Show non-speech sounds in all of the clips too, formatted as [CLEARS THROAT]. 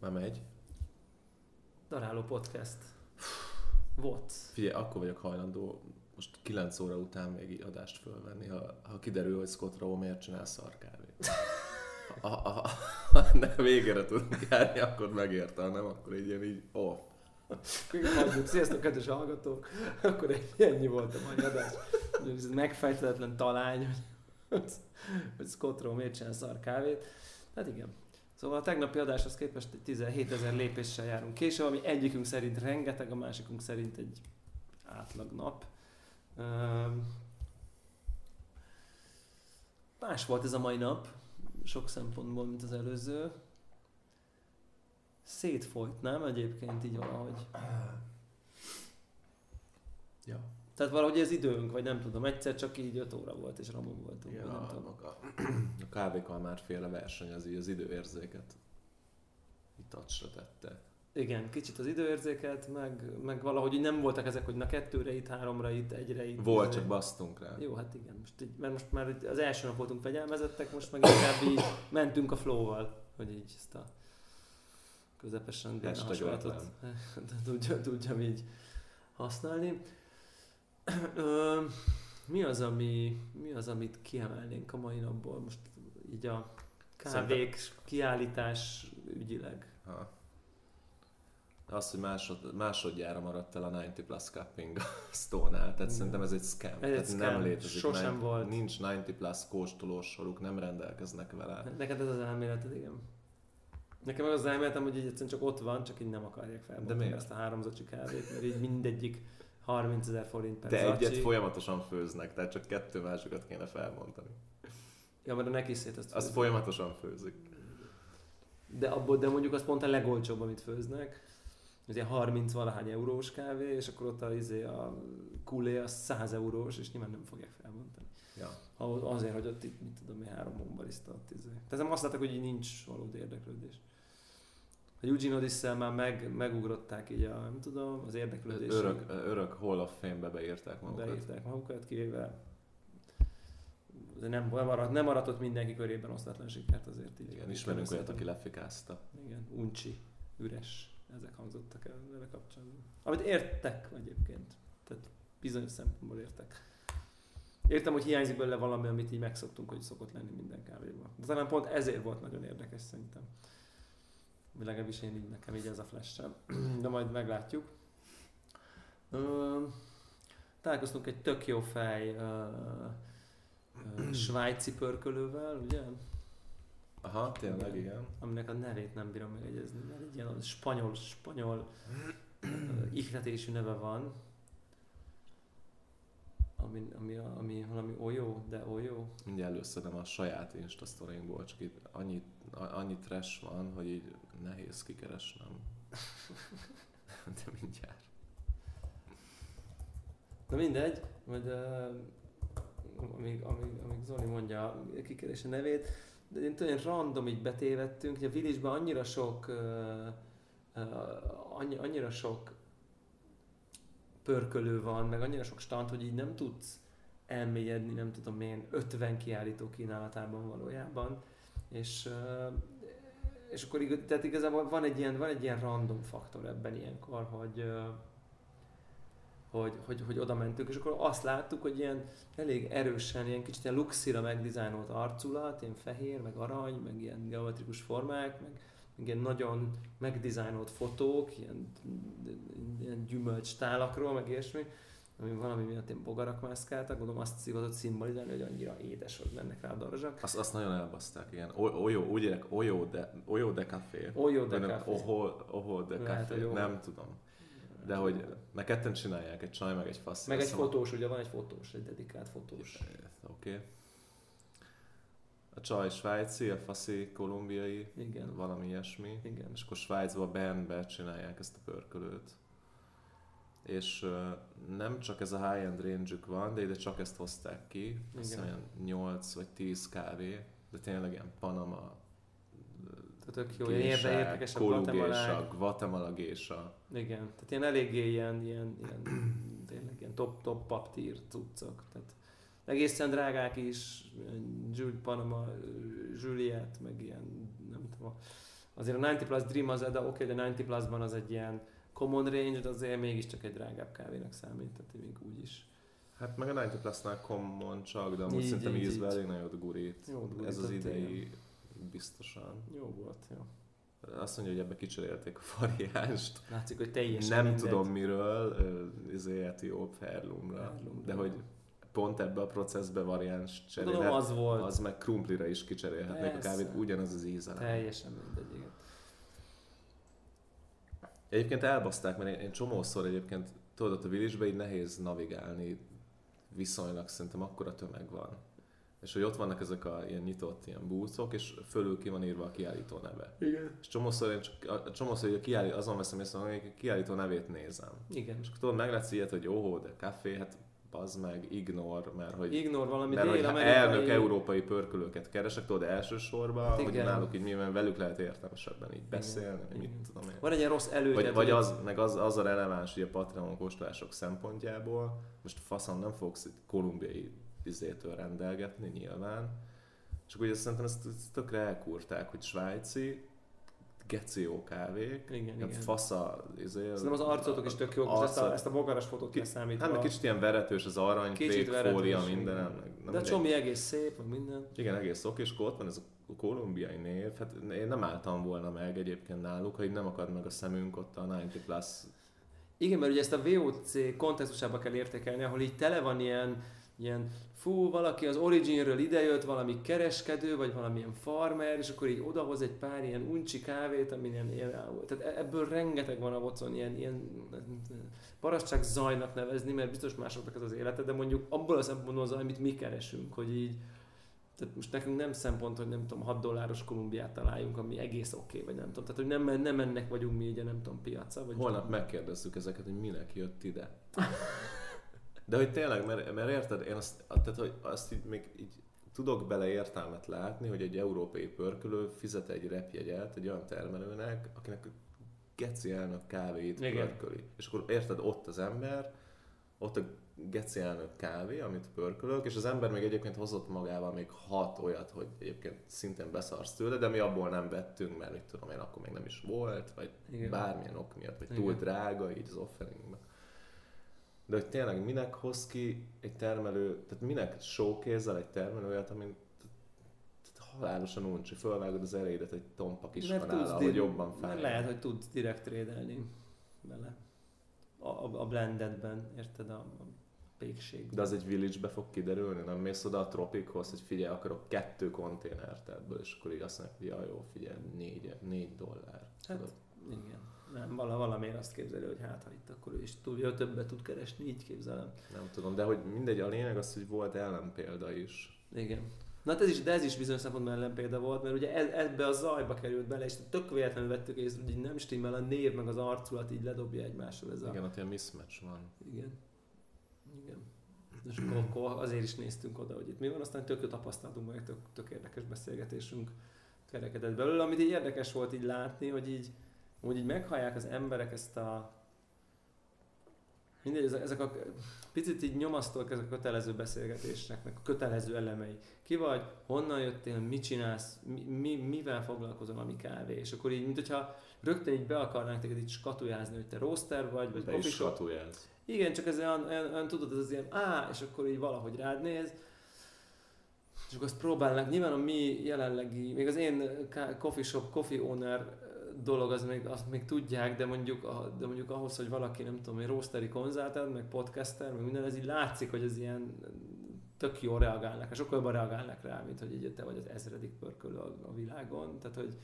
Már megy. Daráló podcast. What? Figyelj, akkor vagyok hajlandó most 9 óra után még így adást fölvenni, ha, ha kiderül, hogy Scott Rowe miért csinál szarkávét. Ha, ha, ha, ennek végére tudunk járni, akkor megérte, nem, akkor így ilyen így off. Hagyjuk. Sziasztok, kedves hallgatók! Akkor ennyi volt a mai adás. Ez megfejtetetlen talány, hogy, hogy Scott Rowe miért csinál szar kávét. Hát igen. Szóval a tegnapi adáshoz képest egy 17 ezer lépéssel járunk később, ami egyikünk szerint rengeteg, a másikunk szerint egy átlag nap. Más volt ez a mai nap, sok szempontból, mint az előző. Szétfolyt, nem? Egyébként így valahogy. Ja. Tehát valahogy ez időnk, vagy nem tudom, egyszer csak így 5 óra volt, és ramon voltunk, Ja, nem tudom. maga. A kávékkal már féle verseny az így az időérzéket tacsra tette. Igen, kicsit az időérzéket, meg, meg valahogy nem voltak ezek, hogy na kettőre itt, háromra itt, egyre itt. Volt, izé. csak basztunk rá. Jó, hát igen, most így, mert most már az első nap voltunk fegyelmezettek, most meg inkább így mentünk a flow-val, hogy így ezt a közepesen hasonlatot [LAUGHS] tudja, tudjam így használni. Ö, mi az, ami, mi az, amit kiemelnénk a mai napból? Most így a kávék kiállítás ügyileg. Ha. Az, hogy másod, másodjára maradt el a 90 plus cupping a Stone-nál, tehát Igen. szerintem ez egy scam. egy tehát scam, nem létezik. sosem Nine- volt. Nincs 90 plus kóstolósoruk, nem rendelkeznek vele. Neked ez az elméleted, igen. Nekem az elméletem, hogy így egyszerűen csak ott van, csak így nem akarják felbontani miért? ezt a három zacsi kávét, mert így mindegyik 30 ezer forint per De zacsi. egyet folyamatosan főznek, tehát csak kettő másikat kéne felbontani. Ja, mert a neki szét azt Az főzik. folyamatosan főzik. De, abból, de mondjuk az pont a legolcsóbb, amit főznek. Ez ilyen 30 valahány eurós kávé, és akkor ott a, izé, a kulé az 100 eurós, és nyilván nem fogják felbontani. Ja. Ahhoz- Azért, hogy ott mit tudom én, három mombarista ott izé. Tehát azt látták, hogy így nincs valódi érdeklődés. A Eugene Odyssey már meg, megugrották így a, nem tudom, az érdeklődés. Örök, örök Hall of Fame-be beírták magukat. Beírták magukat, kivéve de nem, arat, nem aratott mindenki körében osztatlan sikert azért így. Igen, ismerünk olyat, aki lefikázta. Igen, uncsi, üres, ezek hangzottak el vele kapcsolatban. Amit értek egyébként, tehát bizonyos szempontból értek. Értem, hogy hiányzik belőle valami, amit így megszoktunk, hogy szokott lenni minden kávéban. De talán pont ezért volt nagyon érdekes szerintem. Vagy legalábbis én így, nekem így ez a flash De majd meglátjuk. Ö, találkoztunk egy tök jó fej ö, ö, svájci pörkölővel, ugye? Aha, tényleg, igen. aminek a nevét nem bírom megegyezni, mert egy ilyen spanyol, spanyol ö, ihletésű neve van, ami, ami, ami valami olyó, de olyó. Mindjárt előszedem a saját Insta csak itt annyi, a- annyi trash van, hogy így nehéz kikeresnem. De mindjárt. Na mindegy, majd uh, amíg, amíg, amíg Zoli mondja a kikeresi nevét, de én tudom, random így betévettünk, hogy a Village-ben annyira sok uh, uh, annyi, annyira sok pörkölő van, meg annyira sok stand, hogy így nem tudsz elmélyedni, nem tudom én, 50 kiállító kínálatában valójában. És, és akkor igaz, tehát igazából van egy, ilyen, van egy ilyen random faktor ebben ilyenkor, hogy, hogy, hogy, hogy oda mentünk, és akkor azt láttuk, hogy ilyen elég erősen, ilyen kicsit ilyen luxira megdizájnolt arculat, ilyen fehér, meg arany, meg ilyen geometrikus formák, meg, meg ilyen nagyon megdizájnolt fotók, ilyen, ilyen gyümölcstálakról, meg ilyesmi, ami valami miatt ilyen bogarak mászkáltak, gondolom azt szívazott szimbolizálni, hogy annyira édes, hogy mennek rá a darazsak. Azt, azt nagyon elbaszták, igen. Olyó, úgy érek, olyó de, olyó de café. Olyó de café. Oho, oho de café. Nem tudom. De hogy, meg ketten csinálják, egy csaj, meg egy fasz. Meg egy fotós, ugye van egy fotós, egy dedikált fotós. Oké. Okay. A csaj svájci, a faszi kolumbiai, Igen. valami ilyesmi. Igen. És akkor Svájcban Bernbe csinálják ezt a pörkölőt. És nem csak ez a high-end range van, de ide csak ezt hozták ki. Azt Igen. ilyen 8 vagy 10 kávé, de tényleg ilyen Panama, Tehát tök jó, ilyen érde gésa, érdekesebb Kolu Guatemalák. gésa, Guatemala gésa. Igen, tehát ilyen eléggé ilyen, ilyen, ilyen tényleg ilyen top, top pap tier cuccok. Tehát egészen drágák is, Jules Panama, Juliet, meg ilyen, nem tudom, a, azért a 90 Plus Dream az, de oké, okay, de 90 Plusban az egy ilyen common range, de azért mégiscsak egy drágább kávénak számít, tehát még úgy is. Hát meg a 90 Plus-nál common csak, de amúgy Így, szerintem így, ízben így. elég nagyot gurít. Jót Ez gurított, az idei igen. biztosan. Jó volt, jó. Azt mondja, hogy ebbe kicserélték a variánst. Látszik, hogy teljesen Nem mindegy. tudom miről, izé Etióp Herlumra. De hogy pont ebbe a processbe variáns Tudom, cserélhet, az volt. az meg krumplira is kicserélhetnék a Persze. kávét, ugyanaz az íze. Teljesen mindegy, igen. Egyébként elbaszták, mert én, csomószor egyébként, tudod, ott a Village-be így nehéz navigálni viszonylag, szerintem akkora tömeg van. És hogy ott vannak ezek a ilyen nyitott ilyen búcok, és fölül ki van írva a kiállító neve. Igen. És csomószor, én csak, a, csomószor hogy a kiállító, azon veszem észre, hogy a kiállító nevét nézem. Igen. És akkor tudod, meglátsz ilyet, hogy óhó, de kávé, hát bazd meg, ignor, mert hogy Ignor valami mert hogy dél-amerikai... elnök európai pörkölőket keresek, tudod, elsősorban, Hát hogy náluk így nyilván velük lehet értelmesebben így beszélni, Igen. mit tudom én. Van egy ilyen rossz elő. Vagy, vagy hogy- az, meg az, az a releváns ugye a Patreon kóstolások szempontjából, most faszom nem fogsz itt kolumbiai izétől rendelgetni nyilván, akkor ugye szerintem ezt, ezt tökre elkúrták, hogy svájci, geció kávék, Igen, igen. fasza, izé, Szerintem az arcotok is tök jó, most ezt a, ezt a bogaras fotót leszámítva. Hát meg kicsit ilyen veretős az arany, Kicsit veretős, fólia, minden, nem, nem De a mindegy. csomi egész szép, meg minden. Igen, egész oké, és ott van ez a kolumbiai név, hát én nem álltam volna meg egyébként náluk, hogy nem akad meg a szemünk ott a 90 plus Igen, mert ugye ezt a VOC kontextusába kell értékelni, ahol így tele van ilyen, ilyen fú, valaki az Originről idejött, valami kereskedő, vagy valamilyen farmer, és akkor így odahoz egy pár ilyen uncsi kávét, ami ilyen, ilyen tehát e- ebből rengeteg van a vocon, ilyen, ilyen parasztság zajnak nevezni, mert biztos másoknak ez az élete, de mondjuk abból a szempontból az, amit mi keresünk, hogy így tehát most nekünk nem szempont, hogy nem tudom, 6 dolláros Kolumbiát találjunk, ami egész oké, okay, vagy nem tudom. Tehát, hogy nem, nem ennek vagyunk mi így a nem tudom, piaca. Vagy Holnap megkérdezzük ezeket, hogy minek jött ide. [LAUGHS] De hogy tényleg, mert, mert érted, én azt, tehát, hogy azt így még így tudok bele értelmet látni, hogy egy európai pörkölő fizet egy repjegyet egy olyan termelőnek, akinek geci elnök kávéit Igen. pörköli. És akkor érted, ott az ember, ott a geci elnök kávé, amit pörkölök, és az ember még egyébként hozott magával még hat olyat, hogy egyébként szintén beszarsz tőle, de mi abból nem vettünk, mert mit tudom én, akkor még nem is volt, vagy Igen. bármilyen ok miatt, vagy Igen. túl drága így az offeringben. De hogy tényleg minek hoz ki egy termelő, tehát minek showkézzel egy termelő olyat, amin halálosan uncsi, fölvágod az elédet egy tompa kis kanállal, hogy jobban fáj. Lehet, hogy tudsz direkt trédelni vele. A, a, a blendedben, érted? A, a pékség. De az egy village-be fog kiderülni, nem mész oda a tropikhoz, hogy figyelj, akarok kettő konténert ebből, és akkor így azt mondják, hogy ja, jó, figyelj, négy, négy dollár. Hát, tudod. igen. Nem, vala, valamiért azt képzeli, hogy hát ha itt akkor ő is ő többet tud keresni, így képzelem. Nem tudom, de hogy mindegy, a lényeg az, hogy volt ellenpélda is. Igen. Na hát ez is, de ez is bizonyos szempontból ellenpélda volt, mert ugye ez, ebbe a zajba került bele, és tök véletlenül vettük észre, hogy így nem stimmel a név, meg az arculat így ledobja egymásról ez a... Igen, ott ilyen mismatch van. Igen. Igen. És akkor azért is néztünk oda, hogy itt mi van, aztán tök jó tapasztalatunk, meg tök, tök érdekes beszélgetésünk kerekedett belőle, amit így érdekes volt így látni, hogy így, hogy így meghallják az emberek ezt a mindegy, ezek, a picit így nyomasztóak ezek a kötelező beszélgetésnek, meg a kötelező elemei. Ki vagy, honnan jöttél, mit csinálsz, mi, mi, mivel foglalkozol, ami kávé, és akkor így, mint hogyha rögtön így be akarnánk téged így skatujázni, hogy te roaster vagy, vagy Be satujálsz. igen, csak ez olyan, olyan, olyan tudod, ez az ilyen, á, és akkor így valahogy rád néz, és akkor azt próbálnak, nyilván a mi jelenlegi, még az én coffee shop, coffee owner dolog, az még, azt még tudják, de mondjuk, a- de mondjuk ahhoz, hogy valaki, nem tudom, egy roasteri konzultant, meg podcaster, meg minden, ez így látszik, hogy ez ilyen tök jól reagálnak, sokkal jobban reagálnak rá, mint hogy így te vagy az ezredik pörkölő a, a világon. Tehát, hogy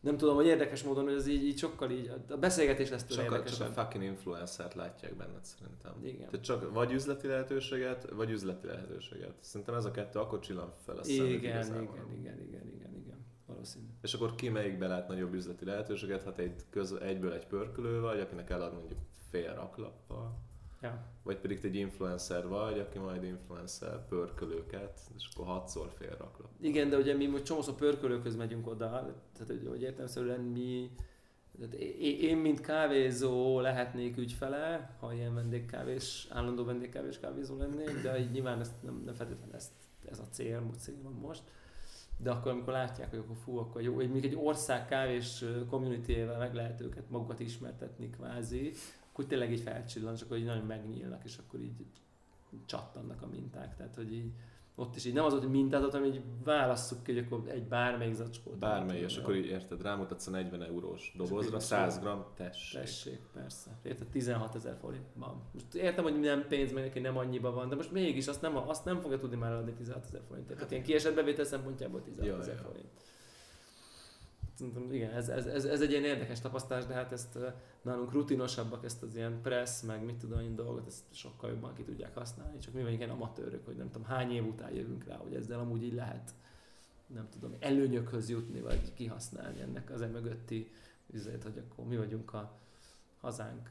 nem tudom, hogy érdekes módon, hogy ez így, így sokkal így, a beszélgetés lesz tőle a, csak a fucking influencert látják benned szerintem. Igen. Tehát csak vagy üzleti lehetőséget, vagy üzleti lehetőséget. Szerintem ez a kettő akkor csillan fel a Igen, igen, igen, igen, igen, igen, valószínű. És akkor ki melyikbe lát nagyobb üzleti lehetőséget, ha te egy köz, egyből egy pörkölő vagy, akinek elad mondjuk fél raklappal, Ja. vagy pedig te egy influencer vagy, aki majd influencer pörkölőket, és akkor hatszor fél raklap. Igen, de ugye mi most csomószor pörkölőköz megyünk oda, tehát hogy, hogy értelmszerűen mi, tehát én, mint kávézó lehetnék ügyfele, ha ilyen vendégkávés, állandó vendégkávés kávézó lennék, de így nyilván ezt nem, nem feltétlenül ezt, ez a cél, cél van most. De akkor amikor látják, hogy akkor fú, akkor jó, hogy még egy ország kávés community meg lehet őket magukat ismertetni kvázi, akkor tényleg így felcsillan, és akkor így nagyon megnyílnak, és akkor így csattannak a minták. Tehát, hogy így ott is így nem az hogy mintázat, hanem így válasszuk ki, hogy akkor egy bármelyik zacskót. Bármely, és akkor így érted, rámutatsz a 40 eurós dobozra, 100 gram, tessék. Tessék, persze. Érted, 16 ezer forintban. Most értem, hogy nem pénz, meg neki nem annyiba van, de most mégis azt nem, azt nem fogja tudni már adni 16 ezer forintért. Tehát ilyen kiesett bevétel szempontjából 16 ezer forint. Szerintem igen, ez, ez, ez, ez, egy ilyen érdekes tapasztalás, de hát ezt nálunk rutinosabbak ezt az ilyen press, meg mit tudom én dolgot, ezt sokkal jobban ki tudják használni, csak mi vagyunk ilyen amatőrök, hogy nem tudom hány év után jövünk rá, hogy ezzel amúgy így lehet nem tudom, előnyökhöz jutni, vagy kihasználni ennek az emögötti üzlet, hogy akkor mi vagyunk a hazánk,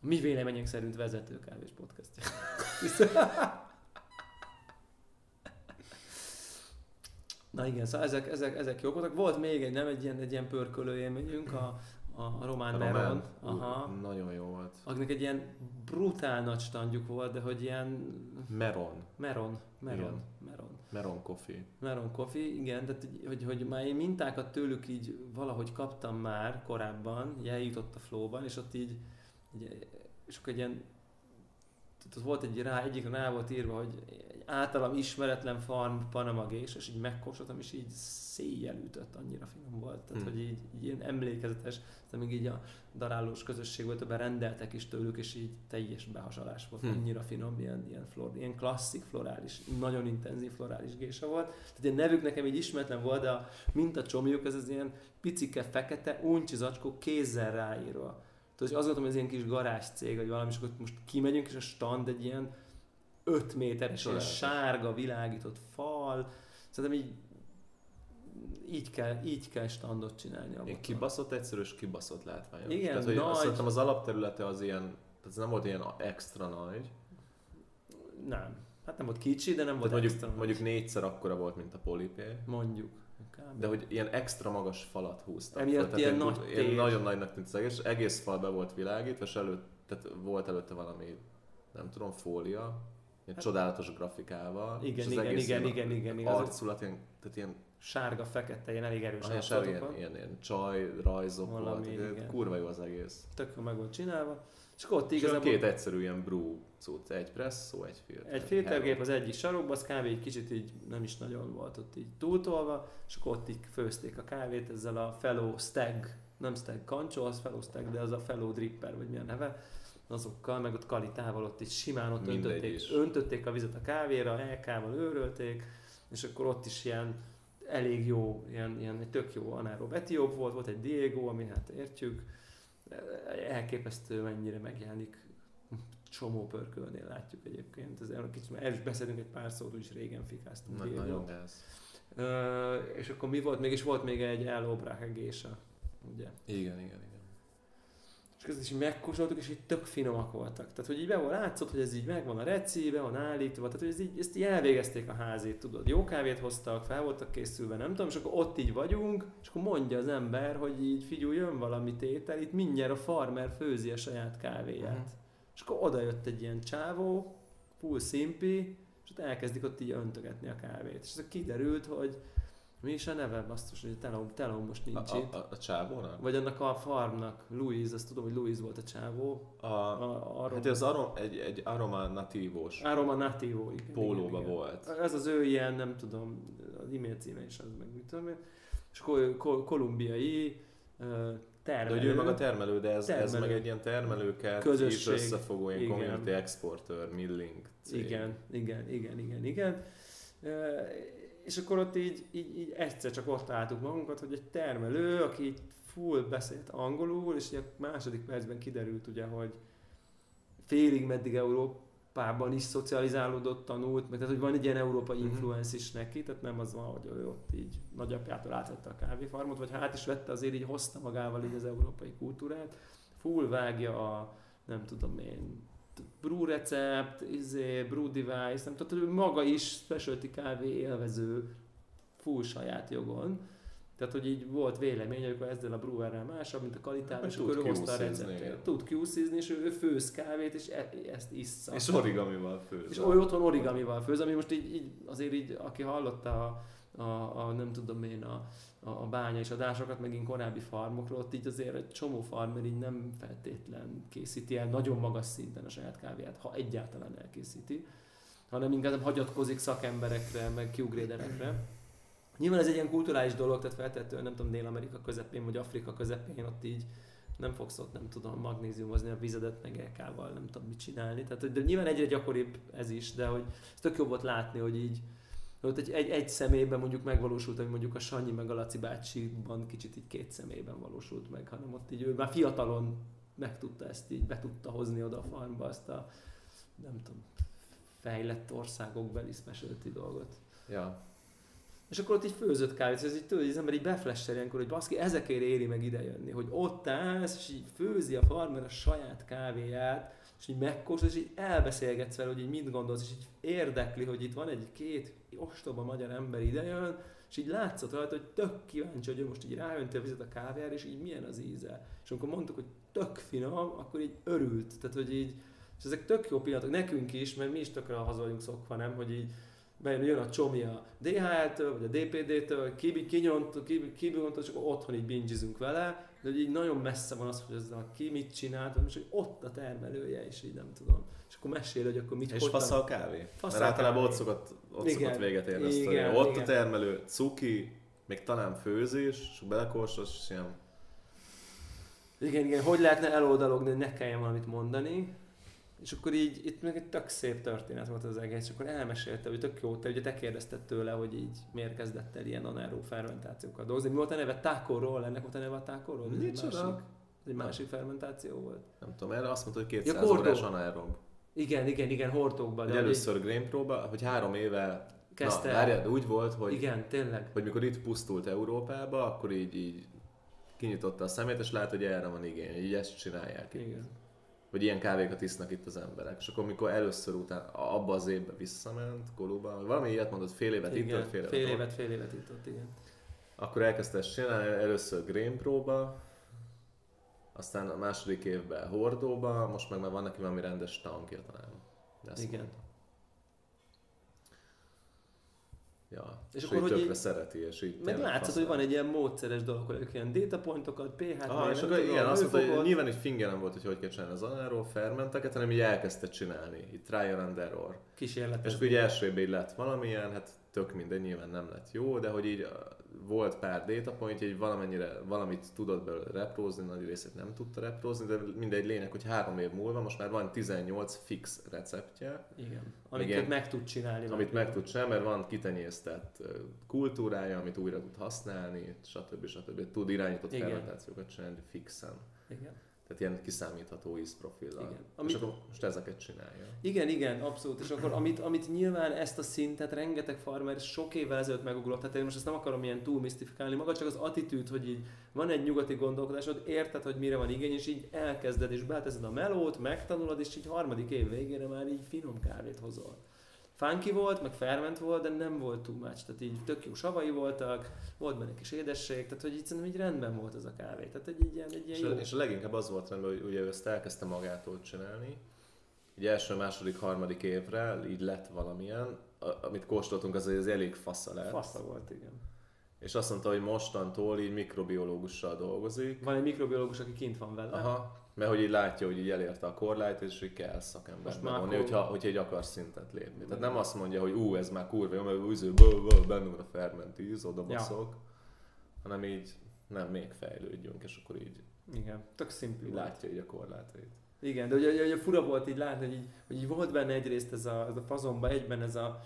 mi véleményünk szerint vezető kávés podcastja. [LAUGHS] Na igen, szóval ezek, ezek, ezek jók voltak. Volt még egy, nem egy ilyen, egy ilyen pörkölő élményünk, a, a Román a Meron. Aha. Nagyon jó volt. Akinek egy ilyen brutál nagy standjuk volt, de hogy ilyen... Meron. Meron. Meron. Igen. Meron. Meron Coffee. Meron Coffee, igen, tehát hogy, hogy már én mintákat tőlük így valahogy kaptam már korábban, eljutott a flowban, és ott így, így és akkor egy ilyen tehát ott volt egy rá, egyik rá volt írva, hogy általam ismeretlen farm Panama Gés, és így megkóstoltam, és így széjjel ütött, annyira finom volt. Tehát, hmm. hogy így, így ilyen emlékezetes, de még így a darálós közösség volt, többen rendeltek is tőlük, és így teljes behasalás volt, hmm. annyira finom, ilyen, ilyen, flor, ilyen klasszik florális, nagyon intenzív florális gése volt. Tehát ilyen nevük nekem így ismeretlen volt, de a mintacsomjuk, ez az ilyen picike, fekete, uncsi zacskó kézzel ráírva Tudod, azt gondolom, hogy ez ilyen kis garázs cég, vagy valami, és akkor most kimegyünk, és a stand egy ilyen 5 méteres, ilyen sárga, világított fal. Szerintem így így kell, így kell standot csinálni. Ilyen kibaszott egyszerűs, kibaszott látvány. Igen, tehát, hogy nagy... Azt az alapterülete az ilyen, tehát ez nem volt ilyen extra nagy. Nem. Hát nem volt kicsi, de nem volt tehát extra mondjuk, mondjuk négyszer akkora volt, mint a polipé. Mondjuk. Kb. De hogy ilyen extra magas falat húztak. Emiatt fel, ilyen, nagy ilyen nagyon nagynak tűnt az egész, egész fal be volt világítva, és előtt, tehát volt előtte valami, nem tudom, fólia, ilyen hát, csodálatos grafikával. Igen, és igen, igen, igen, igen, igen, igen. Arculat, ilyen, tehát ilyen sárga, fekete, ilyen elég erős ah, sárga, ilyen, ilyen, ilyen, csaj, rajzok Valami, volt, igen. kurva jó az egész. Tök meg volt csinálva. Akkor ott igazából... két egyszerű ilyen brew cucc, egy presszó, egy filter. Egy filtergép az egyik sarokban, az kávé egy kicsit így nem is nagyon volt ott így túltolva, és akkor ott így főzték a kávét ezzel a Fellow Stag, nem Stag Kancsó, az Fellow Stag, de az a Fellow Dripper, vagy milyen neve, azokkal, meg ott kalitával ott is simán ott öntötték, öntötték a vizet a kávéra, elkával őrölték, és akkor ott is ilyen elég jó, ilyen, ilyen egy tök jó anaerob etióp volt, volt egy Diego, ami hát értjük, elképesztő mennyire megjelenik csomó pörkölnél látjuk egyébként. Ez kicsit, el is beszélünk egy pár szót, is régen fikáztunk. Nagy, nagyon gáz. Uh, és akkor mi volt még? És volt még egy elóbrák egésze, ugye? Igen, igen, igen. És ezt is megkóstoltuk, és így tök finomak voltak. Tehát, hogy így be van látszott, hogy ez így megvan a reci, be van állítva, tehát, hogy ez így, ezt így elvégezték a házét, tudod. Jó kávét hoztak, fel voltak készülve, nem tudom, és akkor ott így vagyunk, és akkor mondja az ember, hogy így figyelj, jön valami tétel, itt mindjárt a farmer főzi a saját kávéját. Uh-huh. És akkor oda jött egy ilyen csávó, full szimpi, és ott elkezdik ott így öntögetni a kávét. És ez kiderült, hogy mi is a neve, basszus, hogy Telom, Telom most nincs a, itt. A, a, a csávónak? Vagy annak a farmnak, Louise, azt tudom, hogy Louise volt a csávó. A, a, a hát ez arom, egy, egy Aroma Natívós. Aroma Natívó, igen. Pólóba igen, volt. Ez az ő ilyen, nem tudom, az e-mail címe is az, meg mit tudom én. És kol, kol, kolumbiai termelő. De hogy ő maga termelő, de ez, termelő. ez meg egy ilyen termelőket Közösség. és összefogó ilyen igen. community exporter, milling cég. Igen, igen, igen, igen, igen és akkor ott így, így, így egyszer csak ott álltuk magunkat, hogy egy termelő, aki full beszélt angolul, és a második percben kiderült ugye, hogy félig meddig Európában is szocializálódott, tanult, meg tehát hogy van egy ilyen európai mhm. influence is neki, tehát nem az van, hogy ő ott így nagyapjától átvette a kávéfarmot, vagy hát is vette, azért így hozta magával így az európai kultúrát, full vágja a, nem tudom én, brew recept, izé, brew device, nem tudom, hogy maga is specialty kávé élvező full saját jogon. Tehát, hogy így volt vélemény, hogy ezzel a brewerrel másabb, mint a kalitával, és akkor ő hozta a receptet. Tud kiúszizni, és ő, ő főz kávét, és e, ezt issza. És origamival főz. És ő otthon origamival főz, ami most így, így azért így, aki hallotta a, a, a nem tudom én, a, a, a bánya és adásokat, megint korábbi farmokról, ott így azért egy csomó farmer így nem feltétlen készíti el nagyon magas szinten a saját kávéját, ha egyáltalán elkészíti, hanem inkább hagyatkozik szakemberekre, meg kiugréderekre. Nyilván ez egy ilyen kulturális dolog, tehát feltétlenül nem tudom, Dél-Amerika közepén, vagy Afrika közepén, ott így nem fogsz ott, nem tudom, magnéziumozni a vizedet, meg LK-val, nem tudom mit csinálni. Tehát, de nyilván egyre gyakoribb ez is, de hogy ez tök jobb volt látni, hogy így ott egy, egy, egy személyben mondjuk megvalósult, ami mondjuk a Sanyi meg a Laci bácsiban kicsit így két személyben valósult meg, hanem ott így ő már fiatalon meg tudta ezt így, be tudta hozni oda a farmba azt a, nem tudom, fejlett országokbeli specialty dolgot. Ja. És akkor ott így főzött kávét, ez így tudod, az ember így beflessel ilyenkor, hogy baszki, ezekért éri meg ide jönni, hogy ott állsz, és így főzi a farmer a saját kávéját, és így megkóstolsz, és így elbeszélgetsz vele, hogy így mit gondolsz, és így érdekli, hogy itt van egy két ostoba magyar ember idejön, és így látszott rajta, hogy tök kíváncsi, hogy ő most így ráönti a vizet a kávéjára, és így milyen az íze. És amikor mondtuk, hogy tök finom, akkor így örült. Tehát, hogy így, és ezek tök jó pillanatok nekünk is, mert mi is tökre haza vagyunk szokva, nem, hogy így bejön, jön a csomi a DHL-től, vagy a DPD-től, kinyont, kibontott, és akkor otthon így bingizünk vele, de hogy így nagyon messze van az, hogy az a ki mit csinált, és hogy ott a termelője, és így nem tudom. És akkor mesél, hogy akkor mit És fasz a kávé? Faszal Mert általában ott szokott, ott igen, szokott véget érni igen, Ott igen. a termelő, cuki, még talán főzés, és belekóstolsz, és ilyen... Igen, igen, hogy lehetne eloldalogni, hogy ne kelljen valamit mondani. És akkor így, itt meg egy tök szép történet volt az egész, és akkor elmesélte, hogy tök jó, te ugye te kérdezted tőle, hogy így miért kezdett el ilyen anaerób fermentációkkal dolgozni. Mi volt a neve? Tákorról? Ennek volt a neve a tákorról? Ez egy másik, egy másik fermentáció volt. Nem tudom, erre azt mondta, hogy 200 ja, órás anaerób. Igen, igen, igen, hortókban. De először grain próba, hogy három éve kezdte. Na, várjad, úgy volt, hogy, igen, tényleg. hogy mikor itt pusztult Európába, akkor így, így kinyitotta a szemét, és lát, hogy erre van igény, így ezt csinálják. Igen hogy ilyen kávékat isznak itt az emberek. És akkor mikor először után abba az évbe visszament Kolóba, valami ilyet mondott, fél évet igen, itt, fél évet fél évet, fél évet itt, ott, igen. Akkor elkezdte ezt csinálni, először Grain próba, aztán a második évben Hordóba, most meg már van neki valami rendes tankja talán. Igen. Mondta. Ja, és, és akkor hogy így, szereti, és így Meg látszott, hogy van egy ilyen módszeres dolog, hogy ilyen datapointokat, pH-t, ah, és akkor igen, azt mondta, hogy nyilván egy fingerem volt, hogy hogy kell csinálni az anaeró fermenteket, hanem így elkezdte csinálni, így trial and error. Kísérlet. És akkor így első évben lett valamilyen, hát tök mindegy, nyilván nem lett jó, de hogy így volt pár data point, hogy valamennyire, valamit tudott belőle reprózni, nagy részét nem tudta reprózni, de mindegy lényeg, hogy három év múlva most már van 18 fix receptje. Igen. Amiket igen, meg tud csinálni. Amit meg tud csinálni, mert van kitenyésztett kultúrája, amit újra tud használni, stb. stb. Tud irányított igen. fermentációkat csinálni fixen. Igen. Tehát ilyen kiszámítható ízprofillal. Igen. Amit, és akkor most ezeket csinálja. Igen, igen, abszolút. És akkor amit, amit nyilván ezt a szintet rengeteg farmer sok évvel ezelőtt megugrott, tehát én most ezt nem akarom ilyen túl misztifikálni, maga csak az attitűd, hogy így van egy nyugati gondolkodásod, érted, hogy mire van igény, és így elkezded, és beteszed a melót, megtanulod, és így harmadik év végére már így finom kávét hozol funky volt, meg ferment volt, de nem volt too much. Tehát így tök jó savai voltak, volt benne kis édesség, tehát hogy így szerintem így rendben volt az a kávé. Tehát egy, egy ilyen, egy ilyen és, jó. és a leginkább az volt rendben, hogy ugye ezt elkezdte magától csinálni. Így első, második, harmadik évre így lett valamilyen, amit kóstoltunk, az, az elég fasza lett. Fasza volt, igen. És azt mondta, hogy mostantól így mikrobiológussal dolgozik. Van egy mikrobiológus, aki kint van vele. Aha, mert hogy így látja, hogy így elérte a korlátot, és hogy kell szakember bevonni, hogyha, hogyha egy akar szintet lépni. Tehát nem azt mondja, hogy ú, ez már kurva jó, mert újző, benne van a fermentíz, oda baszok, ja. hanem így nem, még fejlődjünk, és akkor így igen, tök szimpli. Látja így a korlátait. Igen, de ugye, ugye fura volt így látni, hogy így, hogy így volt benne egyrészt ez a, ez a fazonba, egyben ez a,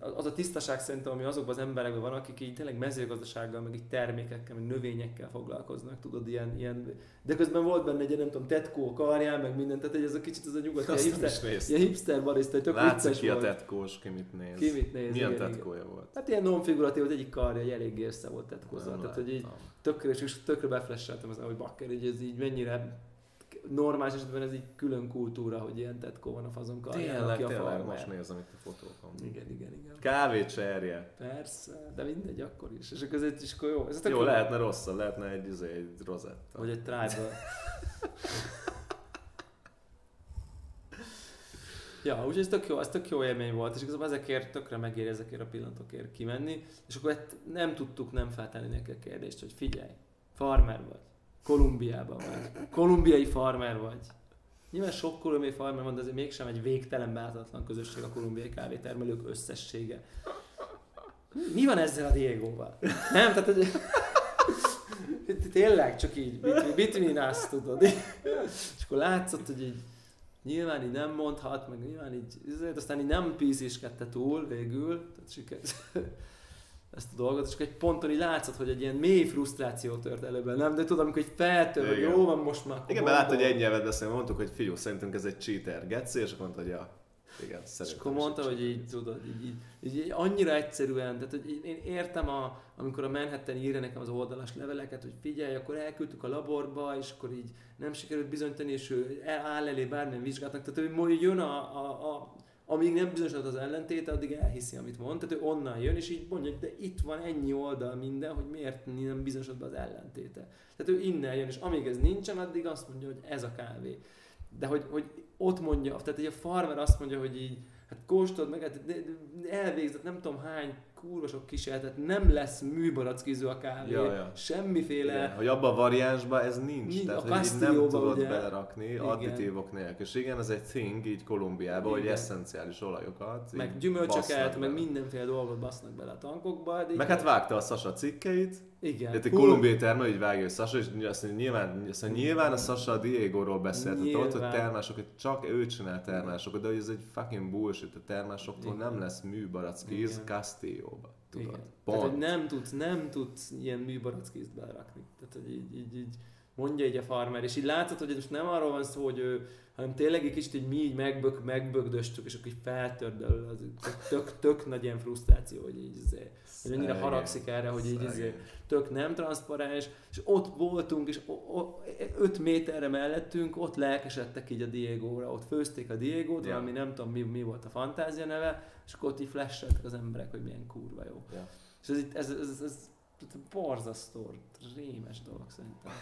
az a tisztaság szerintem, ami azokban az emberekben van, akik így tényleg mezőgazdasággal, meg így termékekkel, meg növényekkel foglalkoznak, tudod, ilyen, ilyen de közben volt benne egy nem tudom, tetkó karján, meg minden, tehát ez a kicsit az a nyugat, ilyen hipster, ilyen hipster barista, tök Látszik ki a tetkós, ki mit néz. Ki mit néz, Milyen igen, tetkója igen. volt? Hát ilyen non-figuratív, hogy egyik karja egy elég össze volt tetkózva, tehát hogy így tökre, és tökre beflesseltem az, hogy bakker, hogy ez így mennyire normális esetben ez egy külön kultúra, hogy ilyen tetkó van a fazon karján, tényleg, a tényleg, most nézem itt a fotókon. Igen, igen, igen. Kávét cserje. Persze, de mindegy, akkor is. És akkor ez egy, és akkor jó. Ez jó, lehetne rossz, lehetne egy, izé, egy rozetta. Vagy egy tribal. [LAUGHS] Ja, úgyhogy ez tök jó, ez tök jó élmény volt, és igazából ezekért tökre megéri ezekért a pillanatokért kimenni, és akkor hát nem tudtuk nem feltenni neki a kérdést, hogy figyelj, farmer vagy, Kolumbiában vagy, kolumbiai farmer vagy. Nyilván sok kolumbiai farmer van, de azért mégsem egy végtelen beáltatlan közösség a kolumbiai kávétermelők összessége. Mi van ezzel a Diego-val? Nem, tehát hogy... Tényleg csak így, between, us, tudod. És akkor látszott, hogy így nyilván így nem mondhat, meg nyilván így, aztán így nem píziskedte túl végül, tehát sikerült ezt a dolgot, és csak egy ponton így látszott, hogy egy ilyen mély frusztráció tört előben, nem? De tudom, amikor egy feltör, hogy jó van most már. Igen, mert látod, hogy egy nyelvet beszél, mondtuk, hogy figyelj, szerintünk ez egy cheater, geci, és akkor mondta, hogy ja, igen, És akkor mondta, hogy így tudod, így, így, így, így, annyira egyszerűen, tehát hogy én értem, a, amikor a Manhattan írja nekem az oldalas leveleket, hogy figyelj, akkor elküldtük a laborba, és akkor így nem sikerült bizonyítani, és ő áll elé bármilyen vizsgálatnak, tehát hogy jön a, a, a amíg nem bizonyosodott az ellentéte, addig elhiszi, amit mond. Tehát ő onnan jön, és így mondja, de itt van ennyi oldal minden, hogy miért nem bizonyosodott be az ellentéte. Tehát ő innen jön, és amíg ez nincsen, addig azt mondja, hogy ez a kávé. De hogy, hogy ott mondja, tehát egy a farmer azt mondja, hogy így, hát kóstold meg, hát elvégzett nem tudom hány kurva sok kísérletet, nem lesz műbarackizó a kávé, ja, ja. semmiféle... Igen, hogy abban a variánsban ez nincs, nincs tehát a hogy nem tudod ugye, belerakni igen. additívok nélkül. És igen, ez egy thing így Kolumbiában, igen. hogy eszenciális olajokat. Meg gyümölcsöket, meg mindenféle dolgot basznak bele a tankokba. De meg hát vágta a Sasa cikkeit, igen. Tehát egy kolumbiai termelő így vágja, hogy Sasa, és azt mondja, nyilván, azt mondja, nyilván a Sasa a Diego-ról beszélt, tehát ott, hogy termásokat, csak ő csinál termásokat, de hogy ez egy fucking bullshit, a termásoktól Igen. nem lesz műbarackíz Castillo-ba. Tudod? Igen. Pont. Tehát, hogy nem tudsz, nem tudsz ilyen műbarackízt belerakni. Tehát, hogy így, így, így mondja így a farmer, és így látod, hogy most nem arról van szó, hogy ő, hanem tényleg egy kicsit így mi így megbök, megbögdöstük, és akkor így belőle, az tök, tök, tök nagy ilyen frusztráció, hogy így azért, hogy mennyire haragszik erre, hogy így azért tök nem transzparens, és ott voltunk, és öt méterre mellettünk, ott lelkesedtek így a Diego-ra, ott főzték a Diego-t, yeah. nem tudom mi, mi volt a fantázia neve, és akkor ott így flasheltek az emberek, hogy milyen kurva jó. Yeah. És ez, ez, ez, ez, ez borzasztó, rémes dolog szerintem.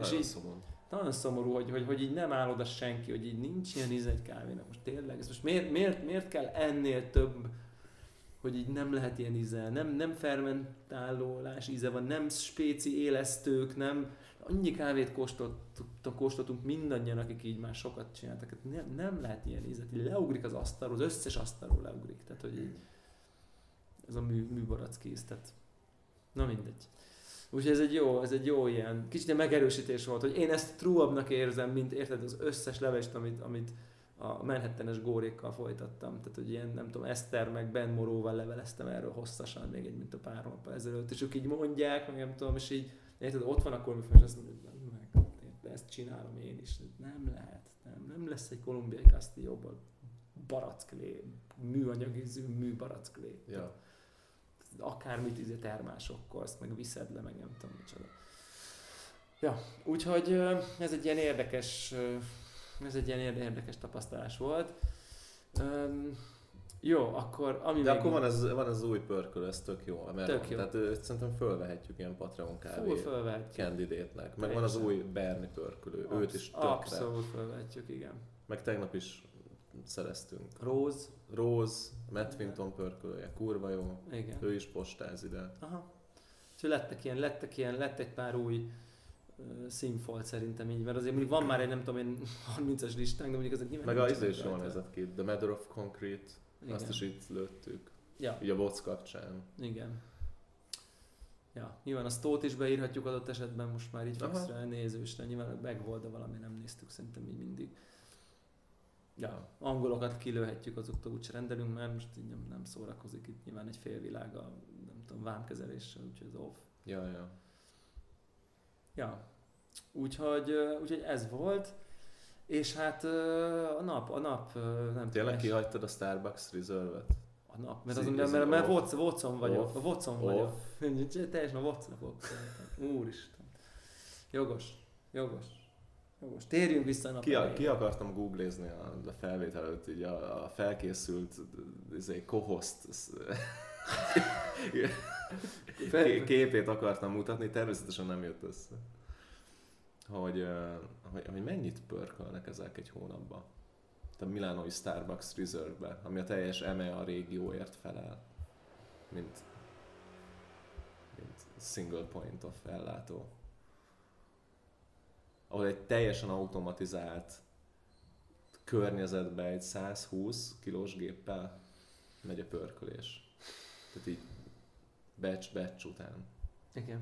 És így, szomorú. Nagyon szomorú, hogy, hogy, hogy így nem áll oda senki, hogy így nincs ilyen íze egy kávénak. Most tényleg, ez most miért, miért, miért kell ennél több hogy így nem lehet ilyen íze, nem, nem fermentálólás íze van, nem spéci élesztők, nem, annyi kávét kóstoltunk, kóstoltunk mindannyian, akik így már sokat csináltak, hát nem, nem lehet ilyen ízet, így leugrik az asztalról, az összes asztalról leugrik, tehát hogy így ez a mű, műbarackész, tehát na mindegy. Úgyhogy ez egy jó, ez egy jó ilyen, kicsit egy megerősítés volt, hogy én ezt true érzem, mint érted az összes levest, amit, amit, a Manhattanes górékkal folytattam. Tehát, hogy ilyen, nem tudom, Eszter meg Ben Moróval leveleztem erről hosszasan, még egy, mint a pár hónappal ezelőtt, és ők így mondják, meg nem tudom, és így, érted, ott van a és azt mondja, meg, ezt csinálom én is. Nem lehet, nem, nem lesz egy kolumbiai Castillo-ból baracklé, műanyag ízű mű baracklé. Ja. Akármit izé termásokkal, azt meg viszed le, meg nem tudom micsoda. Ja, úgyhogy ez egy ilyen érdekes ez egy ilyen érdekes tapasztalás volt. Um, jó, akkor ami De még akkor van az, van az új pörköl, ez tök jó. Mert tök jó. Tehát őt szerintem fölvehetjük ilyen Patreon kávé candidate-nek. Meg van az új Berni pörkölő, Absz- őt is tökre. Abszolút fölvehetjük, igen. Meg tegnap is szereztünk. Rose. Rose, Matt Winton pörkölője, kurva jó. Igen. Ő is postáz ide. Aha. Úgyhogy lettek ilyen, lettek ilyen, lett egy pár új színfolt szerintem így, mert azért mondjuk van már egy nem tudom én [LAUGHS] 30-as listánk, de mondjuk ezek nyilván Meg az is jól nézett ki, The Matter of Concrete, Igen. azt is itt lőttük. Ja. Így a boc kapcsán. Igen. Ja, nyilván a stót is beírhatjuk adott esetben most már így fixre nézősre, nyilván meg volt, de valami nem néztük szerintem így mindig. Ja, angolokat kilőhetjük, azoktól úgyse rendelünk, mert most így nem, nem szórakozik itt nyilván egy félvilága, nem tudom, vámkezeléssel, úgyhogy az off. Ja, ja. Ja, úgyhogy, úgyhogy ez volt. És hát a nap, a nap, nem Tényleg kihagytad a Starbucks Reserve-et? A nap, mert, az, mert, mert, mert Watson, Watson vagyok, off. Watson vagyok. Teljesen a Watson vagyok. Úristen. Jogos, jogos. Jogos. Térjünk vissza a ki, ki akartam googlezni a, a felvétel előtt, így a, a felkészült izé, co-host képét akartam mutatni, természetesen nem jött össze. Hogy, hogy, hogy mennyit pörkölnek ezek egy hónapban. a Milánói Starbucks Reserve-be, ami a teljes EMEA régióért felel, mint, mint single point of ellátó. Ahol egy teljesen automatizált környezetbe egy 120 kilós géppel megy a pörkölés. Tehát így batch batch után. Igen.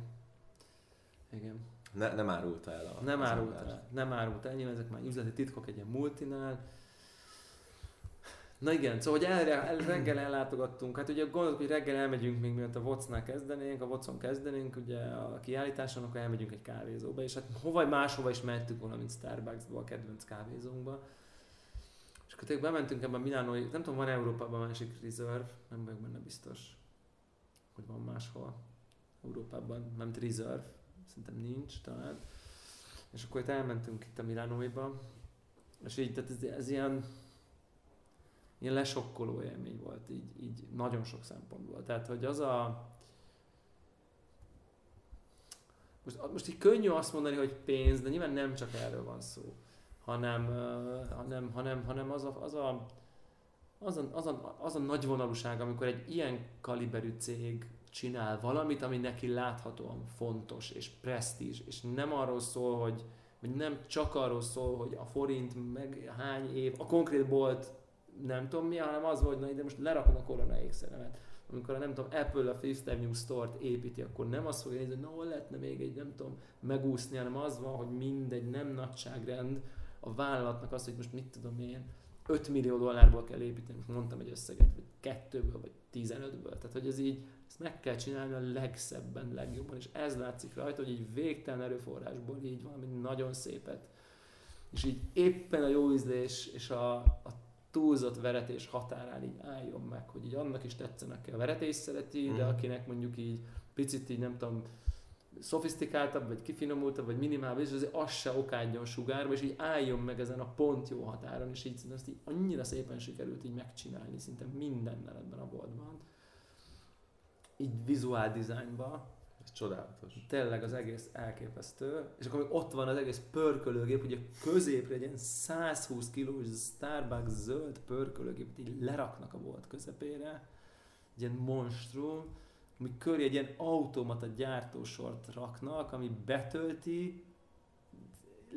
Igen. Ne, nem árulta el a Nem az árult ember. el. Nem árult el. Nyilván ezek már üzleti titkok egy ilyen multinál. Na igen, szóval hogy el, el, reggel ellátogattunk, hát ugye gondoltuk, hogy reggel elmegyünk még mielőtt a Vocnál kezdenénk, a Vocon kezdenénk ugye a kiállításon, akkor elmegyünk egy kávézóba, és hát hova máshova is mehettük volna, mint Starbucksba, a kedvenc kávézónkba. És akkor tényleg bementünk ebben a Milánói, nem tudom, van Európában másik reserve, nem vagyok benne biztos, hogy van máshol Európában, nem reserve, szerintem nincs talán. És akkor itt elmentünk itt a Milánóiba, és így, tehát ez, ez ilyen, ilyen lesokkoló élmény volt, így, így nagyon sok szempontból. Tehát, hogy az a... Most, most így könnyű azt mondani, hogy pénz, de nyilván nem csak erről van szó, hanem, hanem, hanem, hanem az, a, az, a, az, a, az, a, az a nagy vonalúság, amikor egy ilyen kaliberű cég csinál valamit, ami neki láthatóan fontos és presztízs, és nem arról szól, hogy, hogy nem csak arról szól, hogy a forint meg hány év, a konkrét bolt nem tudom mi, hanem az volt, hogy na, de most lerakom a korona ékszeremet. Amikor a nem tudom, Apple a Fifth Avenue Store-t építi, akkor nem azt fogja nézni, hogy na hol lehetne még egy, nem tudom, megúszni, hanem az van, hogy mindegy, nem nagyságrend a vállalatnak az, hogy most mit tudom én, 5 millió dollárból kell építeni, most mondtam egy összeget, vagy kettőből, vagy 15-ből. Tehát, hogy ez így, ezt meg kell csinálni a legszebben, legjobban, és ez látszik rajta, hogy így végtelen erőforrásból így valami nagyon szépet. És így éppen a jó ízlés és a, a túlzott veretés határán így álljon meg, hogy így annak is tetszenek ki a veretés szereti, de Mhm. akinek mondjuk így picit így nem tudom, szofisztikáltabb, vagy kifinomultabb, vagy minimál, és azért az se okádjon sugárba, és így álljon meg ezen a pont jó határon, és így szerintem ezt így annyira szépen sikerült így megcsinálni, szinte mindennel ebben a boltban. Így vizuál dizájnban, csodálatos. tényleg az egész elképesztő, és akkor ott van az egész pörkölőgép, ugye középre egy ilyen 120 kilós Starbucks zöld pörkölőgépet így leraknak a bolt közepére, egy ilyen monstrum, ami köré egy ilyen automata gyártósort raknak, ami betölti,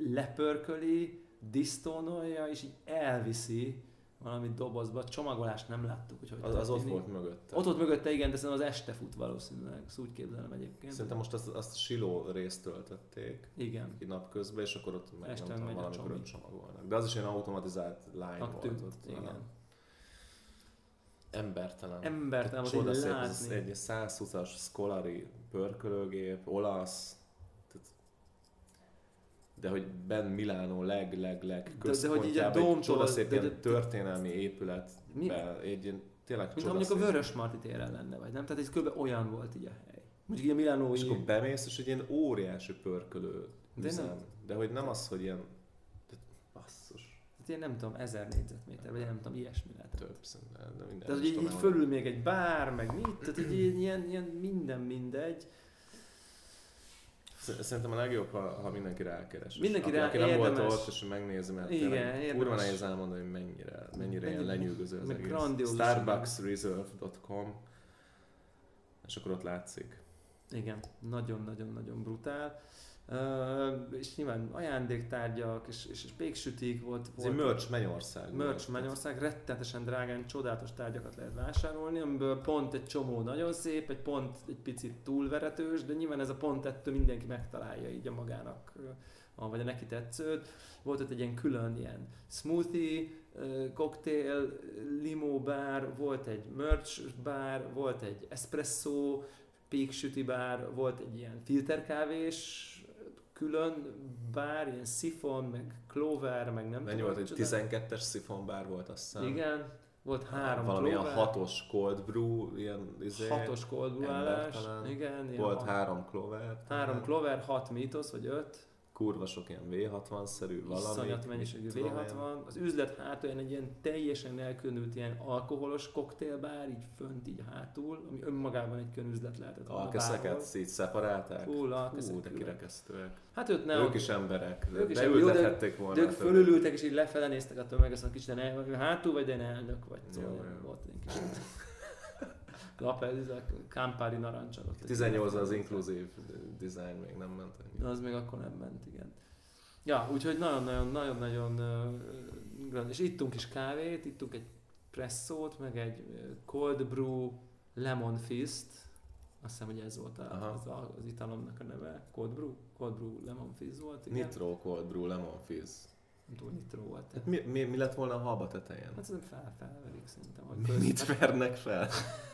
lepörköli, disztónolja, és így elviszi valami dobozba. Csomagolást nem láttuk, hogy hogy Az, az ott volt mögötte. Ott volt mögötte, igen, de szerintem az este fut valószínűleg, ezt úgy képzelem egyébként. Szerintem most azt, azt siló részt töltötték Igen. ki napközben, és akkor ott meg Este nem tudom, valamikor ott csomagolnak. De az is ilyen automatizált line A volt. Ott, igen. Embertelen. Embertelen Csodaszép, ez látni. egy 120-as Scolari pörkölőgép, olasz, de hogy Ben Milánó leg, leg, leg De- de hogy így a egy dómtól- csodaszép de- ilyen de- történelmi épület, Mi- egy ilyen tényleg Mint mondjuk a. Vörös Marti téren lenne, vagy nem? Tehát ez kb. olyan volt így a hely. Mondjuk így a Milánói... És akkor bemész, és egy ilyen óriási pörkölő De üzem. nem- De hogy nem az, hogy ilyen de basszus, Hát ilyen nem tudom, ezer négyzetméter, vagy nem tudom, ilyesmi lehet. több szerintem, de minden. Tehát, hogy így, így fölül még egy bár, meg mit, tehát így ilyen, ilyen, ilyen minden mindegy. Szerintem a legjobb, ha, ha mindenki rákeres. Mindenki aki, rá- aki nem volt ott, és megnézi, mert Igen, kurva nehéz elmondani, hogy mennyire, mennyire ilyen lenyűgöző az egész. Starbucksreserve.com és akkor ott látszik. Igen, nagyon-nagyon-nagyon brutál. És nyilván ajándéktárgyak, és, és, és péksütik volt. Ez egy volt merch Mennyország. Merch Mennyország, rettenetesen drágán, csodálatos tárgyakat lehet vásárolni, amiből pont egy csomó nagyon szép, egy pont egy picit túlveretős, de nyilván ez a pont ettől mindenki megtalálja így a magának, vagy a neki tetszőt. Volt ott egy ilyen külön ilyen smoothie, ö, cocktail, limo bár, volt egy merch bár, volt egy espresso, péksüti bár, volt egy ilyen filterkávés, külön bár, ilyen szifon, meg clover, meg nem Mennyi tudom. volt, micsoda. 12-es szifonbár volt azt hiszem. Igen, volt három Valami ilyen clover, hatos cold brew, ilyen izé, hatos cold brew állás, igen, ilyen Volt hat- három clover. három clover, hat mítosz, vagy öt, kurva sok ilyen V60-szerű valami. Iszonyat mennyiségű mit tudom én. V60. Az üzlet hátulján egy ilyen teljesen elkülönült ilyen alkoholos koktélbár, így fönt, így hátul, ami önmagában egy külön üzlet lehetett volna Alkeszeket szét szeparálták? Alkeszek Hú, de kirekesztőek. Hát őt ne, Ők is emberek. Ők is de emberek. Jó, de- ültethették volna. de ők fölülültek, és így lefele néztek a tömeg, azt kicsit ne, hátul vagy, de ne elnök vagy. Jó, Szóval jó. volt egy kis Campari narancsal. 18 az inkluzív design még nem ment ennyi. Na, az még akkor nem ment, igen. Ja, úgyhogy nagyon-nagyon, nagyon-nagyon, ö, ö, és ittunk is kávét, ittunk egy presszót, meg egy cold brew lemon fist, azt hiszem, hogy ez volt a, Aha. az, a, az italomnak a neve. Cold brew? Cold brew lemon fizz volt, igen. Nitro Cold Brew Lemon Fizz. Nem tudom, nitro volt. Hát mi, mi, mi lett volna a haba tetején? Hát szerintem fel, felverik szerintem. Mit vernek fel? [LAUGHS]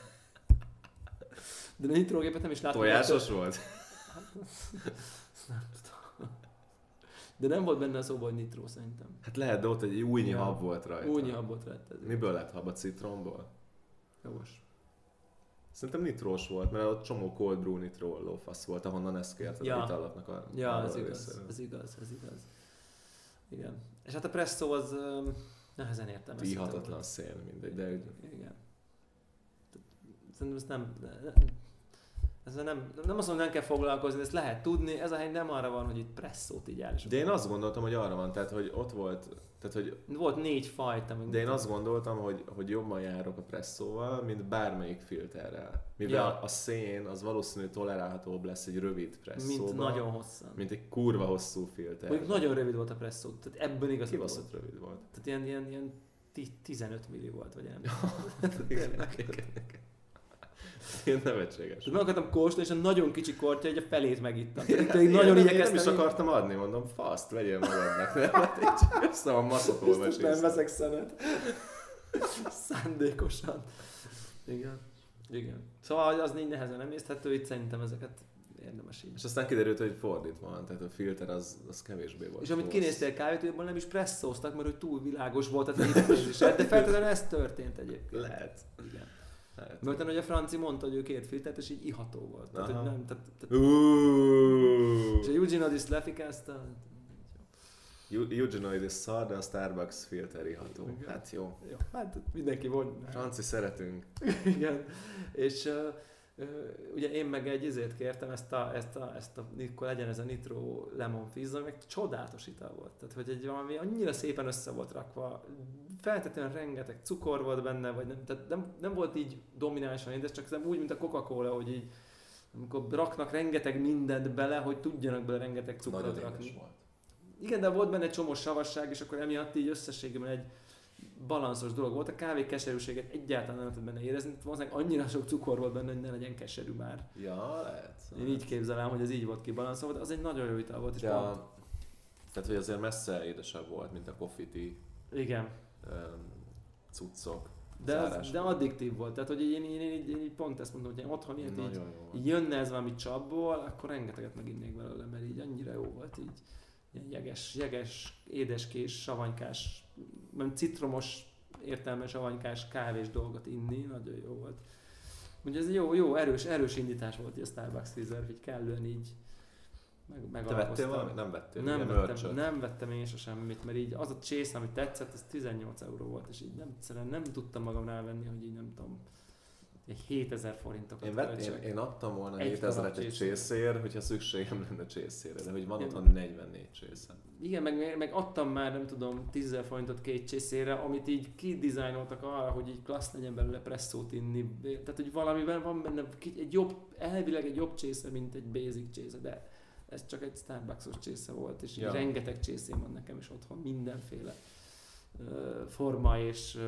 De a nitrogépet nem is láttam. Tojásos volt? Nem tudom. De nem volt benne a szóban, hogy nitro szerintem. Hát lehet, de ott egy újnyi Ja. hab volt rajta. Únyi habot vett ez. Miből lett hab? A citromból? Jogos. Szerintem nitrós volt, mert ott csomó cold brew nitro lófasz volt, ahonnan ezt kérted Ja. a itallatnak a Ja, ez igaz, részéről. ez igaz, ez igaz. Igen. És hát a presszó az nehezen értem. Íhatatlan szén, mindegy, de Igen. Szerintem ezt nem, ne- ezzel nem, nem azt mondom, nem kell foglalkozni, ezt lehet tudni, ez a hely nem arra van, hogy itt presszót így és De én azt gondoltam, hogy arra van, tehát hogy ott volt, tehát hogy Volt négy fajta. Meg De én azt gondoltam, hogy, hogy jobban járok a presszóval, mint bármelyik filterrel. Mivel Ja. a szén az valószínű tolerálhatóbb lesz egy rövid presszóban, mint nagyon hosszan. mint egy kurva hosszú filter. Mondjuk nagyon rövid volt a presszó, tehát ebből igazad volt. Kibaszott rövid volt. Tehát ilyen, ilyen, ilyen ti- 15 milli volt, vagy nem. [LAUGHS] Igen, igen, igen. Ilyen nevetséges. Meg akartam kóstolni, és a nagyon kicsi kortya, egy a felét megittam. Pedig, nagyon nem, én nem igyekeztem. is akartam adni, mondom, faszt, vegyél magadnak. Nem, [LAUGHS] hát össze a maszatól Biztos nem mesélsz. veszek szenet. Szándékosan. Igen. Igen. Szóval az így nehezen emészthető, itt szerintem ezeket érdemes így. És aztán kiderült, hogy fordítva van, tehát a filter az, az kevésbé volt. És amit kinéztél kávét, abban nem is presszóztak, mert hogy túl világos volt a tényezés. De feltétlenül ez történt egyébként. Lehet. Igen. Mert utána, hogy a Franci mondta, hogy ő két filtert, és így iható volt. Tehát, hogy nem, tehát, tehát, és a Eugene Addis lefikázta. Eu- Eugenoid szar, de a Starbucks filter iható. Igen. Hát jó. Jó, hát mindenki von. Franci szeretünk. Igen. És uh, ugye én meg egy izét kértem, ezt a, ezt a, ezt a akkor legyen ez a Nitro Lemon Fizz, ami meg csodálatos ital volt. Tehát, hogy egy valami annyira szépen össze volt rakva, feltétlenül rengeteg cukor volt benne, vagy nem, tehát nem, nem volt így dominánsan édes, csak nem úgy, mint a Coca-Cola, hogy így amikor raknak rengeteg mindent bele, hogy tudjanak bele rengeteg cukrot Nagyon rakni. volt. Igen, de volt benne egy csomó savasság, és akkor emiatt így összességében egy balanszos dolog volt. A kávé keserűséget egyáltalán nem lehetett benne érezni. Valószínűleg annyira sok cukor volt benne, hogy ne legyen keserű már. Ja, lehet. Én így képzelem, hogy ez így volt kibalanszolva, de az egy nagyon jó ital volt. És pont, Ja, tehát, hogy azért messze édesebb volt, mint a coffee tea igen, um, cuccok. de, az, de addiktív volt. Tehát, hogy én, én, én, én, én pont ezt mondom, hogy én otthon ilyet így, így jönne ez valami csapból, akkor rengeteget meginnék belőle, mert így annyira jó volt így. Ilyen jeges, jeges, édeskés, savanykás, nem citromos értelme savanykás kávés dolgot inni, nagyon jó volt. Úgyhogy ez jó, jó, erős, erős indítás volt a Starbucks Freezer, hogy kellően így meg, Te vettél valamit? Nem vettél? Nem vettem, merch-öt? nem vettem én se semmit, mert így az a csész, ami tetszett, ez 18 euró volt, és így nem, egyszerűen nem tudtam magam rávenni, hogy így nem tudom, 7000 forintokat Én, vett, én, én adtam volna Egy 7000-et darab egy csészér. hogyha szükségem lenne csészére, de hogy van Ja. otthon 44 csésze. Igen, meg, meg adtam már, nem tudom, 10 000 forintot két csészére, amit így kidizájnoltak arra, hogy így klassz legyen belőle presszót inni. Tehát, hogy valamiben van benne egy jobb, elvileg egy jobb csésze, mint egy basic csésze, de ez csak egy Starbucksos csésze volt, és Ja. rengeteg csészém van nekem is otthon, mindenféle forma és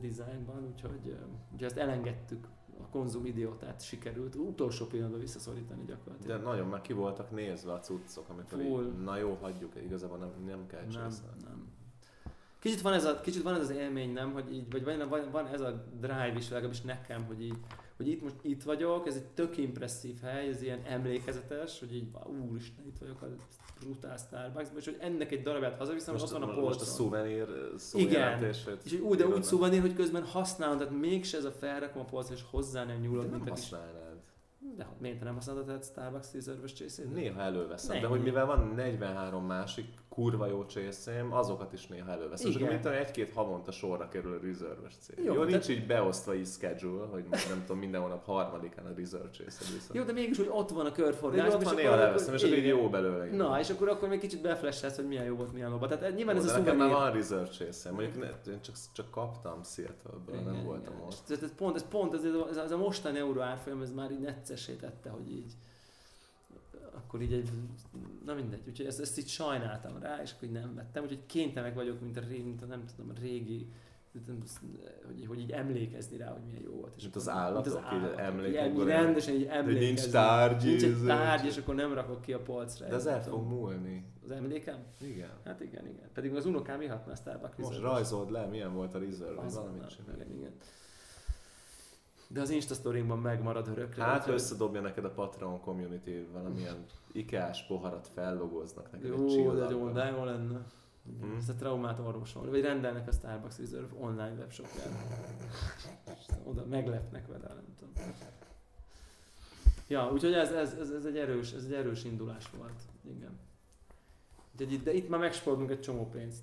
dizájnban, úgyhogy, úgyhogy ezt elengedtük a konzum idiótát sikerült utolsó pillanatban visszaszorítani De gyakorlatilag. nagyon meg ki voltak nézve a cuccok, amikor Full. így, na jó, hagyjuk, igazából nem, nem kell Nem, nem. Kicsit van, ez a, kicsit van ez az élmény, nem, hogy így, vagy van, van, van ez a drive is, legalábbis nekem, hogy így, hogy itt most itt vagyok, ez egy tök impresszív hely, ez ilyen emlékezetes, hogy így, úristen, itt vagyok a brutál Starbucksban, és hogy ennek egy darabját hazaviszem, és ott van a most a polcon. szuvenír szó Igen. jelentését és úgy, de úgy szuvanír, hogy közben használom, tehát mégse ez a felrakom a polcra, és hozzá nem nyúlok, De nem használnád. De miért nem használod a Starbucks Reserve-ös csészét? Néha előveszem, de hogy mivel van 43 másik kurva jó csészém, azokat is néha előveszem. És akkor mint egy-két havonta sorra kerül a reserve cég. Jó, Jó, de- nincs így beosztva így schedule, hogy nem tudom, minden hónap harmadikán a reserve csészed viszont. Jó, de mégis úgy ott van a de körforgás. így ott van néha leveszem, és akkor így jó belőle. Na, és akkor, akkor még kicsit beflesselsz, hogy milyen jó volt, milyen lóba. Tehát nyilván Jó, ez a de nekem már szuvenír. van reserve csészem, mondjuk ne, én csak, csak kaptam Seattle-ből, nem voltam ott. Ez pont, ez pont ez, ez, a, ez a mostani euró árfolyam, ez már így neccesé tette, hogy így akkor így egy, na mindegy, úgyhogy ezt, ezt így sajnáltam rá, és akkor így nem vettem, úgyhogy kénytelenek vagyok, mint a, ré, mint a nem tudom, a régi, hogy, hogy így emlékezni rá, hogy milyen jó volt. És Mint az állatok, így így, emlékekből így rendesen így De emlékezni. nincs tárgy, Nincs egy tárgy, és akkor nem rakok ki a polcra. De ez el fog múlni. Az emlékem? Igen. Hát igen, igen. Pedig az unokám ihatna a Starbucks Most Reserve-ös. rajzold le, milyen volt a reserve, valamit csinál. Igen, igen. De az Insta sztorinkban megmarad örökre. Hát, ha összedobja neked a Patreon community valamilyen ikás poharat fellogoznak neked egy Jó, de csillaggal. jó, de jó lenne. Mhm. Ezt a traumát orvosolni. Vagy rendelnek a Starbucks Reserve online webshopján. Oda meglepnek vele, nem tudom. Ja, úgyhogy ez, ez, ez, ez, egy erős, ez egy erős indulás volt. Igen. De itt, de itt már megspórolunk egy csomó pénzt.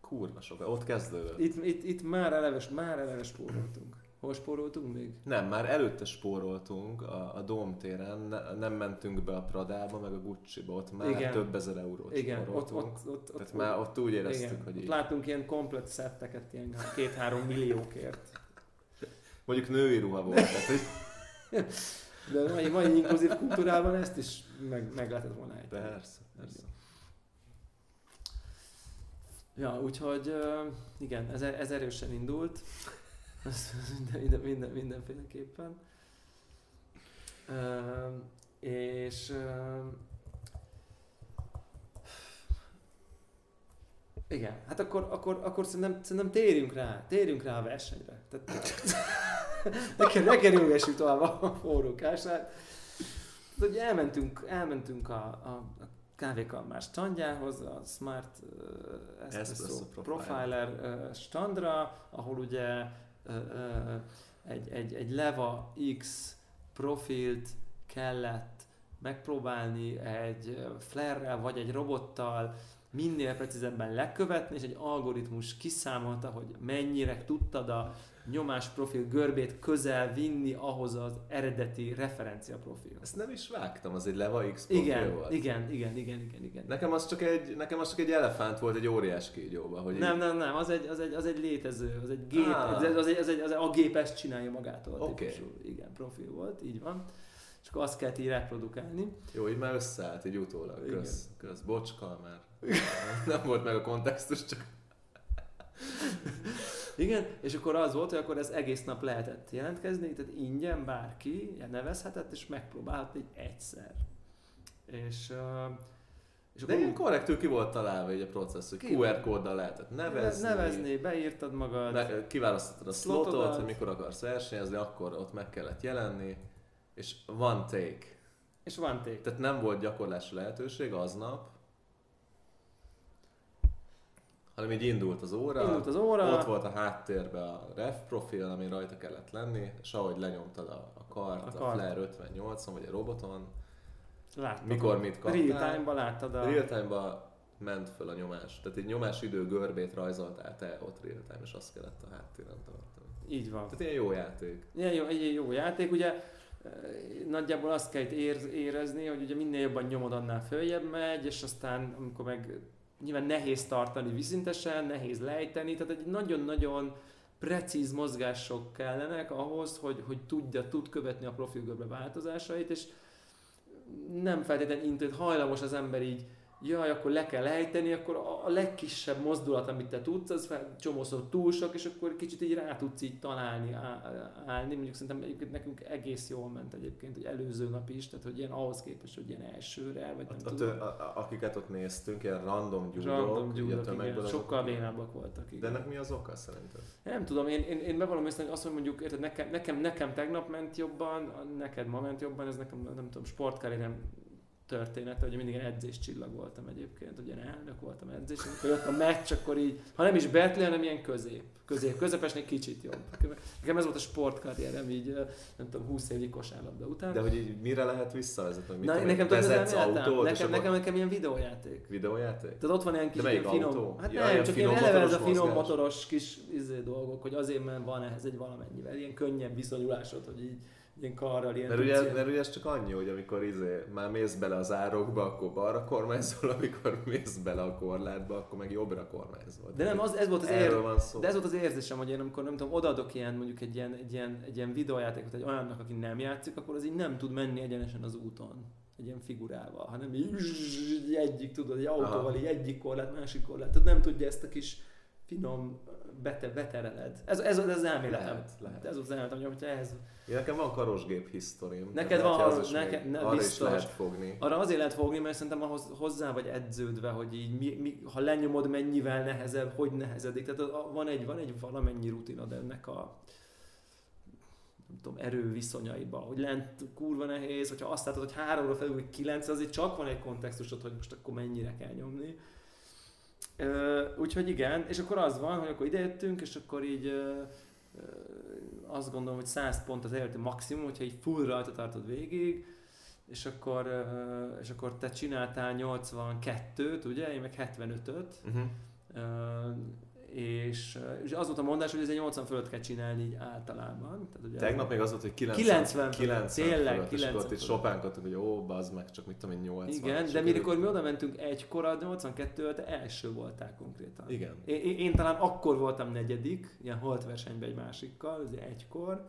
Kurva sok, ott kezdődött. Itt, itt, itt már eleves, már eleves spóroltunk. Hol spóroltunk még? Nem, már előtte spóroltunk a, a Dóm téren, ne, nem mentünk be a Pradába, meg a Gucci-ba, ott már Igen. több ezer eurót Igen, ott, ott, ott, Tehát ott, már ott úgy éreztük, igen. hogy ott így. látunk ilyen komplet szetteket, ilyen két-három milliókért. [LAUGHS] Mondjuk női ruha volt, tehát hogy [LAUGHS] De a mai, mai inkluzív kultúrában ezt is meg, meg lehetett volna ejteni. persze, persze. Ja, úgyhogy igen, ez, ez erősen indult. Ez [LAUGHS] minden, minden, minden, mindenféleképpen. Ö, és ö, igen, hát akkor, akkor, akkor szerintem, szerintem térjünk rá, térjünk rá a versenyre. Tehát, [LAUGHS] ne, ne kerülgessük tovább a forrókását. Tehát, ugye elmentünk, elmentünk a, a, a kávékalmár standjához, a Smart uh, Espresso, Espresso Profiler, uh, standra, ahol ugye uh, uh, egy, egy, egy Leva X profilt kellett megpróbálni egy flare vagy egy robottal minél precízebben lekövetni, és egy algoritmus kiszámolta, hogy mennyire tudtad a nyomás profil görbét közel vinni ahhoz az eredeti referencia profilhoz. Ezt nem is vágtam, az egy Leva X profil Igen, volt. igen, igen, igen, igen, igen. Nekem az, csak egy, nekem az csak egy elefánt volt egy óriás kígyóba. Hogy Nem, így- nem, nem, az egy, az egy, az egy létező, az egy gép, Ah. az, egy, az, egy, az, egy, az egy, a gép ezt csinálja magától. Oké. típusú. Igen, profil volt, így van. És akkor azt kellett így reprodukálni. Jó, így már összeállt, így utólag. Igen. Kösz, kösz. Bocska már. nem volt meg a kontextus, csak Igen, és akkor az volt, hogy akkor ez egész nap lehetett jelentkezni, tehát ingyen bárki nevezhetett, és megpróbálhat egy egyszer. És, és De ilyen korrektül ki volt találva így a processz, hogy QR kóddal lehetett nevezni. nevezni, beírtad magad, Ne, kiválasztottad a slotot, hogy mikor akarsz versenyezni, akkor ott meg kellett jelenni, és one take. és van take. Tehát nem volt gyakorlási lehetőség aznap, hanem így indult az óra, Indult az óra, ott volt a háttérben a ref profil, ami rajta kellett lenni, és ahogy lenyomtad a, a kart, A a, kart. Flare 58-on vagy a roboton, láttad. mikor mit kaptál. Real time-ban láttad a... Real time-ban ment föl a nyomás. Tehát egy nyomás idő görbét rajzoltál te ott real time, és azt kellett a háttéren tartani. Így van. Tehát ilyen jó játék. Ilyen jó, egy jó játék, ugye nagyjából azt kell itt érezni, hogy ugye minél jobban nyomod, annál följebb megy, és aztán amikor meg nyilván nehéz tartani viszintesen, nehéz lejteni, tehát egy nagyon-nagyon precíz mozgások kellenek ahhoz, hogy, hogy tudja, tud követni a profilgörbe változásait, és nem feltétlenül intuit, hajlamos az ember így, jaj, akkor le kell ejteni, akkor a, legkisebb mozdulat, amit te tudsz, az csomószor túl sok, és akkor kicsit így rá tudsz így találni, állni. Mondjuk szerintem egyébként nekünk egész jól ment egyébként, hogy előző nap is, tehát hogy ilyen ahhoz képest, hogy ilyen elsőre, vagy nem a, tudom. a, a, akiket ott néztünk, ilyen random gyúrok, Random gyúrok, igen, sokkal bénábbak voltak. Igen. De ennek mi az oka szerinted? Nem tudom, én, én, én bevallom ezt, hogy azt, hogy mondjuk, érted, nekem, nekem, nekem tegnap ment jobban, neked ma ment jobban, ez nekem, nem tudom, sportkarrierem története, hogy mindig edzés csillag voltam egyébként, ugye elnök voltam edzés, amikor jött a meccs, akkor így, ha nem is Berkeley, hanem ilyen közép, közép, közepesnél kicsit jobb. Nekem ez volt a sportkarrierem, így nem tudom, 20 évig kosárlabda után. De hogy így mire lehet visszavezetni? Mit Na, tudom, nekem vezetsz autót, nekem, nekem, akkor- nekem ilyen videójáték. Videójáték? Tehát ott van ilyen kis ilyen finom, autó? hát Ja, nem, ilyen csak finom ilyen eleve ez a finom motoros kis izé dolgok, hogy azért mert van ehhez egy valamennyivel, ilyen könnyebb viszonyulásod, hogy így ilyen karral, ilyen Mert ugye, mert ugye ez csak annyi, hogy amikor izé, már mész bele az árokba, akkor balra kormányzol, amikor mész bele a korlátba, akkor meg jobbra kormányzol. De nem, az, ez volt az ér... van szó. De ez volt az érzésem, hogy én amikor nem tudom, odaadok ilyen mondjuk egy ilyen, egy ilyen, egy ilyen videójátékot egy olyannak, aki nem játszik, akkor az így nem tud menni egyenesen az úton egy ilyen figurával, hanem így, így egyik, tudod, egy autóval, Aha. így egyik korlát, másik korlát, tehát nem tudja ezt a kis finom bete, betereled. Ez, ez, ez az elméletem. Lehet, lehet. Ez az elméletem, hogyha ehhez Én nekem van karosgép hisztorim. Neked van az is még- ne, arra is biztos. lehet fogni. Arra azért lehet fogni, mert szerintem ahhoz, hozzá vagy edződve, hogy így mi, mi, ha lenyomod, mennyivel nehezebb, hogy nehezedik. Tehát van egy, van egy valamennyi rutinod ennek a nem tudom, erő viszonyaiba, hogy lent kurva nehéz, hogyha azt látod, hogy háromra felül, hogy kilenc, azért csak van egy kontextusod, hogy most akkor mennyire kell nyomni. Ö, úgyhogy igen, és akkor az van, hogy akkor idejöttünk, és akkor így ö, ö, azt gondolom, hogy 100 pont az előtti maximum, hogyha így full rajta tartod végig, és akkor, ö, és akkor te csináltál 82-t, ugye, én meg 75-öt, Uh-huh. És, és az volt a mondás, hogy ez egy 80 fölött kell csinálni így általában. Tehát ugye Tegnap még az volt, hogy 90, 90 fölött, 90 tényleg, fölött, és 90 akkor ott itt sopánkodtunk, hogy ó, bazd meg, csak mit tudom én, 80. Igen, és de akkor mikor mi oda mentünk egykor, a 82 te első voltál konkrétan. Igen. Én, én, talán akkor voltam negyedik, ilyen holt versenyben egy másikkal, ez egykor,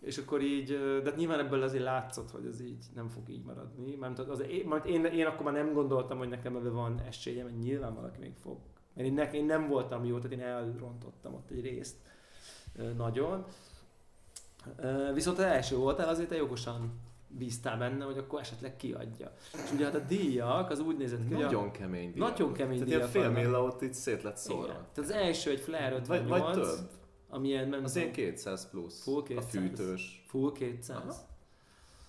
és akkor így, de hát nyilván ebből azért látszott, hogy ez így nem fog így maradni. Mert az, én, mert én, én, akkor már nem gondoltam, hogy nekem ebben van esélyem, hogy nyilván valaki még fog. Mert én, ne, én nem voltam jó, tehát én elrontottam ott egy részt nagyon. Viszont az első voltál, azért te jogosan bíztál benne, hogy akkor esetleg kiadja. És ugye hát a díjak az úgy nézett ki, hogy a, Nagyon kemény díj. Nagyon kemény Tehát díjak fél vannak. milla ott itt szét lett igen. szórva. Tehát az első egy Flare Vagy, 58, vagy több. amilyen nem Az ilyen 200 plusz. Full A 200. fűtős. Full 200. Aha.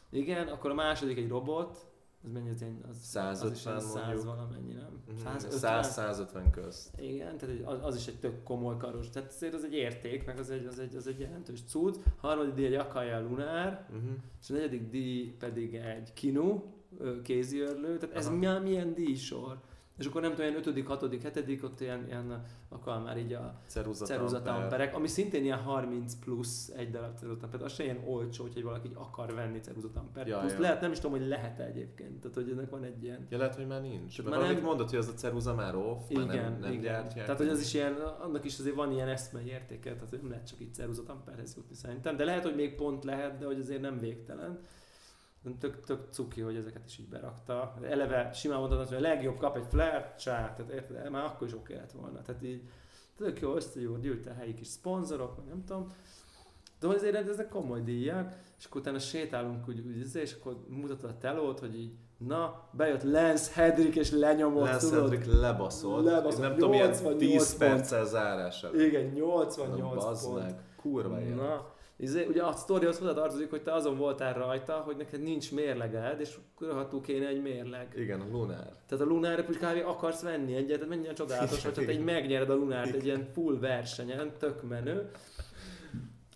Igen, akkor a második egy robot, az mennyi az, ilyen, az, 150 az is ilyen 100 mondjuk. valamennyi, nem? Mhm. 150? 100-150 közt. Igen, tehát egy- az, az, is egy tök komoly karos. Tehát azért az egy érték, meg az egy, az egy, az egy jelentős cucc. Harmadik díj egy Akaya Lunár, Uh-huh. és a negyedik díj pedig egy Kinu, kéziörlő. Tehát ez Aha. milyen, milyen díjsor. És akkor nem tudom, ilyen ötödik, hatodik, hetedik, ott ilyen, ilyen akkor már így a Ceruza, ceruzatamperek, ami szintén ilyen 30 plusz egy darab ceruzatamper, az se ilyen olcsó, hogy valaki akar venni ceruzatampert. Ja, plusz ja. lehet, nem is tudom, hogy lehet egyébként, tehát hogy ennek van egy ilyen Ja, lehet, hogy már nincs. Már nem- mondott, hogy az a ceruza már off, igen, már nem, nem igen. gyártják. Tehát, hogy az is ilyen, annak is azért van ilyen eszmei értéke, tehát hogy nem lehet csak így ceruzatamperhez jutni szerintem, de lehet, hogy még pont lehet, de hogy azért nem végtelen. Tök, tök cuki, hogy ezeket is így berakta. Eleve simán mondhatod, hogy a legjobb kap egy flare, csá, tehát érted, már akkor is oké lett volna. Tehát így tök jó összegyúrt, gyűlt a helyi kis szponzorok, meg nem tudom. De azért ezek komoly díjak, és akkor utána sétálunk úgy, úgy izé, és akkor mutatod a telót, hogy így, na, bejött Lance Hedrick, és lenyomott, Lance tudod. Cedric lebaszott. Lebaszott, nem tudom, ilyen 88 10 pont. perccel zárás előtt. Igen, 88 Bazd pont. meg, kurva élet. Na, izé, ugye a sztorihoz hozzá tartozik, hogy te azon voltál rajta, hogy neked nincs mérleged, és rohadtul kéne egy mérleg. Igen, a Lunár. Tehát a Lunár hogy kb. akarsz venni egyet, tehát mennyire csodálatos, hogy te így megnyered a Lunárt egy ilyen full versenyen, tök menő.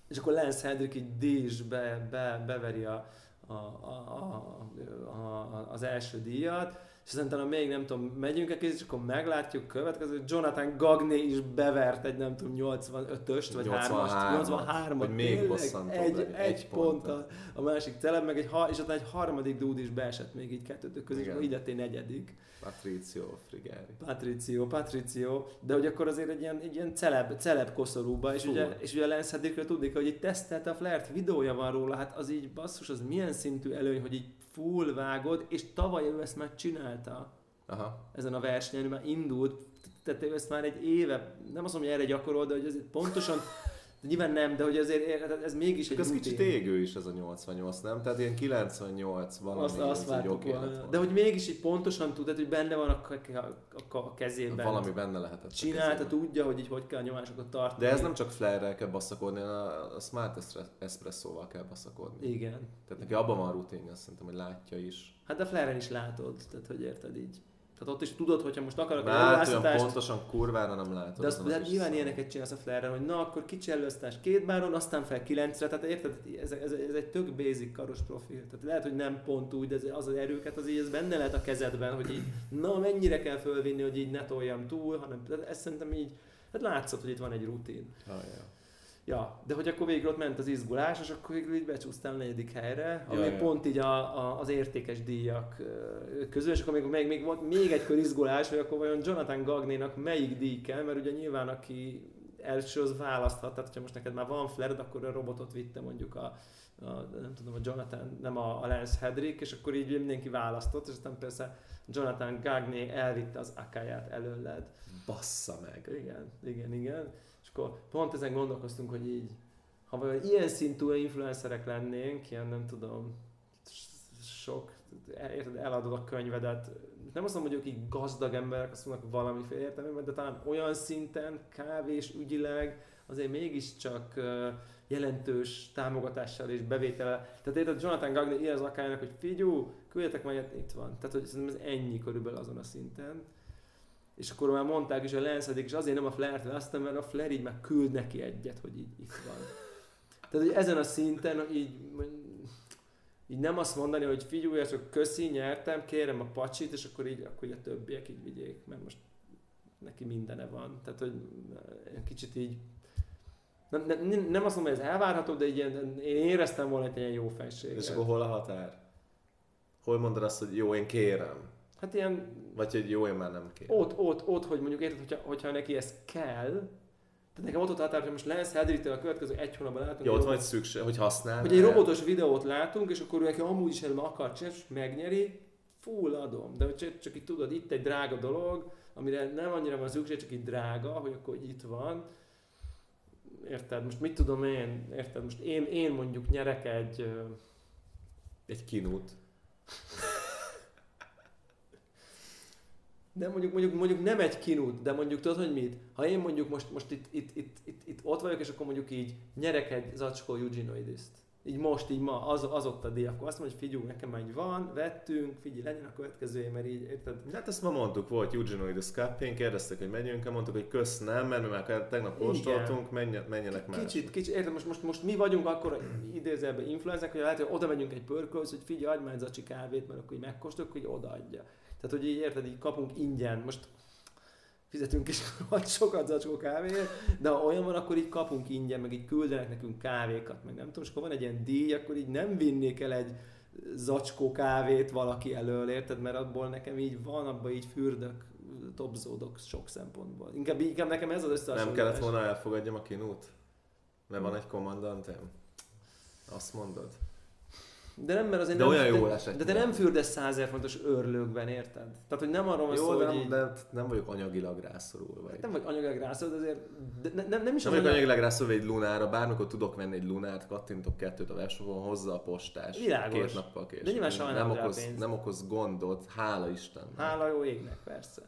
És akkor Lance Hendrick így díj be, be, beveri a, a, a, a, a, az első díjat, és aztán még nem tudom, megyünk egy és akkor meglátjuk következő, Jonathan Gagné is bevert egy nem tudom 85-öst, vagy 3-ast, 83-at, 83-at, vagy még bosszantóbb egy, egy, egy ponttal. ponttal. A másik celeb, meg egy, ha, és aztán egy harmadik dúd is beesett még így kettőtök közé, és így lettél negyedik. Patricio Frigeri. Patricio, Patricio, de hogy akkor azért egy ilyen, egy ilyen celeb, celeb koszorúba, és Fú. ugye, és ugye a Lance Hedrickről tudni hogy így tesztelte a Flert, videója van róla, hát az így basszus, az milyen szintű előny, hogy így full vágod, és tavaly ő ezt már csinálta Aha. ezen a versenyen, már indult, tehát ő ezt már egy éve, nem azt mondom, hogy erre gyakorol, de hogy azért pontosan nyilván nem, de hogy azért ez, ez mégis egy Ez rutin. kicsit égő is ez a 88, nem? Tehát ilyen 98 valami, Azt, azt vártuk élet volna. De hogy mégis így pontosan tudod, hogy benne van a, a, a, kezében. Valami benne lehetett. Csinálta, tudja, hogy így hogy kell a nyomásokat tartani. De ez nem csak flare kell baszakodni, hanem a, a Smart Espresso-val kell baszakodni. Igen. Tehát neki abban van rutinja, azt szerintem, hogy látja is. Hát de a flare is látod, tehát hogy érted így. Tehát ott is tudod, hogyha most akarok egy előválasztást, pontosan kurvára nem látod. de azt, de hát nyilván ilyeneket csinálsz a flare hogy na akkor kicsi előosztás két báron, aztán fel kilencre, tehát érted, ez, ez, ez, egy tök basic karos profil. Tehát lehet, hogy nem pont úgy, de ez, az az erőket az így, ez benne lehet a kezedben, hogy így, na mennyire kell fölvinni, hogy így ne toljam túl, hanem ez szerintem így, hát látszott, hogy itt van egy rutin. Ja, ja. Ja, de hogy akkor végül ott ment az izgulás, és akkor végül így becsúsztál a negyedik helyre, ami Ja, pont így a, a, az értékes díjak közül, és akkor még, még, még volt még egy kör izgulás, hogy akkor vajon Jonathan Gagnénak melyik díj kell, mert ugye nyilván aki első az választhat, tehát hogyha most neked már van flared, akkor a robotot vitte mondjuk a, a nem tudom, a Jonathan, nem a, a Lance Hedrick, és akkor így mindenki választott, és aztán persze Jonathan Gagné elvitte az akáját előled. Bassza meg. Igen, igen, igen. Akkor pont ezen gondolkoztunk, hogy így, ha vajon ilyen szintű influencerek lennénk, ilyen nem tudom, sok, érted, eladod a könyvedet, nem azt mondom, hogy ők így gazdag emberek, azt mondnak valamiféle értelmében, de talán olyan szinten, kávés ügyileg, azért mégiscsak ö, jelentős támogatással és bevétele. Tehát érted, Jonathan Gagné ír az akájának, hogy figyú, küldjetek ilyet, itt van. Tehát hogy szerintem ez ennyi körülbelül azon a szinten. És akkor már mondták is, hogy Lenszedik, és azért nem a Flair-t választom, mert a Flair így már küld neki egyet, hogy így itt van. Tehát, hogy ezen a szinten így, így nem azt mondani, hogy figyelj, csak köszi, nyertem, kérem a pacsit, és akkor így, akkor így a többiek így vigyék, mert most neki mindene van. Tehát, hogy kicsit így nem, nem, nem azt mondom, hogy ez elvárható, de ilyen, én éreztem volna egy ilyen jó fejséget. És akkor hol a határ? Hol mondod azt, hogy jó, én kérem? Hát ilyen Vagy hogy jó, én már nem kérem? ott, ott, ott, hogy mondjuk érted, hogyha, hogyha neki ez kell, tehát nekem ott ott határ, hogy most Lance Hedrick-től a következő egy hónapban látunk, Jó, egy ott van egy szükség, hogy használ. hogy egy robotos videót látunk, és akkor ő neki amúgy is előbb akar csinálni, és megnyeri, full adom. De hogy csak, csak így tudod, itt egy drága dolog, amire nem annyira van szükség, csak így drága, hogy akkor itt van. Érted? Most mit tudom én? Érted? Most én, én mondjuk nyerek egy... Egy kinút. [LAUGHS] De mondjuk, mondjuk, mondjuk nem egy kinút, de mondjuk tudod, hogy mit? Ha én mondjuk most, most itt, itt, itt, itt, itt, ott vagyok, és akkor mondjuk így nyerek egy zacskó Eugenoidis-t. Így most, így ma, az, az ott a díj, akkor azt mondom, hogy figyelj, nekem így van, vettünk, figyelj, legyen a következő, mert így, érted? Hát ezt ma mondtuk, volt Eugenoidis Cupping, kérdeztek, hogy megyünk-e, mondtuk, hogy kösz nem, mert mi már tegnap Igen. kóstoltunk, menjen, menjenek már. Kicsit, kicsit, érted, most, most, most mi vagyunk akkor idézőjelben influenzek, hogy lehet, hogy oda megyünk egy pörkölhöz, hogy figyelj, adj már egy zacsi kávét, mert akkor így megkóstoljuk, hogy odaadja. Tehát, hogy így érted, így kapunk ingyen, most fizetünk is [LAUGHS] vagy sokat zacskó kávéért, de ha olyan van, akkor így kapunk ingyen, meg így küldenek nekünk kávékat, meg nem tudom, és akkor van egy ilyen díj, akkor így nem vinnék el egy zacskó kávét valaki elől, érted? Mert abból nekem így van, abban így fürdök, topzódok sok szempontból. Inkább, inkább nekem ez az Nem összehasonlítás. kellett volna elfogadjam a kinút? Mert van egy kommandantem? Azt mondod? De nem, mert azért De nem, olyan de, jól esett de te nem fürdesz százer fontos örlőkben, érted? Tehát, hogy nem arról van szó, de hogy nem, így, de nem vagyok anyagilag rászorulva. Vagy. nem vagy anyagilag rászol, de azért de ne, nem, nem is Nem vagyok anyag- anyagilag rászorulva egy lunára, bármikor tudok venni egy lunát, kattintok kettőt a webshopon, hozza a postás. Világos. Két nappal később. De nyilván nem, a okoz, nem okoz gondot, hála Istennek. Hála jó égnek, persze.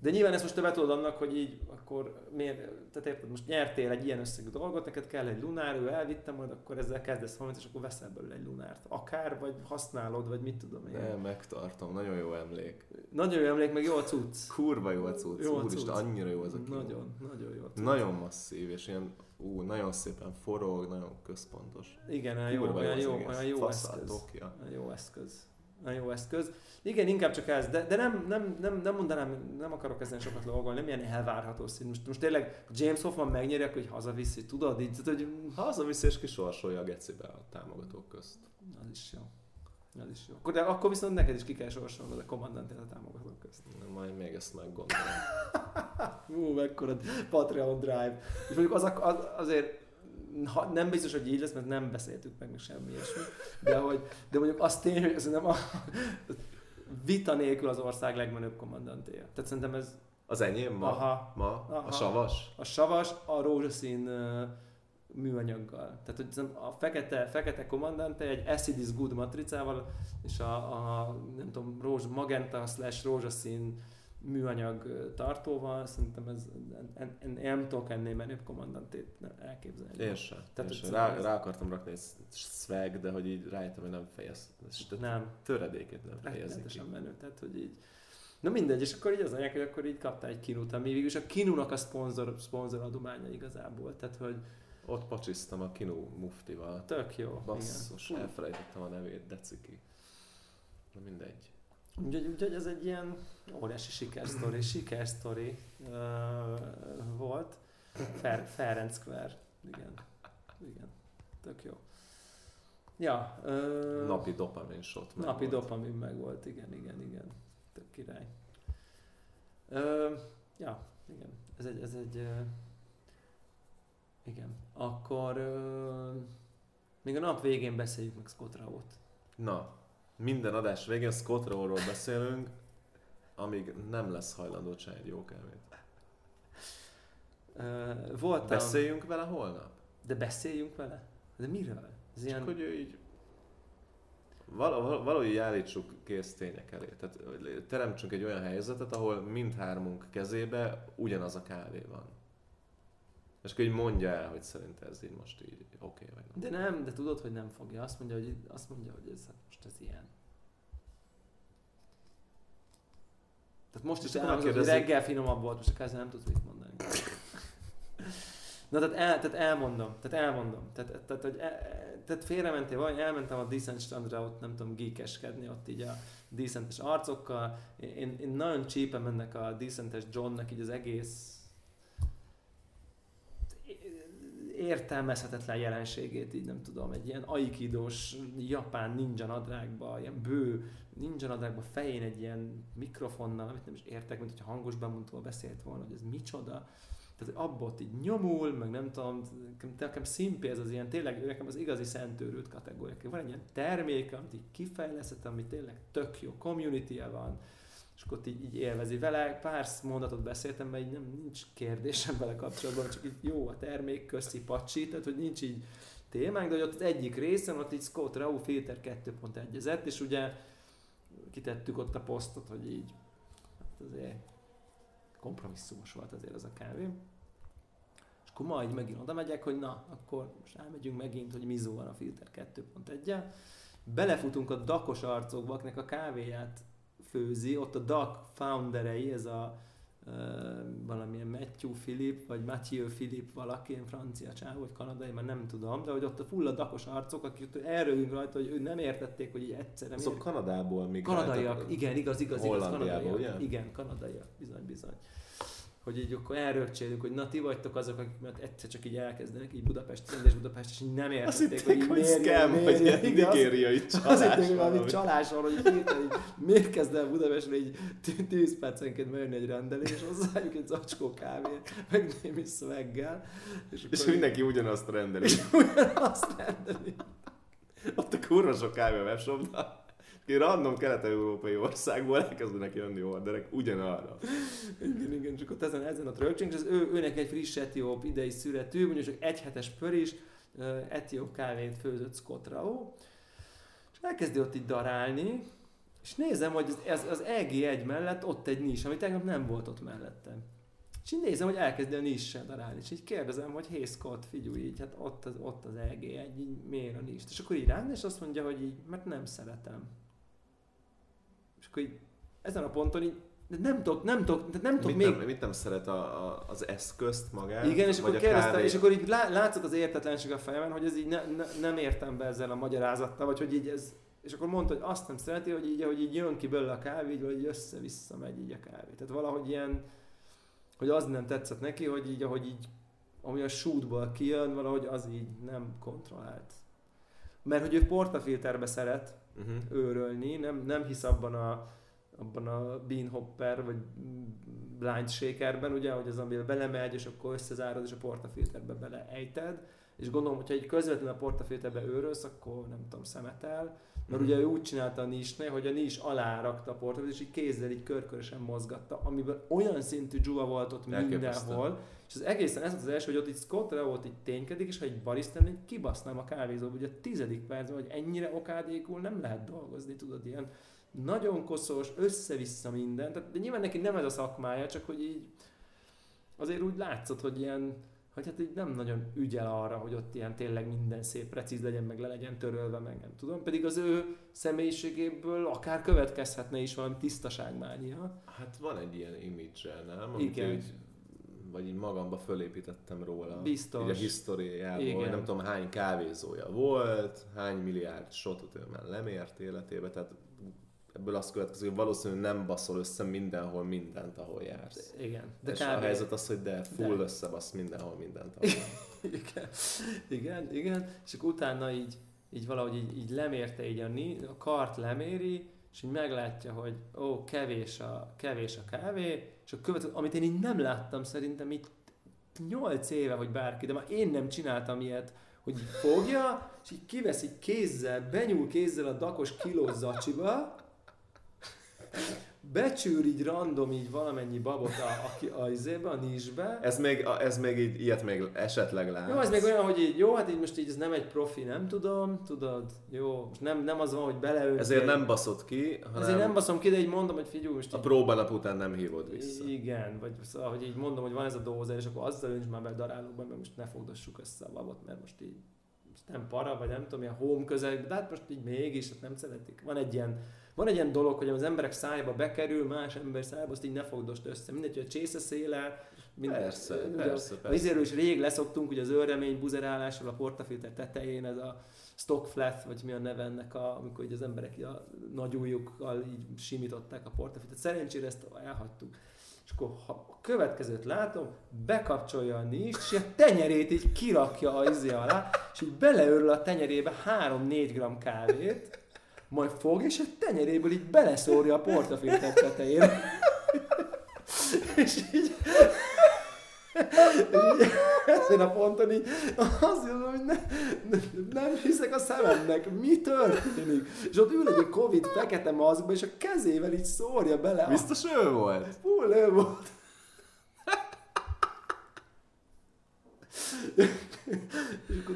De nyilván ezt most te betudod annak, hogy így akkor miért, tehát érted, most nyertél egy ilyen összegű dolgot, neked kell egy lunár, ő elvitte, majd akkor ezzel kezdesz valamit, és akkor veszel belőle egy lunárt. Akár, vagy használod, vagy mit tudom én. Nem, megtartom, nagyon jó emlék. Nagyon jó emlék, meg jó a cucc. Kurva jó a cucc, Jó a cucc. annyira jó az a kinó. Nagyon, nagyon jó a cucc. Nagyon masszív, és ilyen, ú, nagyon szépen forog, nagyon központos. Igen, olyan jó, olyan jó, olyan jó eszköz. jó eszköz. Olyan jó eszköz. Igen, inkább csak ez, de, de nem, nem, nem, nem mondanám, nem akarok ezen sokat logolni, nem ilyen elvárható szint. Most, most tényleg James Hoffman megnyeri, akkor hogy hazaviszi, tudod? Így, tudod, hogy Hazaviszi és kisorsolja a gecibe a támogatók közt. az is jó. Az is jó. Akkor, de akkor viszont neked is ki kell sorsolnod a kommandantét a támogatók közt. Majd még ezt meggondolom. [LAUGHS] Ú, mekkora Patreon drive. És mondjuk az, az, azért ha, nem biztos, hogy így lesz, mert nem beszéltük meg, meg semmi ilyesmi. De, hogy, de mondjuk az tény, hogy szerintem a vita nélkül az ország legmenőbb kommandantéja. Tehát szerintem ez Az enyém ma? Aha. Ma? Aha. A savas? A savas a rózsaszín műanyaggal. Tehát hogy a fekete, fekete kommandante egy acid is good matricával, és a, a nem tudom, rózs, magenta slash rózsaszín műanyag tartóval, szerintem ez, en, en, én nem tudok ennél menőbb kommandantét elképzelni. Én sem. Tehát, Én sem. Rá, rá, akartam rakni egy swag, de hogy így rájöttem, hogy nem fejez. Nem, Töredékét nem fejezik ki. menő, tehát hogy így Na mindegy, és akkor így az anyag, hogy akkor így kaptál egy kinút, ami végülis a kinunak a szponzor, szponzor adománya igazából, tehát hogy Ott pacsisztam a Kinu muftival. tök jó. Basszus, igen. Elfelejtettem a nevét, deciki. Na mindegy. Úgyhogy, úgyhogy ez egy ilyen óriási sikersztori, sikersztori uh, volt. Fer, Ferenc Square. Igen. Igen. Tök jó. Ja. Uh, Napi dopamin shot. meg napi volt. dopamin meg volt, igen, igen, igen. Tök király. Uh, ja, igen. Ez egy, ez egy uh, igen. Akkor uh, még a nap végén beszéljük meg Scott Rao-t. Na, minden adás végén Scott Rowe-ról beszélünk, amíg nem lesz hajlandó csinálni egy jó kávét. Uh, voltam... Beszéljünk vele holnap? De beszéljünk vele? De miről? Ez Csak ilyen... hogy ő így val- valahogy állítsuk kész tények elé. Tehát teremtsünk egy olyan helyzetet, ahol mindhármunk kezébe ugyanaz a kávé van. És akkor így mondja el, hogy szerint ez így most így oké okay, vagy nem. De nem, de tudod, hogy nem fogja. Azt mondja, hogy, azt mondja, hogy ez hát most ez ilyen. Tehát most is elhangzott, hogy reggel finomabb volt, most a kezem nem tudsz mit mondani. [LAUGHS] Na, tehát, el, tehát elmondom, tehát elmondom. Tehát, tehát, hogy el, tehát félrementél vagy, elmentem a Decent strandra, ott nem tudom, geekeskedni, ott így a decentes arcokkal. Én, én nagyon csípen mennek a decentes Johnnak így az egész értelmezhetetlen jelenségét, így nem tudom, egy ilyen aikidós japán ninja nadrágba, ilyen bő ninja nadrágba, fején egy ilyen mikrofonnal, amit nem is értek, mint hogyha hangos bemutatóval beszélt volna, hogy ez micsoda. Tehát abból így nyomul, meg nem tudom, nekem, szimpi ez az ilyen, tényleg nekem az igazi szentőrült kategória. Van egy ilyen termék, amit így kifejlesztett, ami tényleg tök jó community van, és akkor így, így élvezi vele. Pár mondatot beszéltem, mert így nem, nincs kérdésem vele kapcsolatban, csak így jó a termék, köszi pacsi, tehát hogy nincs így témánk, de hogy ott egyik részen ott így Scott Rau Filter 2.1-ezett, és ugye kitettük ott a posztot, hogy így hát azért kompromisszumos volt azért az a kávé. És akkor majd megint oda megyek, hogy na, akkor most elmegyünk megint, hogy Mizu van a Filter 2.1-jel. Belefutunk a dakos arcokba, akinek a kávéját főzi, ott a DAC founderei, ez a uh, valamilyen Matthew Philip, vagy Mathieu Philip valaki, ilyen francia csáv, vagy kanadai, már nem tudom, de hogy ott a full a dakos arcok, akik ott erőünk rajta, hogy ők nem értették, hogy így egyszerre Azok miért- Kanadából még Kanadaiak, igen, igaz, igaz, igaz, kanadaiak. ugye? Igen, kanadaiak, bizony, bizony. Hogy így akkor elrögcsélünk, hogy na ti vagytok azok, akik mert egyszer csak így elkezdenek, így Budapest, rendes Budapest, és így nem Azt értették, hogy hitték, így hogy miért, scam, miért, vagy ilyen azt- nigériai azt csalás. hitték, hogy valami csalás van, hogy hirtelen miért kezd el Budapestre így 10 percenként bejönni egy rendelés, és hozzájuk egy zacskó kávét, meg némi szveggel. És, És így mindenki ugyanazt rendeli. ugyanazt rendeli. Ott a kurva sok kávé a webshopban. Random kelet-európai országból elkezdenek jönni orderek ugyanarra. Igen, igen, csak ott ezen, ezen a rögcsünk, és az ő, őnek egy friss etióp idei születő, mondjuk csak egy hetes pör is, ö, etióp kávét főzött Scott Rao, és elkezdi ott így darálni, és nézem, hogy az, ez, az EG1 mellett ott egy nis, ami tegnap nem volt ott mellettem. És így nézem, hogy elkezdi a nissel darálni, és így kérdezem, hogy hey Scott, figyelj, így, hát ott az, ott az EG1, így miért a nis? És akkor így rám, és azt mondja, hogy így, mert nem szeretem. Akkor így ezen a ponton így de nem tudok, nem tudok, de nem tudok Mit még... nem, mit nem szeret a, a, az eszközt magát? Igen, és akkor kérdeztem, kávé- és akkor így lá, látszott az értetlenség a fejemben, hogy ez így ne, ne, nem értem be ezzel a magyarázattal, vagy hogy így ez, és akkor mondta, hogy azt nem szereti, hogy így, hogy így jön ki belőle a kávé, így, így össze-vissza megy így a kávé. Tehát valahogy ilyen, hogy az nem tetszett neki, hogy így, ahogy így, ami a shootból kijön, valahogy az így nem kontrollált. Mert hogy ő portafilterbe szeret, Uh-huh. őrölni, nem, nem hisz abban a, abban a bean hopper, vagy blind shakerben, ugye, hogy az, amivel belemegy, és akkor összezárod, és a portafilterbe beleejted, és gondolom, hogyha egy közvetlenül a portafilterbe őrölsz, akkor nem tudom, szemetel, Mert ugye ő úgy csinálta a nisnél, hogy a nis alá rakta a portafót, és így kézzel így körkörösen mozgatta, amiben olyan szintű dzsuva volt ott Elképesztő. mindenhol, és az egészen ez volt az első, hogy ott itt Scott Rowot így ténykedik, és ha egy baristán így kibasznám a kávézóba, ugye a tizedik percben, hogy ennyire okádékul nem lehet dolgozni, tudod, ilyen nagyon koszos, össze-vissza minden, tehát, de nyilván neki nem ez a szakmája, csak hogy így azért úgy látszott, hogy ilyen, hogy hát így nem nagyon ügyel arra, hogy ott ilyen tényleg minden szép, precíz legyen, meg le legyen törölve, meg nem tudom. Pedig az ő személyiségéből akár következhetne is valami tisztaságmánia. Hát van egy ilyen image nem? Amit Igen. Úgy, vagy így magamba fölépítettem róla. Biztos. Így a historiájából, Igen. nem tudom hány kávézója volt, hány milliárd shotot ő már lemért életébe, tehát ebből azt következik, hogy valószínűleg nem baszol össze mindenhol mindent, ahol jársz. Igen. De és a helyzet az, hogy de full De. összebasz mindenhol mindent, ahol [LAUGHS] igen, igen, igen, és akkor utána így, így valahogy így, így lemérte így a, a kart leméri, és így meglátja, hogy ó, kevés a, kevés a kávé, és a következő, amit én így nem láttam szerintem itt 8 éve, hogy bárki, de már én nem csináltam ilyet, hogy így fogja, és így kivesz így kézzel, benyúl kézzel a dakos kilós zacsiba, becsűr így random így valamennyi babot a, a, a, izébe, a nisbe, Ez még, a- ez még így, ilyet még esetleg látsz. jó, ez még olyan, hogy így, jó, hát így most így ez nem egy profi, nem tudom, tudod, jó, most nem, nem az van, hogy beleönt. Ezért nem baszott ki, hanem Ezért nem baszom ki, de így mondom, hogy figyelj, most a így, próbanap után nem hívod vissza. Igen, vagy szóval, hogy így mondom, hogy van ez a dózer, és akkor azzal önts már be darálóban, mert most ne fogdassuk össze a babot, mert most így nem para, vagy nem tudom, ilyen home közeg, de hát most így mégis, hát nem szeretik. Van egy ilyen, van egy ilyen dolog, hogy az emberek szájába bekerül, más ember szájába, azt így ne fogdost össze. Mindegy, hogy a csésze széle, Persze, ugye persze, persze. izéről is rég leszoktunk, ugye az őrremény buzerálással a portafilter tetején, ez a stock flat, vagy mi a neve ennek, a, amikor így az emberek így a nagy ujjukkal így simították a portafiltert. Szerencsére ezt elhagytuk. És akkor ha a következőt látom, bekapcsolja a nincs, és a tenyerét így kirakja a izé alá, és így beleörül a tenyerébe 3-4 g kávét, majd fog, és a tenyeréből így beleszórja a portafilter tetejére. [LAUGHS] és így és ezen a ponton így azt mondom, hogy ne, ne, nem hiszek a szememnek, mi történik? És ott ül egy Covid fekete maszkba, és a kezével így szórja bele. a- Biztos ő volt? Full ő volt. és, akkor,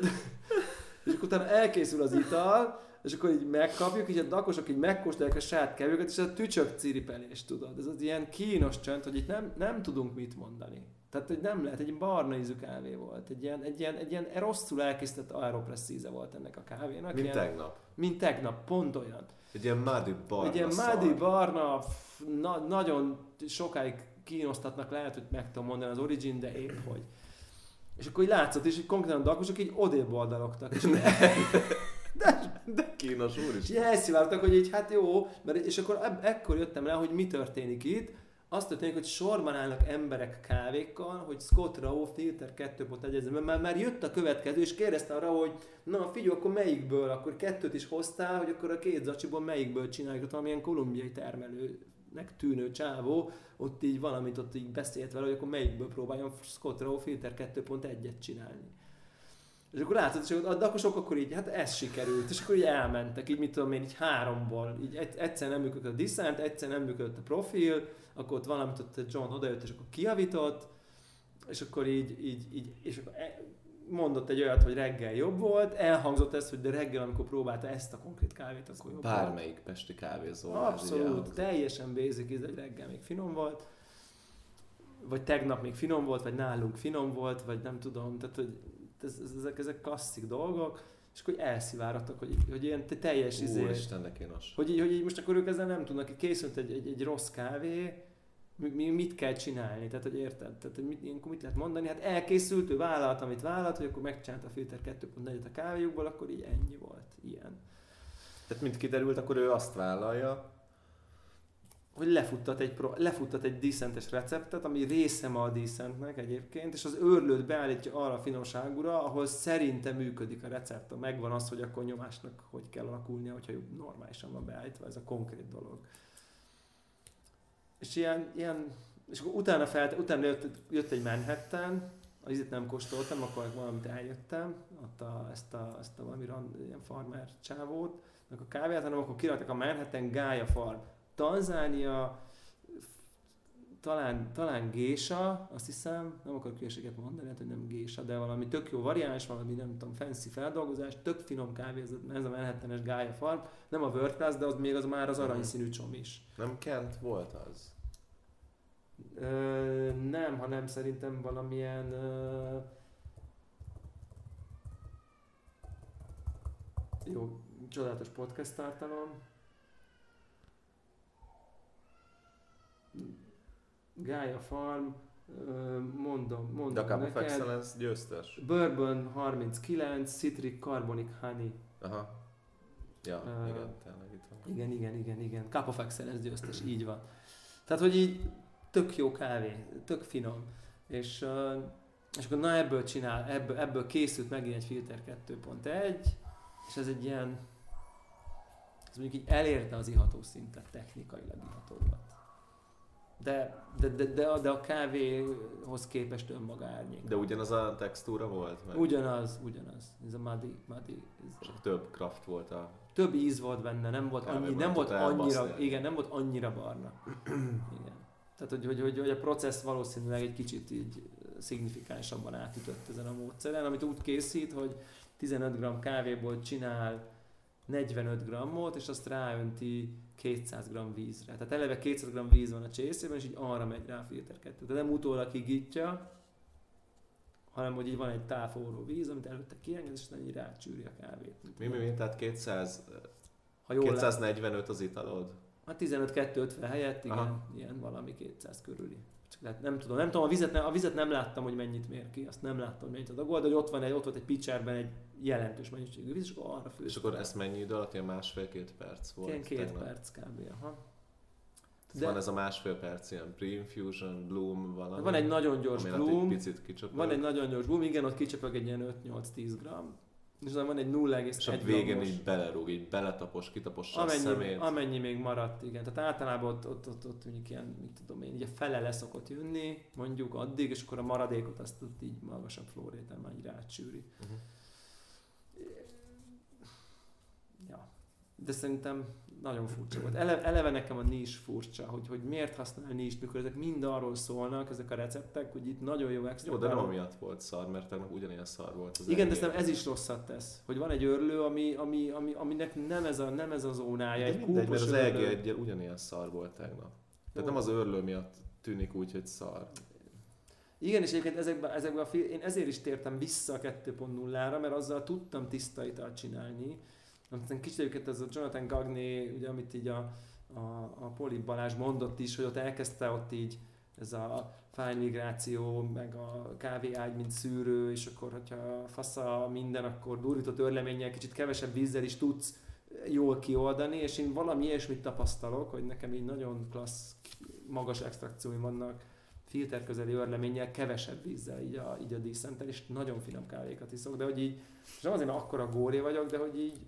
és akkor utána elkészül az ital, és akkor így megkapjuk, így a dakosok így megkóstolják a saját kevőket, és a tücsök ciripelés, tudod. Ez az ilyen kínos csönd, hogy itt nem, nem tudunk mit mondani. Tehát, hogy nem lehet, egy barna ízű kávé volt. Egy ilyen, egy ilyen, egy ilyen rosszul elkészített aeropress íze volt ennek a kávénak. Mint ilyen, tegnap. mint tegnap, pont olyan. Egy ilyen muddy barna Egy ilyen mádi barna, f- na, nagyon sokáig kínosztatnak, lehet, hogy meg tudom mondani az Origin, de épp hogy. És akkor így látszott is, hogy konkrétan a dakosok így odébb oldalogtak. És, [LAUGHS] de, De kínos úr és is. így elszivárogtak, hogy így hát jó, mert, és akkor eb- ekkor jöttem rá, hogy mi történik itt. Az történik, hogy sorban állnak emberek kávékkal, hogy Scott Rao Filter 2.1 mert már, már jött a következő, és kérdezte arra, hogy na figyelj, akkor melyikből, akkor kettőt is hoztál, hogy akkor a két zacsiból melyikből csináljuk, ott valamilyen kolumbiai termelőnek tűnő csávó, ott így valamit ott így beszélt vele, hogy akkor melyikből próbáljon Scott Rao Filter 2.1-et csinálni. És akkor látszott, és a dakosok akkor így, hát ez sikerült, és akkor így elmentek, így mit tudom én, így háromból, így egy- egyszer nem működött a Descent, egyszer nem működött a profil, akkor ott valamit ott John odajött, és akkor kiavított, és akkor így, így, így és akkor e- mondott egy olyat, hogy reggel jobb volt, elhangzott ez, hogy de reggel, amikor próbálta ezt a konkrét kávét, akkor jobb volt. Bármelyik pesti kávézó. Abszolút, teljesen basic íz, hogy reggel még finom volt, vagy tegnap még finom volt, vagy nálunk finom volt, vagy nem tudom, tehát hogy ez, ez, ezek, ezek klasszik dolgok, és akkor elsziváradtak, hogy, hogy ilyen te- teljes izé, Úristen, de kínos. hogy így, hogy így most akkor ők ezzel nem tudnak, készült egy, egy, egy rossz kávé, mi, mit kell csinálni, tehát hogy érted, tehát hogy mit, ilyenkor mit lehet mondani, hát elkészült, ő vállalt, amit vállalt, hogy akkor megcsinálta a filter 2.4-et a kávéjukból, akkor így ennyi volt, ilyen. Tehát mint kiderült, akkor ő azt vállalja, hogy lefuttat egy, pro, lefuttat egy decentes receptet, ami része ma a decentnek egyébként, és az őrlőt beállítja arra a finomságúra, ahol szerintem működik a recept. Megvan az, hogy akkor nyomásnak hogy kell alakulnia, hogyha normálisan van beállítva, ez a konkrét dolog. És ilyen, ilyen és akkor utána, felt, utána jött, jött egy Manhattan, az izét nem kóstoltam, akkor valamit eljöttem, ott a, ezt, a, ezt a valami rand, ilyen farmer csávót, a kávéát, hanem akkor kiraktak a Manhattan Gaia Farm. Tanzánia, talán, talán gésa, azt hiszem, nem akarok hülyeséget mondani, lehet, hogy nem gésa, de valami tök jó variáns, valami nem tudom, fancy feldolgozás, tök finom kávé, ez, ez a Manhattan-es Gaia Farm, nem a World Class, de az még az már az aranyszínű csom is. Nem Kent volt az? Ö, nem, hanem szerintem valamilyen... Ö, jó, csodálatos podcast tartalom. Gaia Farm, mondom, mondom De Cup of. Excellence győztes? Bourbon 39, Citric Carbonic Honey. Aha. Ja, Ö, igen, tényleg itt van. Igen, igen, igen, igen. Cup of Excellence győztes, így van. Tehát, hogy így tök jó kávé, tök finom. És, ö, és akkor na ebből csinál, ebből, ebből készült megint egy Filter 2.1, és ez egy ilyen, ez mondjuk így elérte az iható szintet, technikailag iható volt. De, de, de, de, a, de a kávéhoz képest önmaga árnyék. De ugyanaz a textúra volt? Meg? Ugyanaz, ugyanaz. Ez a muddy, muddy. Ez Csak több kraft volt a... több íz volt benne, nem volt, annyi, nem volt annyira, igen, nem volt annyira barna. igen. Tehát, hogy, hogy, hogy, hogy, a processz valószínűleg egy kicsit így szignifikánsabban átütött ezen a módszeren, amit úgy készít, hogy 15 g kávéból csinál 45 grammot, és azt ráönti 200 g vízre. Tehát eleve 200 g víz van a csészében, és így arra megy rá a filter 2. Tehát nem utólag higítja, hanem hogy így van egy tál forró víz, amit előtte kienged, és így rácsűri a kávét. Mi, mi, mi? Tehát 200, Ha jól lát, 245 az italod? a 15-250 helyett, igen, Aha. ilyen valami 200 körüli. Csak lehet, nem tudom, nem tudom, a vizet, ne, a vizet nem láttam, hogy mennyit mér ki, azt nem láttam, hogy mennyit adagol, de hogy ott van egy, ott volt egy pitcherben egy jelentős mennyiségű víz, és akkor arra fő. És akkor ezt mennyi idő alatt? Ilyen másfél-két perc volt? Ilyen két tegnap? perc kb. Aha. De... Van ez a másfél perc, ilyen pre-infusion, bloom, valami. Van egy nagyon gyors alatt egy bloom, picit kicsapod. van egy nagyon gyors bloom, igen, ott kicsapog egy ilyen 5-8-10 gram, és van egy 0,1 és a végén grammos. így belerúg, így beletapos, kitapossa a Amennyi, szemét. amennyi még maradt, igen. Tehát általában ott, ott, ott, ott mondjuk ilyen, mit tudom én, így a fele le szokott jönni, mondjuk addig, és akkor a maradékot azt ott így magasabb flóréten már így rácsűri. Uh-huh. Ja. De szerintem nagyon furcsa volt. Ele, eleve nekem a nis furcsa, hogy, hogy miért használ nis, mikor ezek mind arról szólnak, ezek a receptek, hogy itt nagyon jó extra. Jó, de nem amiatt volt szar, mert tegnap ugyanilyen szar volt az Igen, de egész. szerintem ez is rosszat tesz, hogy van egy örlő, ami, ami, ami, aminek nem ez a, nem ez a zónája, De egy mindegy, mert az. EG egyel ugyanilyen szar volt tegnap. Tehát Jó. nem az örlő miatt tűnik úgy, hogy szar. Igen, és egyébként ezekben, ezekben a fil- én ezért is tértem vissza a 2.0-ra, mert azzal tudtam tiszta italt csinálni. Aztán kicsit egyébként ez a Jonathan Gagné, ugye, amit így a, a, a Poli Balázs mondott is, hogy ott elkezdte ott így ez a fájl migráció, meg a kávéágy, mint szűrő, és akkor, hogyha fasza minden, akkor durvított örleménnyel kicsit kevesebb vízzel is tudsz jól kioldani, és én valami ilyesmit tapasztalok, hogy nekem így nagyon klassz, magas extrakcióim vannak, filter közeli örleménnyel, kevesebb vízzel így a, így a díszenttel, és nagyon finom kávékat iszok, de hogy így, és nem azért, mert akkora góri vagyok, de hogy így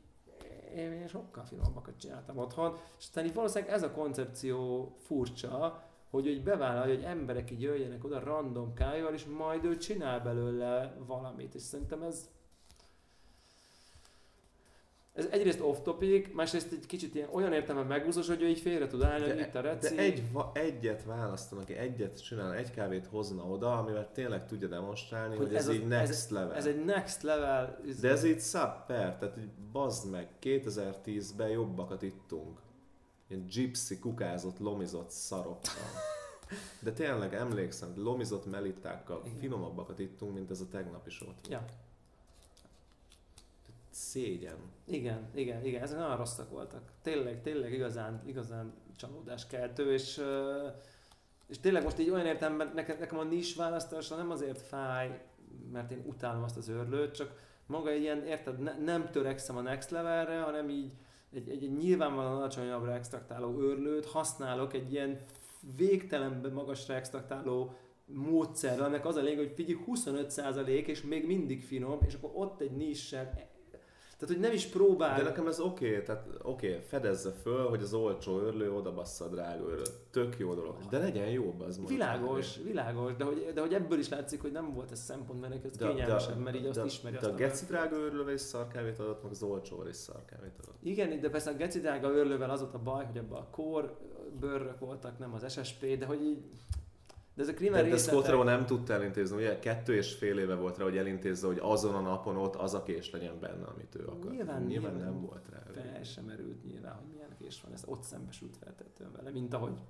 én, sokkal finomabbakat csináltam otthon, és aztán így valószínűleg ez a koncepció furcsa, hogy így bevállalja, hogy emberek így jöjjenek oda random kávéval, és majd ő csinál belőle valamit, és szerintem ez ez egyrészt off topic, másrészt egy kicsit ilyen, olyan értelemben megúszós, hogy ő így félre tud állni, hogy itt a reci. de egy, egyet választanak, egyet csinál, egy kávét hozna oda, amivel tényleg tudja demonstrálni, hogy, hogy ez, az- így next level. Ez egy next level. De ez így szapper, tehát így bazd meg, 2010-ben jobbakat ittunk. Ilyen gypsy, kukázott, lomizott szarokkal. De tényleg emlékszem, lomizott melittákkal Igen. finomabbakat ittunk, mint ez a tegnap is ott. Ja. Szégyen. Igen, igen, igen, ezek nagyon rosszak voltak. Tényleg, tényleg igazán, igazán csalódáskeltő, és, és tényleg most így olyan értelemben nekem, nekem a nis választása nem azért fáj, mert én utálom azt az örlőt, csak maga egy ilyen, érted, ne, nem törekszem a next levelre, hanem így egy, egy, egy nyilvánvalóan alacsonyabbra extraktáló örlőt használok egy ilyen végtelenben magasra extraktáló módszerrel, aminek az a lényeg, hogy figyelj 25% és még mindig finom, és akkor ott egy nissel Tehát, hogy nem is próbál. De nekem ez oké, okay, tehát oké, okay, fedezze föl, hogy az olcsó örlő oda bassza a drága. Tök jó dolog. De legyen jobb az mondjuk. Világos, világos, de hogy, de hogy ebből is látszik, hogy nem volt ez szempont, mert ez kényelmesebb, mert így de, azt ismeri. De azt a geci drága örlővel is szarkávét adott, meg az olcsóval is szarkávét adott. Igen, de persze a geci drága örlővel az volt a baj, hogy abban a kor bőrök voltak, nem az SSP, de hogy így de ez a Krimer de, de Scott Rowe nem tudta elintézni, ugye kettő és fél éve volt rá, hogy elintézze, hogy azon a napon ott az a kés legyen benne, amit ő akar. Nyilván, nyilván, nyilván nem volt rá. Fel sem merült nyilván, hogy milyen kés van, ez ott szembesült feltetően vele, mint ahogy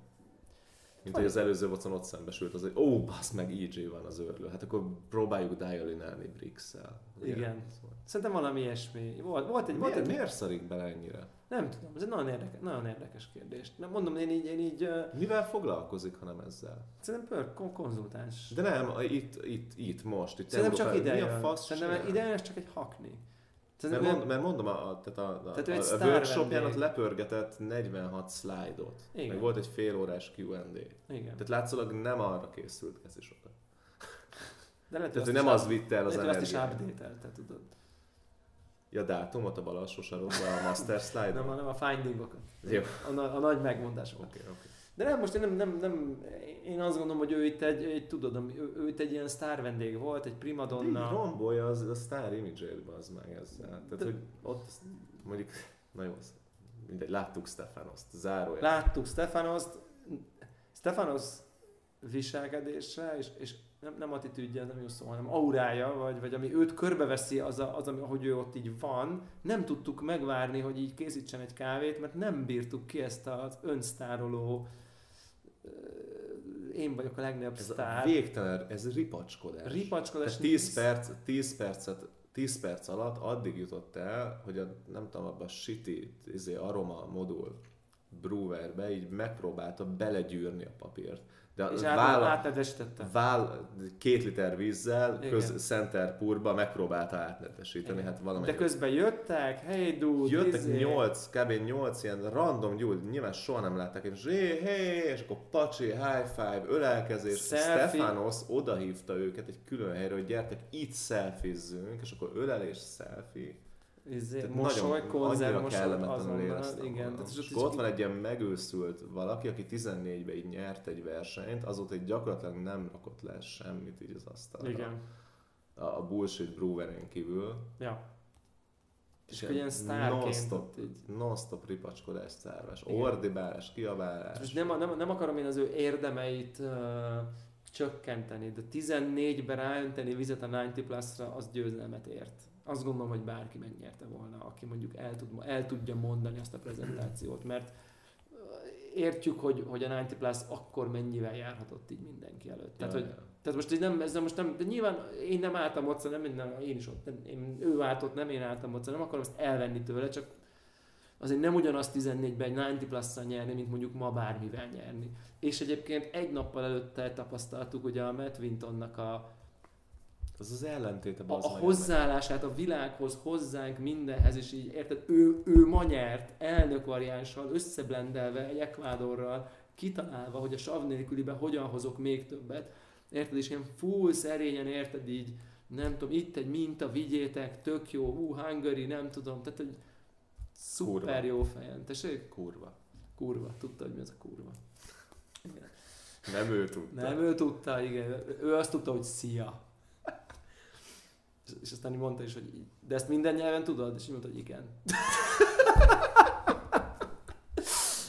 mint hogy az előző vocon ott szembesült, az, hogy ó, oh, basz meg EJ van az őrlő. Hát akkor próbáljuk dialinálni Brix-szel. Igen. Szóval. Szerintem valami ilyesmi. Volt, volt egy... Miért, volt egy... miért szarik bele ennyire? Nem tudom, ez egy nagyon érdekes, nagyon érdekes kérdés. Nem mondom, én így... Én így Mivel foglalkozik, hanem ezzel? Szerintem pör, konzultáns. De nem, itt, itt, itt most. Itt Szerintem csak ide Mi a fasz Szerintem ide ez csak egy hakni. Mert, mond, mert mondom, a, a, tehát a, a, tehát a, a workshopján ott lepörgetett 46 szlájdot. Igen. Meg volt egy fél órás Q&A. Igen. Tehát látszólag nem arra készült ez is oda. De lehet, tehát, hogy nem az vitte el az energiát. azt is update tudod. Ja, dátumot a bal alsó sarokban, a master slide nem, nem a findingokat. Jó. A, a, a nagy megmondásokat. Okay, okay. De nem, most én nem, nem, nem, én azt gondolom, hogy ő itt egy, egy tudod, ő, ő itt egy ilyen sztár vendég volt, egy primadonna. De rombolja az, a sztár image-ét az meg ezzel. Tehát, De... hogy ott mondjuk, na jó, mindegy, láttuk Stefanoszt, zárójel. Láttuk Stefanoszt, Stefanos viselkedése, és, és nem, nem attitűdje, nem jó szó, hanem aurája, vagy, vagy ami őt körbeveszi, az, a, az ami, ahogy ő ott így van, nem tudtuk megvárni, hogy így készítsen egy kávét, mert nem bírtuk ki ezt az önsztároló én vagyok a legnagyobb ez sztár. Végtelen, ez ripacskodás. Ripacskodás. 10 perc, 10 percet 10 perc alatt addig jutott el, hogy a, nem tudom, abban a shitty izé, aroma modul brewerbe így megpróbálta belegyűrni a papírt. De és váll, Váll, két liter vízzel, köz, center purba megpróbálta átnetesíteni. Igen. Hát valami De közben jöttek, hey dude, Jöttek izé. nyolc, kb. nyolc ilyen random gyújt, nyilván soha nem látták, és hey, hey, és akkor pacsi, high five, ölelkezés. Stefanos odahívta őket egy külön helyre, hogy gyertek, itt szelfizzünk, és akkor ölelés, selfie izé, mosoly, konzerv, mosoly, azonnal, igen. Tehát, és ott van egy ilyen megőszült valaki, aki 14-ben így nyert egy versenyt, azóta egy gyakorlatilag nem rakott le semmit így az asztalra. Igen. A, a bullshit brewerin kívül. Ja. És, és ilyen sztárként non-stop, így... non-stop ripacskodás, szárvás, ordibálás, kiabálás. És nem, nem, nem akarom én az ő érdemeit uh, csökkenteni, de 14-ben ráönteni vizet a 90 Plus-ra, az győzelmet ért azt gondolom, hogy bárki megnyerte volna, aki mondjuk el, tud, el tudja mondani azt a prezentációt, mert értjük, hogy, hogy a 90 Plus akkor mennyivel járhatott így mindenki előtt. Tehát, hogy, tehát most így nem, ez most nem, de nyilván én nem álltam ott, nem, nem én is ott, nem, én, ő állt ott, nem én álltam ott, nem akarom ezt elvenni tőle, csak azért nem ugyanaz 14-ben egy 90 plus nyerni, mint mondjuk ma bármivel nyerni. És egyébként egy nappal előtte tapasztaltuk ugye a Matt Wintonnak a, az az ellentéte. A, a hozzáállását a világhoz, hozzánk, mindenhez, és így érted, ő, ő ma nyert elnök variánssal, összeblendelve egy Ekvádorral, kitalálva, hogy a sav nélküliben hogyan hozok még többet. Érted, és ilyen full szerényen érted így, nem tudom, itt egy minta, vigyétek, tök jó, ú, Hungary, nem tudom, tehát egy szuper kurva. jó fejen. Tessék? Kurva. Kurva, tudta, hogy mi az a kurva. Igen. Nem ő tudta. Nem ő tudta, igen. Ő azt tudta, hogy szia és aztán mondta is, hogy így, de ezt minden nyelven tudod? És így mondta, hogy igen. [LAUGHS]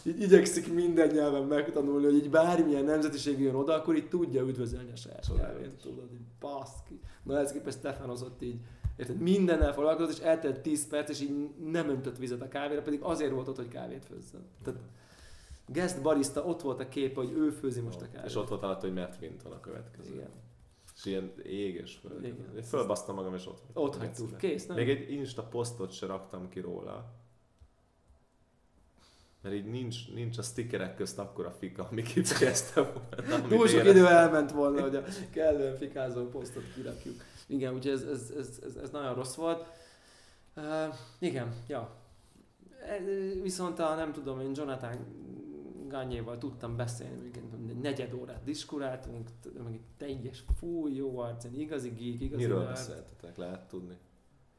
így igyekszik minden nyelven megtanulni, hogy így bármilyen nemzetiség jön oda, akkor így tudja üdvözölni a saját nyelvét, tudod, így baszki. Na ez képest Stefan ott így, érted, mindennel foglalkozott, és eltelt 10 perc, és így nem öntött vizet a kávéra, pedig azért volt ott, hogy kávét főzzön. Tehát guest barista, ott volt a kép, hogy ő főzi most a kávét. És ott volt alatt, hogy Matt Winton a következő. Igen. És ilyen éges föl. Igen. Fölbasztam magam, és ott Ott hagytuk. Kész, nem? Még egy Insta posztot se raktam ki róla. Mert így nincs, nincs a stickerek közt akkora fika, ami kifejezte volna. Túl sok idő elment volna, hogy a kellően fikázó posztot kirakjuk. Igen, úgyhogy ez, ez, ez, ez, ez nagyon rossz volt. Uh, igen, ja. E, viszont a, nem tudom én, Jonathan Ganyéval tudtam beszélni, egy negyed órát diskuráltunk, meg egy teljes fúj, jó arc, egy igazi geek, igazi Miről beszéltetek, lehet tudni?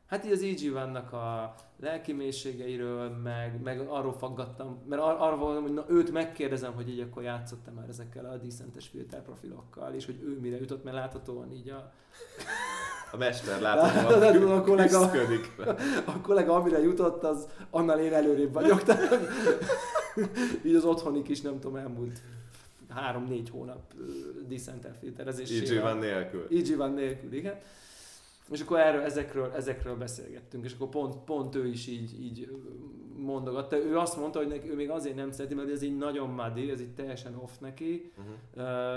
Hát így az EG vannak a lelki mélységeiről, meg, meg arról faggattam, mert ar- arról voltam, hogy na, őt megkérdezem, hogy így akkor játszottam már ezekkel a decentes filter profilokkal, és hogy ő mire jutott, mert láthatóan így a, A mester [LAUGHS] látom, a kollega- a kollega amire jutott, az annál én előrébb vagyok, tehát így az otthonik is nem tudom, elmúlt három-négy hónap ö, decenter filterezésével. EG van nélkül. EG van nélkül, igen. És akkor erről, ezekről, ezekről beszélgettünk, és akkor pont, pont ő is így, így mondogatta. Ő azt mondta, hogy neki, ő még azért nem szereti, mert ez így nagyon muddy, ez így teljesen off neki. Uh-huh.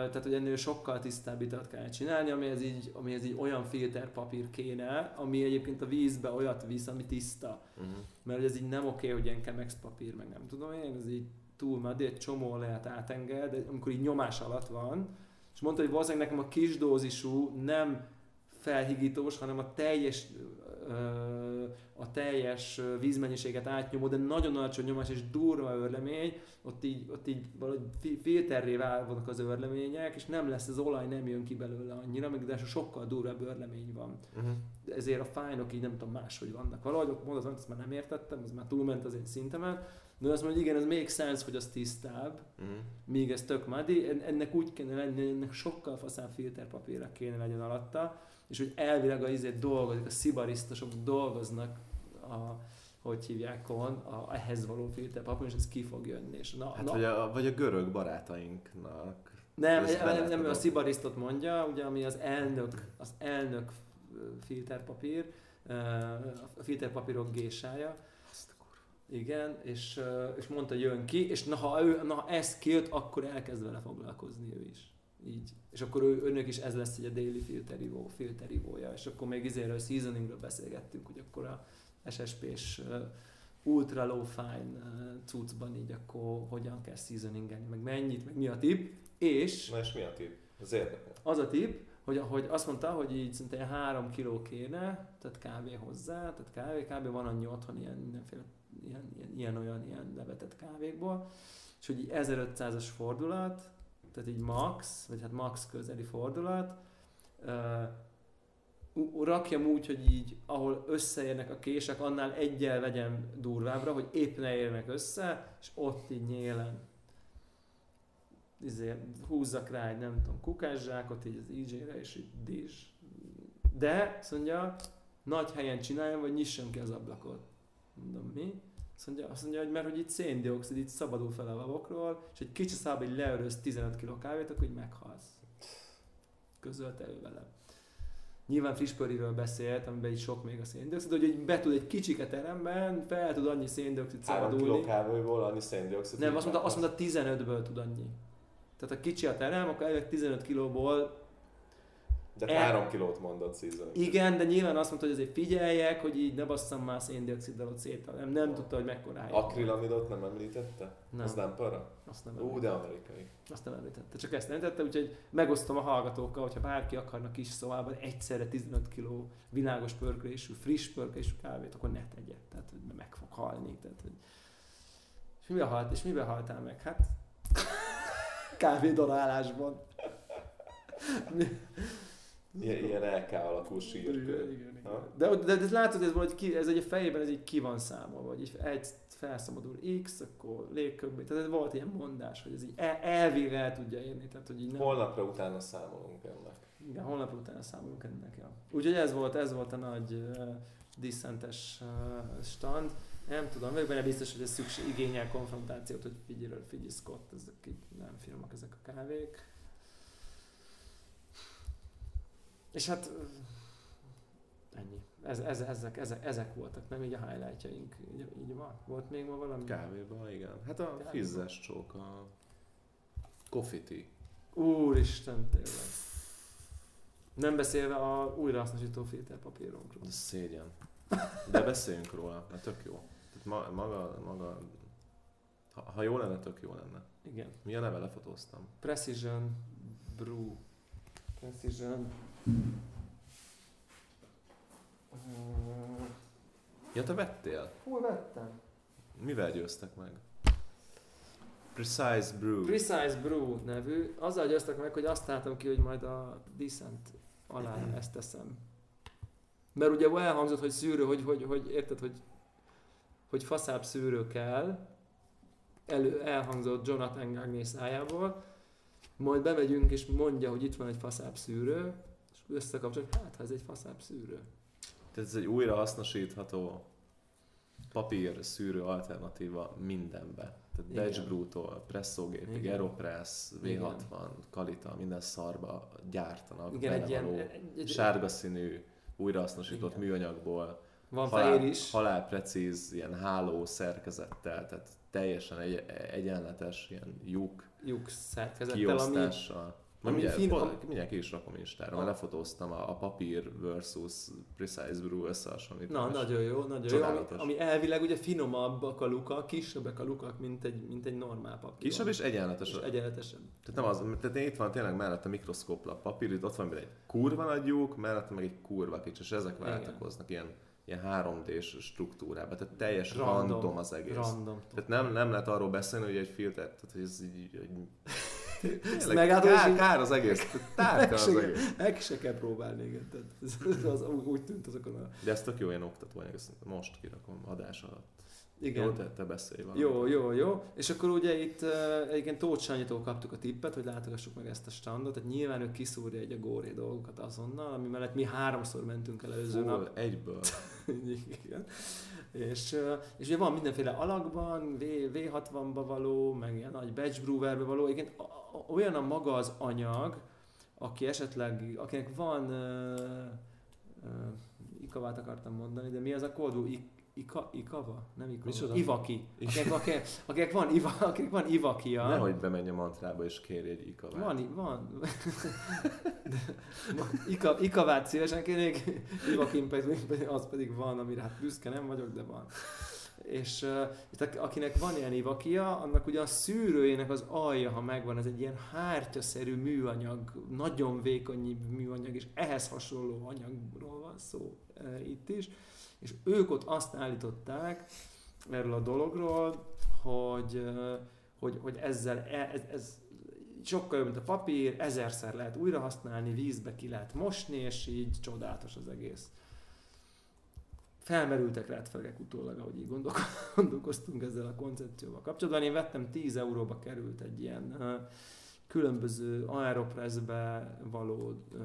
Tehát, hogy ennél sokkal tisztább italt kell csinálni, amihez így, amihez így olyan filterpapír kéne, ami egyébként a vízbe olyat visz, ami tiszta. Uh-huh. Mert ez így nem oké, hogy ilyen Chemex papír, meg nem tudom én, ez így túl muddy, egy csomó lehet átenged, de amikor így nyomás alatt van, és mondta, hogy valószínűleg nekem a kis dózisú nem felhigítós, hanem a teljes a teljes vízmennyiséget átnyomó, de nagyon alacsony nyomás és durva örlemény, ott így, ott így valahogy fi- filterré válnak az örlemények, és nem lesz, az olaj nem jön ki belőle annyira, meg de sokkal durvább örlemény van Uh-huh. ezért a fájnok így nem tudom máshogy vannak. Valahogy ott mondod, azt már nem értettem, az már túlment az én szintemen, de azt mondja, igen, ez még sense, hogy az tisztább, Uh-huh. míg ez tök En- ennek úgy kéne lenni, ennek sokkal faszább filterpapírra kéne legyen alatta, és hogy elvileg a izét dolgozik, a szibarisztosok dolgoznak a, hogy hívják kon, a, ehhez való filterpapír, és ez ki fog jönni. És na, Hát na, vagy, a, vagy a görög barátainknak. nem, nem, nem, a tudom. szibarisztot mondja, ugye, ami az elnök, az elnök filterpapír, a filterpapírok gésája. Igen, és, és mondta, jön ki, és na, ha, ő, na, ha ez kijött, akkor elkezd vele foglalkozni ő is. Így. És akkor ő, önök is ez lesz egy a daily filterivó, filterivója. És akkor még izéről, seasoningről beszélgettünk, hogy akkor a SSP-s ultra low fine ö, cuccban így akkor hogyan kell seasoningelni, meg mennyit, meg mi a tip. És Na és mi a tipp? Az érdekel. az a tip, hogy, hogy azt mondta, hogy így szinte ilyen 3 kiló kéne, tehát kávé hozzá, tehát kávé, kb. van annyi otthon ilyen mindenféle ilyen, ilyen, ilyen olyan ilyen levetett kávékból, és hogy így 1500-as fordulat, tehát így max, vagy hát max közeli fordulat, ú- rakjam úgy, hogy így, ahol összeérnek a kések, annál egyel vegyem durvábbra, hogy épp ne érnek össze, és ott így nyélen izé, húzzak rá egy, nem tudom, kukászsákot így az EJ-re, és így dízs. De, azt mondja, nagy helyen csináljam, vagy nyissam ki az ablakot. Mondom, mi? Azt mondja, azt mondja hogy mert hogy itt széndiokszid így szabadul fel a lavokról, és egy kicsi szába így leöröz 15 kg kávét, akkor így meghalsz. Közölte ő velem. Nyilván friss pöriről beszélt, amiben így sok még a széndiokszid, hogy így be tud egy kicsike teremben, fel tud annyi széndiokszid 3 kiló szabadulni. kávéból annyi széndiokszid. Nem, azt mondta, azt mondta 15-ből tud annyi. Tehát ha kicsi a terem, akkor elvileg 15 kilóból De el- 3 kilót mondott season. igen, de nyilván azt mondta, hogy azért figyeljek, hogy így ne basszam már széndioksziddal szét. Nem, nem tudta, hogy mekkora hely. Akrilamidot nem említette? Nem. Az nem para? Azt nem, Ú, említette. de amerikai. azt nem említette. Csak ezt említette, úgyhogy megosztom a hallgatókkal, hogyha bárki akarna kis szobában egyszerre 15 kg világos pörkölésű, friss pörkölésű kávét, akkor ne tegye. Tehát, hogy meg fog halni. Tehát, hogy... És miben halt? És miben haltál meg? Hát [LAUGHS] kávédorálásban. Ilyen, ilyen LK alakú sírkő. De, de, de, látod, ez, valahogy ki, ez egy fejében ez így ki van számolva, így egy felszabadul X, akkor légköbbi. Tehát ez volt ilyen mondás, hogy ez így el, el tudja érni. Tehát, hogy így nem, Holnapra utána számolunk ennek. igen, holnap után számolunk ennek. Ja. Úgyhogy ez volt, ez volt a nagy uh, diszentes uh, stand. Nem tudom, vagyok benne biztos, hogy ez szükség, igényel konfrontációt, hogy figyelj, figyelj Scott, ezek így nem finomak ezek a kávék. És hát ennyi. Ez, ez, ezek, ezek, ezek voltak, nem így a highlightjaink. Így, így van. Volt még ma valami? Kávéban, igen. Hát a fizzes csók, a coffee tea. Úristen, tényleg. Nem beszélve a újrahasznosító filterpapírunkról. Ez szégyen. De beszéljünk róla, mert tök jó. Tehát ma, maga, maga, ha, ha jó lenne, tök jó lenne. Igen. Mi a neve? Lefotóztam. Precision Brew. Precision. Ja, te vettél? hol vettem? Mivel győztek meg? Precise Brew. Precise Brew nevű. Azzal győztek meg, hogy azt álltam ki, hogy majd a Decent alá ezt teszem. Mert ugye elhangzott, hogy szűrő, hogy, hogy, hogy érted, hogy, hogy faszább szűrő kell, elő, elhangzott Jonathan Gagné szájából, majd bemegyünk és mondja, hogy itt van egy faszább szűrő, és összekapcsoljuk, hát ha ez egy faszább szűrő. Tehát ez egy újra hasznosítható papír szűrő alternatíva mindenbe. Tehát Igen. Batch Brew-tól, Presszógépig, Igen. Aeropress, V60, Igen. Kalita, minden szarba gyártanak. Igen, egy ilyen, egy, egy, sárga színű, újrahasznosított Igen. műanyagból, van halál, fehér is. halálprecíz, ilyen háló szerkezettel, tehát teljesen egy, egyenletes, ilyen lyuk lyuk szerkezettel, ami, ami mindjárt, fin- am- mindjárt ki is rakom Instára, A- mert lefotóztam a, a papír versus Precise Brew összehasonlítást. na, nagyon jó, nagyon jó, Csodálatos. ami, ami, elvileg ugye finomabbak a lukak, kisebbek a lukak, mint egy, mint egy normál papír. Kisebb és egyenletes. és egyenletesen. Tehát nem az, tehát itt van tényleg mellette mikroszkóplap papír, itt ott van egy kurva nagy lyuk, mellette meg egy kurva kicsi, és ezek Igen. váltakoznak ilyen, ilyen 3D-s struktúrába, tehát teljes Random. random, az egész. Random. Tehát nem, nem lehet arról beszélni, hogy egy filter, tehát hogy ez így, így Ezt kár, kár az egész, tárka az se, egész. meg se kell próbálni, igen. Tehát ez, ez az, úgy, tűnt azokon a... De ez tök jó ilyen ezt most kirakom adás alatt. Igen. Jó, te, te beszélj valamit. Jó, jó, jó. És akkor ugye itt uh, egyébként Tóth Sanyitól kaptuk a tippet, hogy látogassuk meg ezt a standot, tehát nyilván ő kiszúrja egy a góré dolgokat azonnal, ami mellett mi háromszor mentünk el előző Full, nap. egyből. [LAUGHS] Igen. És, és ugye van mindenféle alakban, v, V60-ba való, meg ilyen nagy batch brewerbe való. A- olyan a maga az anyag, aki esetleg, akinek van uh, uh, ikavát akartam mondani, de mi az a kódú? Ika, ikava? Nem ikava. Micsoda? Ivaki. Akinek, akinek, akinek, van, iva, akinek van ivakia. Nehogy bemenj a mantrába és kérj egy ikavát. Van, van. Ika, ikavát szívesen kérnék, ivakin pedig, az pedig van, amire hát büszke nem vagyok, de van. És uh, akinek van ilyen ivakia, annak ugye a szűrőjének az alja, ha megvan, ez egy ilyen hártyaszerű műanyag, nagyon vékony műanyag, és ehhez hasonló anyagról van szó uh, itt is. És ők ott azt állították erről a dologról, hogy, uh, hogy, hogy ezzel, e- ez, ez sokkal jobb, mint a papír, ezerszer lehet újra használni, vízbe ki lehet mosni, és így csodálatos az egész. Felmerültek rátfelegek utólag, ahogy így gondol- [LAUGHS] gondolkoztunk ezzel a koncepcióval kapcsolatban. Én vettem 10 euróba került egy ilyen ö, különböző aeropressbe való ö,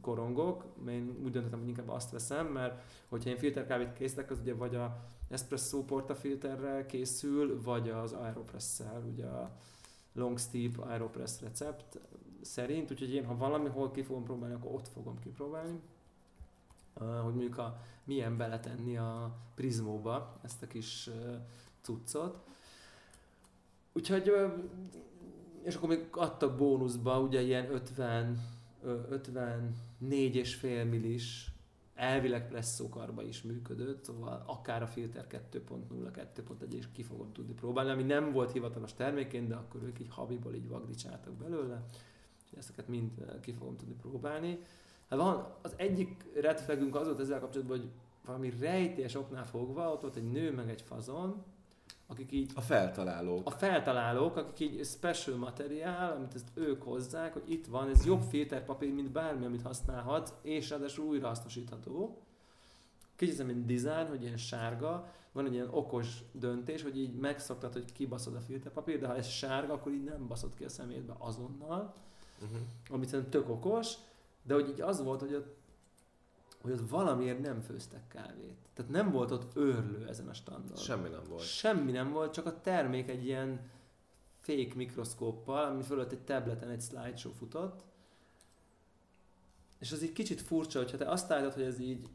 korongok. Én úgy döntöttem, hogy inkább azt veszem, mert hogyha én filterkávét készítek, az ugye vagy a espresso portafilterrel készül, vagy az aeropresszel, ugye a long steep aeropress recept szerint, úgyhogy én ha valamihol ki fogom próbálni, akkor ott fogom kipróbálni. Uh, hogy mondjuk a, milyen beletenni a prizmóba ezt a kis uh, cuccot. Úgyhogy, uh, és akkor még adtak bónuszba ugye ilyen 50, ö, 54 és fél millis elvileg presszókarba is működött, szóval akár a filter 2.0, 2.1 is ki fogom tudni próbálni, ami nem volt hivatalos termékén, de akkor ők így habiból így vagdicsáltak belőle, úgyhogy ezeket mind ki fogom tudni próbálni. Hát van, az egyik red flagünk az volt ezzel kapcsolatban, hogy valami rejtélyes oknál fogva, ott volt egy nő meg egy fazon, akik így A feltalálók. a feltalálók, akik így special materiál, amit ezt ők hozzák, hogy itt van, ez jobb filterpapír, mint bármi, amit használhatsz, és ráadásul újrahasznosítható. Kicsit ez mint design, hogy ilyen sárga, van egy ilyen okos döntés, hogy így megszoktad, hogy kibaszod a filterpapír, de ha ez sárga, akkor így nem baszod ki a szemétbe azonnal, Uh-huh. amit szerintem tök okos, de hogy így az volt, hogy ott, hogy ott valamiért nem főztek kávét. Tehát nem volt ott őrlő ezen a standon. Semmi nem volt. Semmi nem volt, csak a termék egy ilyen fake mikroszkóppal, ami fölött egy tableten egy slideshow futott. És az így kicsit furcsa, hogyha te azt állítod, hogy ez így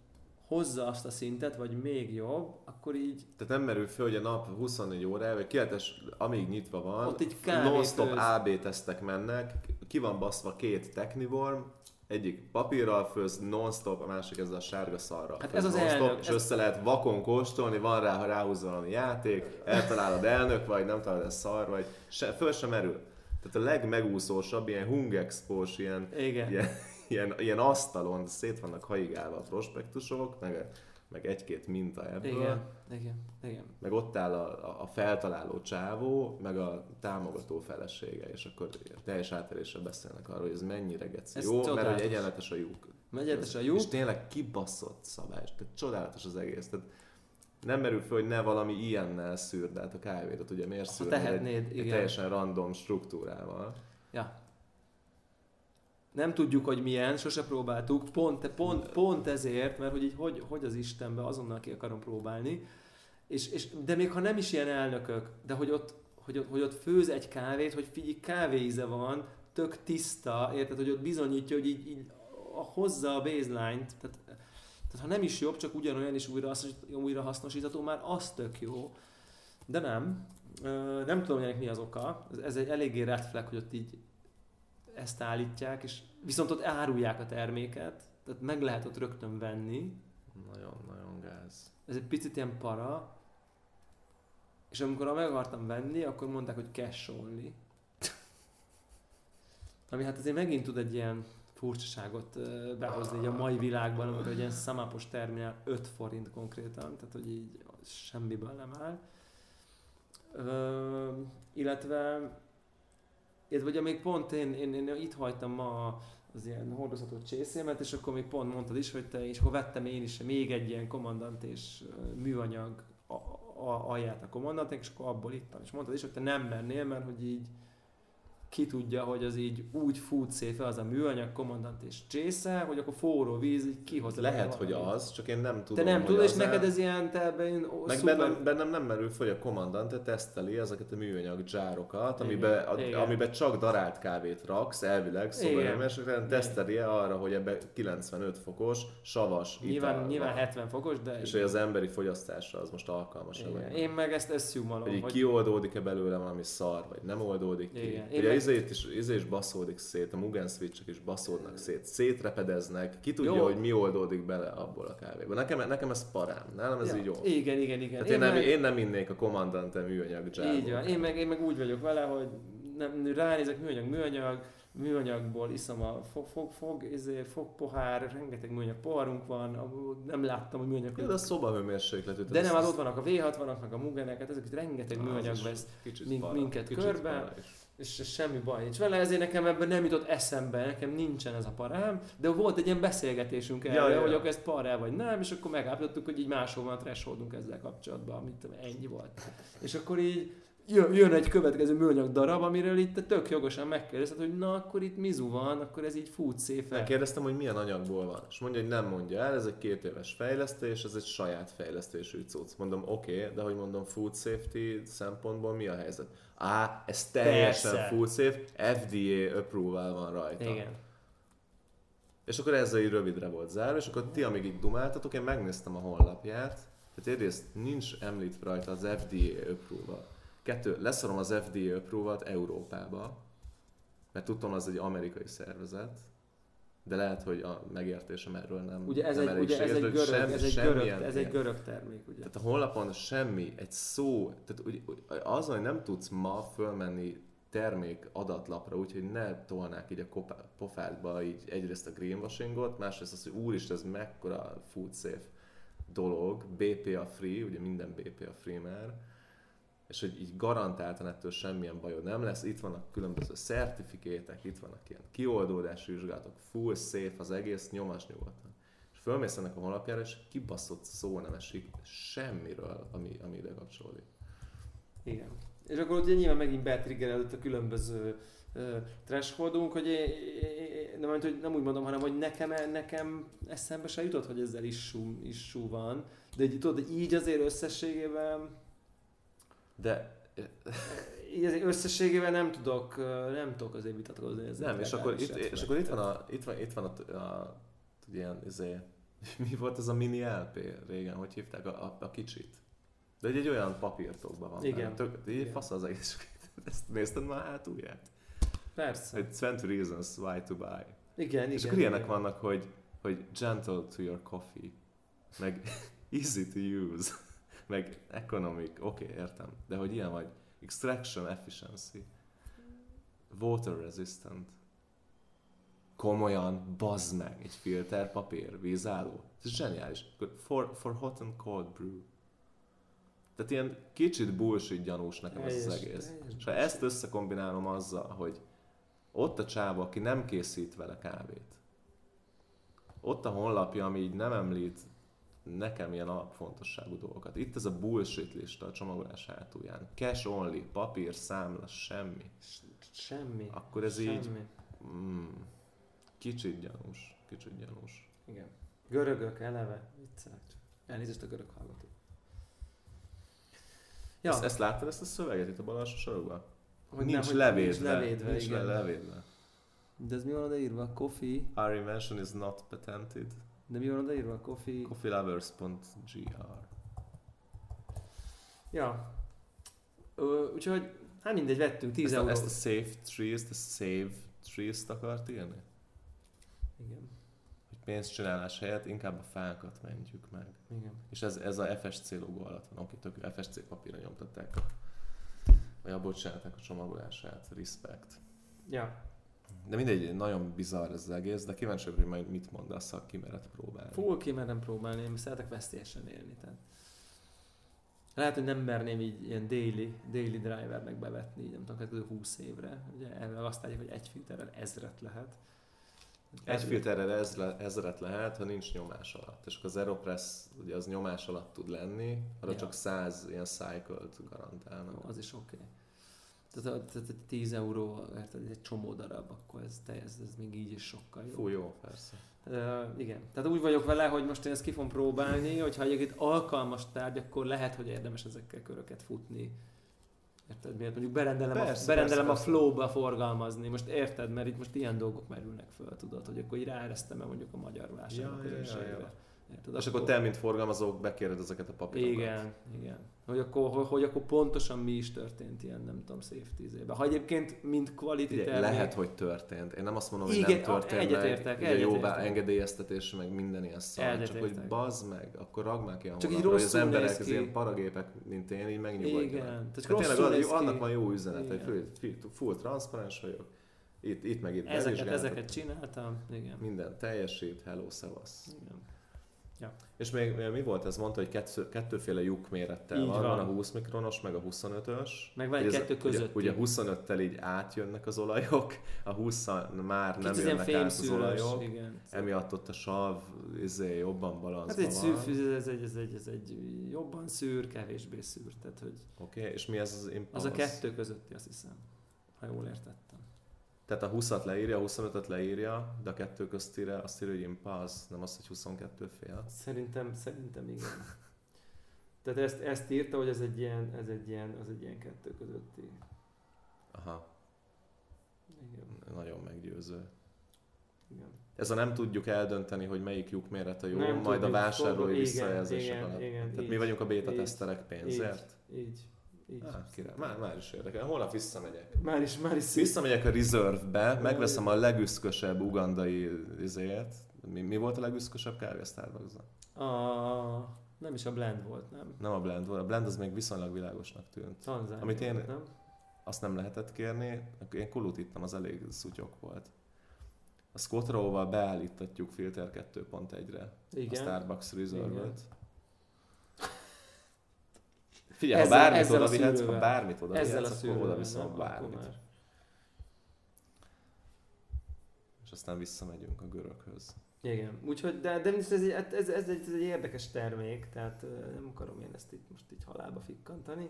hozza azt a szintet, vagy még jobb, akkor így Tehát nem merül föl, hogy a nap 24 órája, vagy kiletes, amíg nyitva van, Ott így kávé non-stop. AB tesztek mennek, ki van baszva két Technivorm, egyik papírral főz non-stop, a másik ezzel a sárga szarra. Hát ez az elnök, És ez- össze lehet vakon kóstolni, van rá, ha ráhúzza valami játék, eltalálod elnök, vagy nem találod ez szar, vagy se, föl sem merül. Tehát a legmegúszósabb, ilyen hungexpós, ilyen, igen. ilyen, ilyen, ilyen asztalon szét vannak haigálva a prospektusok, meg, meg egy-két minta ebből. Igen, igen, igen. Meg ott áll a, a feltaláló csávó, meg a támogató felesége, és akkor teljes átérésre beszélnek arról, hogy ez mennyire geci Ez jó, mert hogy csodálatos. egyenletes a lyuk. Megyetes a És lyuk. tényleg kibaszott szabás. Tehát csodálatos az egész. Tehát nem merül föl, hogy ne valami ilyennel szűrd át a kávédat. Ugye miért Ha szűrnéd tehetnéd, egy, egy igen. teljesen random struktúrával. Ja. Nem tudjuk, hogy milyen, sose próbáltuk, pont, pont, pont ezért, mert hogy így hogy, hogy az Istenbe azonnal ki akarom próbálni. És, és, de még ha nem is ilyen elnökök, de hogy ott, hogy, ott, hogy ott főz egy kávét, hogy figyelj, kávéíze van, tök tiszta, érted, hogy ott bizonyítja, hogy így, így hozza a baseline-t, tehát, tehát ha nem is jobb, csak ugyanolyan is újra, újra hasznosítható, már az tök jó. De nem. Nem tudom, hogy ennek mi az oka. Ez, ez egy eléggé red flag, hogy ott így ezt állítják, és viszont ott árulják a terméket, tehát meg lehet ott rögtön venni. Nagyon-nagyon gáz. Ez egy picit ilyen para. És amikor meg akartam venni, akkor mondták, hogy cash only. [LAUGHS] Ami hát azért megint tud egy ilyen furcsaságot behozni így a mai világban, amikor egy ilyen szamapos terminál 5 forint konkrétan, tehát hogy így semmiből nem áll. Ö, illetve, illetve ugye még pont én, én, én itt hagytam ma az ilyen hordozható csészémet, és akkor még pont mondtad is, hogy te, és akkor vettem én is még egy ilyen kommandant és műanyag a, a, alját a kommandantnak, és akkor abból ittam. És mondtad is, hogy te nem mennél, mert hogy így ki tudja, hogy az így úgy fut szépen az a műanyag kommandant és csésze, hogy akkor forró víz így kihoz. Lehet, hogy az, csak én nem tudom, Te nem tudod, és neked ez ilyen, te ebben ó, Meg szuper- bennem, bennem nem merül föl, hogy a kommandant teszteli ezeket a műanyag dzsárokat, amiben, a, amiben csak darált kávét raksz, elvileg, szobajömésre, teszteli arra, hogy ebbe 95 fokos, savas Nyilván, ital nyilván van. 70 fokos, de És hogy az emberi fogyasztásra az most alkalmas. Én meg ezt asszumalom, hogy hogy kioldódik-e belőle valami szar, vagy nem oldódik ki. Igen. Én izét is, izé is baszódik szét, a Mugen switch is baszódnak szét, szétrepedeznek, ki tudja, Jó. hogy mi oldódik bele abból a kávéból. Nekem, nekem ez parám, nálam ez ja, így jó. Igen, igen, igen. Tehát én, nem, meg, én nem innék a kommandante műanyag dzsárból. Így van, én meg, én meg úgy vagyok vele, hogy nem, ránézek műanyag, műanyag, műanyagból iszom a fog, fog, fog, izé, fogpohár, rengeteg műanyag poharunk van, nem láttam, hogy műanyag. De a szobahőmérsékletű. de nem, hát ott vannak a V60-ak, meg a Mugenek, hát ezek itt rengeteg Az műanyag vesz, minket kicsit körbe. is. És semmi baj nincs vele, ezért nekem ebben nem jutott eszembe, nekem nincsen ez a parám, de volt egy ilyen beszélgetésünk Ja, erről, ja, ja. hogy akkor ez pará vagy nem, és akkor megállapítottuk, hogy így máshol van thresholdunk ezzel kapcsolatban, amit tudom, ennyi volt. És akkor így jön, jön egy következő műanyag darab, amiről itt te tök jogosan megkérdezted, hogy na akkor itt mizu van, akkor ez így fut szépen. Megkérdeztem, hogy milyen anyagból van, és mondja, hogy nem mondja el, ez egy két éves fejlesztés, ez egy saját fejlesztésű cucc. Mondom, oké, okay, de hogy mondom, food safety szempontból mi a helyzet? Á, ez teljesen Persze. food safe, FDA approval van rajta. Igen. És akkor ezzel így rövidre volt zárva, és akkor ti, amíg így dumáltatok, én megnéztem a honlapját, tehát egyrészt nincs említve rajta az FDA approval. Kettő, leszarom az FDA approval Európába, mert tudom, az egy amerikai szervezet, de lehet, hogy a megértésem erről nem Ugye ez nem egy, ugye ez egy görög, semmi- ez egy görög, ez egy görög termék, ugye. tehát a honlapon semmi, egy szó, tehát úgy, az, hogy nem tudsz ma fölmenni termék adatlapra, úgyhogy ne tolnák így a pofádba így egyrészt a greenwashingot, másrészt az, hogy úristen, ez mekkora food safe dolog, BPA free, ugye minden BPA free már, és hogy így garantáltan ettől semmilyen bajod nem lesz. Itt vannak különböző szertifikétek, itt vannak ilyen kioldódási vizsgálatok, full safe az egész, nyomas nyugodtan. És fölmész ennek a honlapjára, és kibaszott szó nem esik semmiről, ami, ami ide kapcsolódik. Igen. És akkor ugye nyilván megint betriggerelődött a különböző uh, thresholdunk, hogy én, én, nem, hogy nem úgy mondom, hanem hogy nekem, nekem eszembe se jutott, hogy ezzel issue, issue van. De így, tudod, így azért összességében De összességében nem tudok, nem tudok azért vitatkozni ezzel. nem, és akkor, itt, és akkor itt van a, itt van, itt van a, a, ilyen, izé, [LAUGHS] mi volt ez a mini LP régen, hogy hívták a, a, a kicsit? De egy, egy olyan papírtokban van. Igen. Tök, így fasz az egész. [LAUGHS] Ezt nézted már hátulját? Persze. Hogy 20 reasons why to buy. Igen, igen. És akkor ilyenek igen. vannak, hogy, hogy gentle to your coffee, meg [LAUGHS] easy to use, meg economic, oké, okay, értem, de hogy ilyen vagy, extraction efficiency, water resistant, komolyan, bazd meg, egy filter, papír, vízálló, ez zseniális. For, for hot and cold brew. Tehát ilyen kicsit bullshit gyanús nekem ez az egész. És ha ezt összekombinálom azzal, hogy ott a csáva, aki nem készít vele kávét, ott a honlapja, ami így nem említ nekem ilyen alapfontosságú dolgokat. Itt ez a bullshit lista a csomagolás hátulján. Cash only, papír, számla, semmi. Semmi. Akkor ez Semmi. így mm, kicsit gyanús, kicsit gyanús. Igen. Görögök eleve. Viccelek. Elnézést a görög hallgató. Ja. Ezt, ezt láttad ezt a szöveget itt a bal alsó sorokban? Hogy nincs, nem, levédve, Nincs levédve, nincs igen. levédve. De ez mi van odaírva? Coffee. Our invention is not patented. De mi van odaírva? Coffee. Coffeelovers.gr Ja. Ö, úgyhogy, hát mindegy, vettünk 10 ezt, a, euró. ezt a save trees, a save trees-t akart írni? Igen. Hogy pénzcsinálás helyett inkább a fákat mentjük meg. Igen. És ez, ez a FSC logó alatt van, oké, tök FSC papírra nyomtatták a, vagy abból csinálták a csomagolását, respect. Ja. De mindegy, nagyon bizarr ez az egész, de kíváncsi vagyok, hogy majd mit mondasz, ha kimered próbálni. Full kimerem próbálni, én szeretek veszélyesen élni. Tehát. Lehet, hogy nem merném így ilyen daily, daily drivernek bevetni, így nem tudom, következő 20 évre. Ugye erre azt állják, hogy egy filterrel ezret lehet. Egy filterrel ezre, ezret lehet, ha nincs nyomás alatt. És akkor az Aeropress ugye az nyomás alatt tud lenni, arra Ja. csak 100 ilyen cycle-t garantálnak. Az is oké. Okay. Tehát, a- tehát, tehát 10 euró, érted, egy csomó darab, akkor ez, te, ez, ez még így is sokkal jobb. Fú, jó, persze. Uh, igen. Tehát úgy vagyok vele, hogy most én ezt ki fogom próbálni, hogyha egyébként alkalmas tárgy, akkor lehet, hogy érdemes ezekkel köröket futni. Érted? Miért mondjuk berendelem, Persze, a, berendelem persze, a flow-ba forgalmazni. Most érted? Mert itt most ilyen dolgok merülnek föl, tudod, hogy akkor így ráeresztem-e mondjuk a magyar Ja, vásárlók ja, ja, közönségre. ja. Érted? És akkor te, mint forgalmazó, bekéred ezeket a papírokat. Igen, igen. Hogy akkor, hogy, hogy akkor pontosan mi is történt ilyen, nem tudom, safety évben. Ha egyébként, mint quality Ugye, termék, lehet, hogy történt. Én nem azt mondom, hogy Igen, nem történt egyetértek, meg. Ugye jó egyetértek. bá- engedélyeztetés, meg minden ilyen szar. Csak hogy bazd meg, akkor ragd már ki a Csak így honlapra, hogy az rosszul emberek, az ilyen paragépek, mint én, így megnyugodjanak. Igen, tehát rosszul tényleg az, ki. annak van jó üzenet, hogy full, full, transzparens vagyok, itt, itt meg itt ezeket, ezeket csináltam, igen. Minden teljesít, hello, szevasz. igen. És még mi volt ez? Mondta, hogy kettő, kettőféle lyuk mérettel Így van. van. a 20 mikronos, meg a 25-ös. Meg van egy kettő közötti. Ugye, ugye 25-tel így átjönnek az olajok, a 20 már nem Kicsit jönnek át az olajok. igen. Emiatt ott a sav izé, jobban Hát balanszban egy van. szűr, ez egy, ez, egy, ez egy jobban szűr, kevésbé szűr. Tehát, hogy Oké, okay. és mi ez az az impulse? a kettő közötti, azt hiszem. Ha jól értettem. Tehát a 20-at leírja, a 25-öt leírja, de a kettő köztire azt írja, hogy impulse, nem az, hogy 22 fél. Szerintem, szerintem igen. Tehát ezt, ezt írta, hogy ez egy ilyen, ez egy ilyen, az egy ilyen kettő közötti. Aha, Igen. nagyon meggyőző. igen. Ez a nem tudjuk eldönteni, hogy melyik lyuk méret a jó, Nem majd tudjuk, a vásárlói visszajelzések alapján. Tehát így, mi vagyunk a beta így, teszterek pénzért? Így. Így. Ah, király. Már, már is érdekel. Holnap visszamegyek. Már is, már is. Visszamegyek a Reserve-be, megveszem a legüszkösebb ugandai izéjét. Mi, mi volt a legüszkösebb kávé a Starbucksban? A, nem is a blend volt, nem? Nem a blend volt. A blend az még viszonylag világosnak tűnt. Tanzánia Amit én- volt, nem? Azt nem lehetett kérni. Én kulut ittam, az elég szutyok volt. A Scott Rowe-val beállítatjuk filter 2.1-re a Igen. Starbucks Igen. Figyelj, Ezzel- ha bármit ezzel a oda vihetsz, ha bármit oda Ezzel a vihetsz, akkor szűrővel, oda? Akkor bármit. már. És aztán visszamegyünk a göröghöz. Igen, úgyhogy, de, de ez, egy, ez, ez, egy, ez egy érdekes termék, tehát nem akarom én ezt itt most így halálba fikkantani.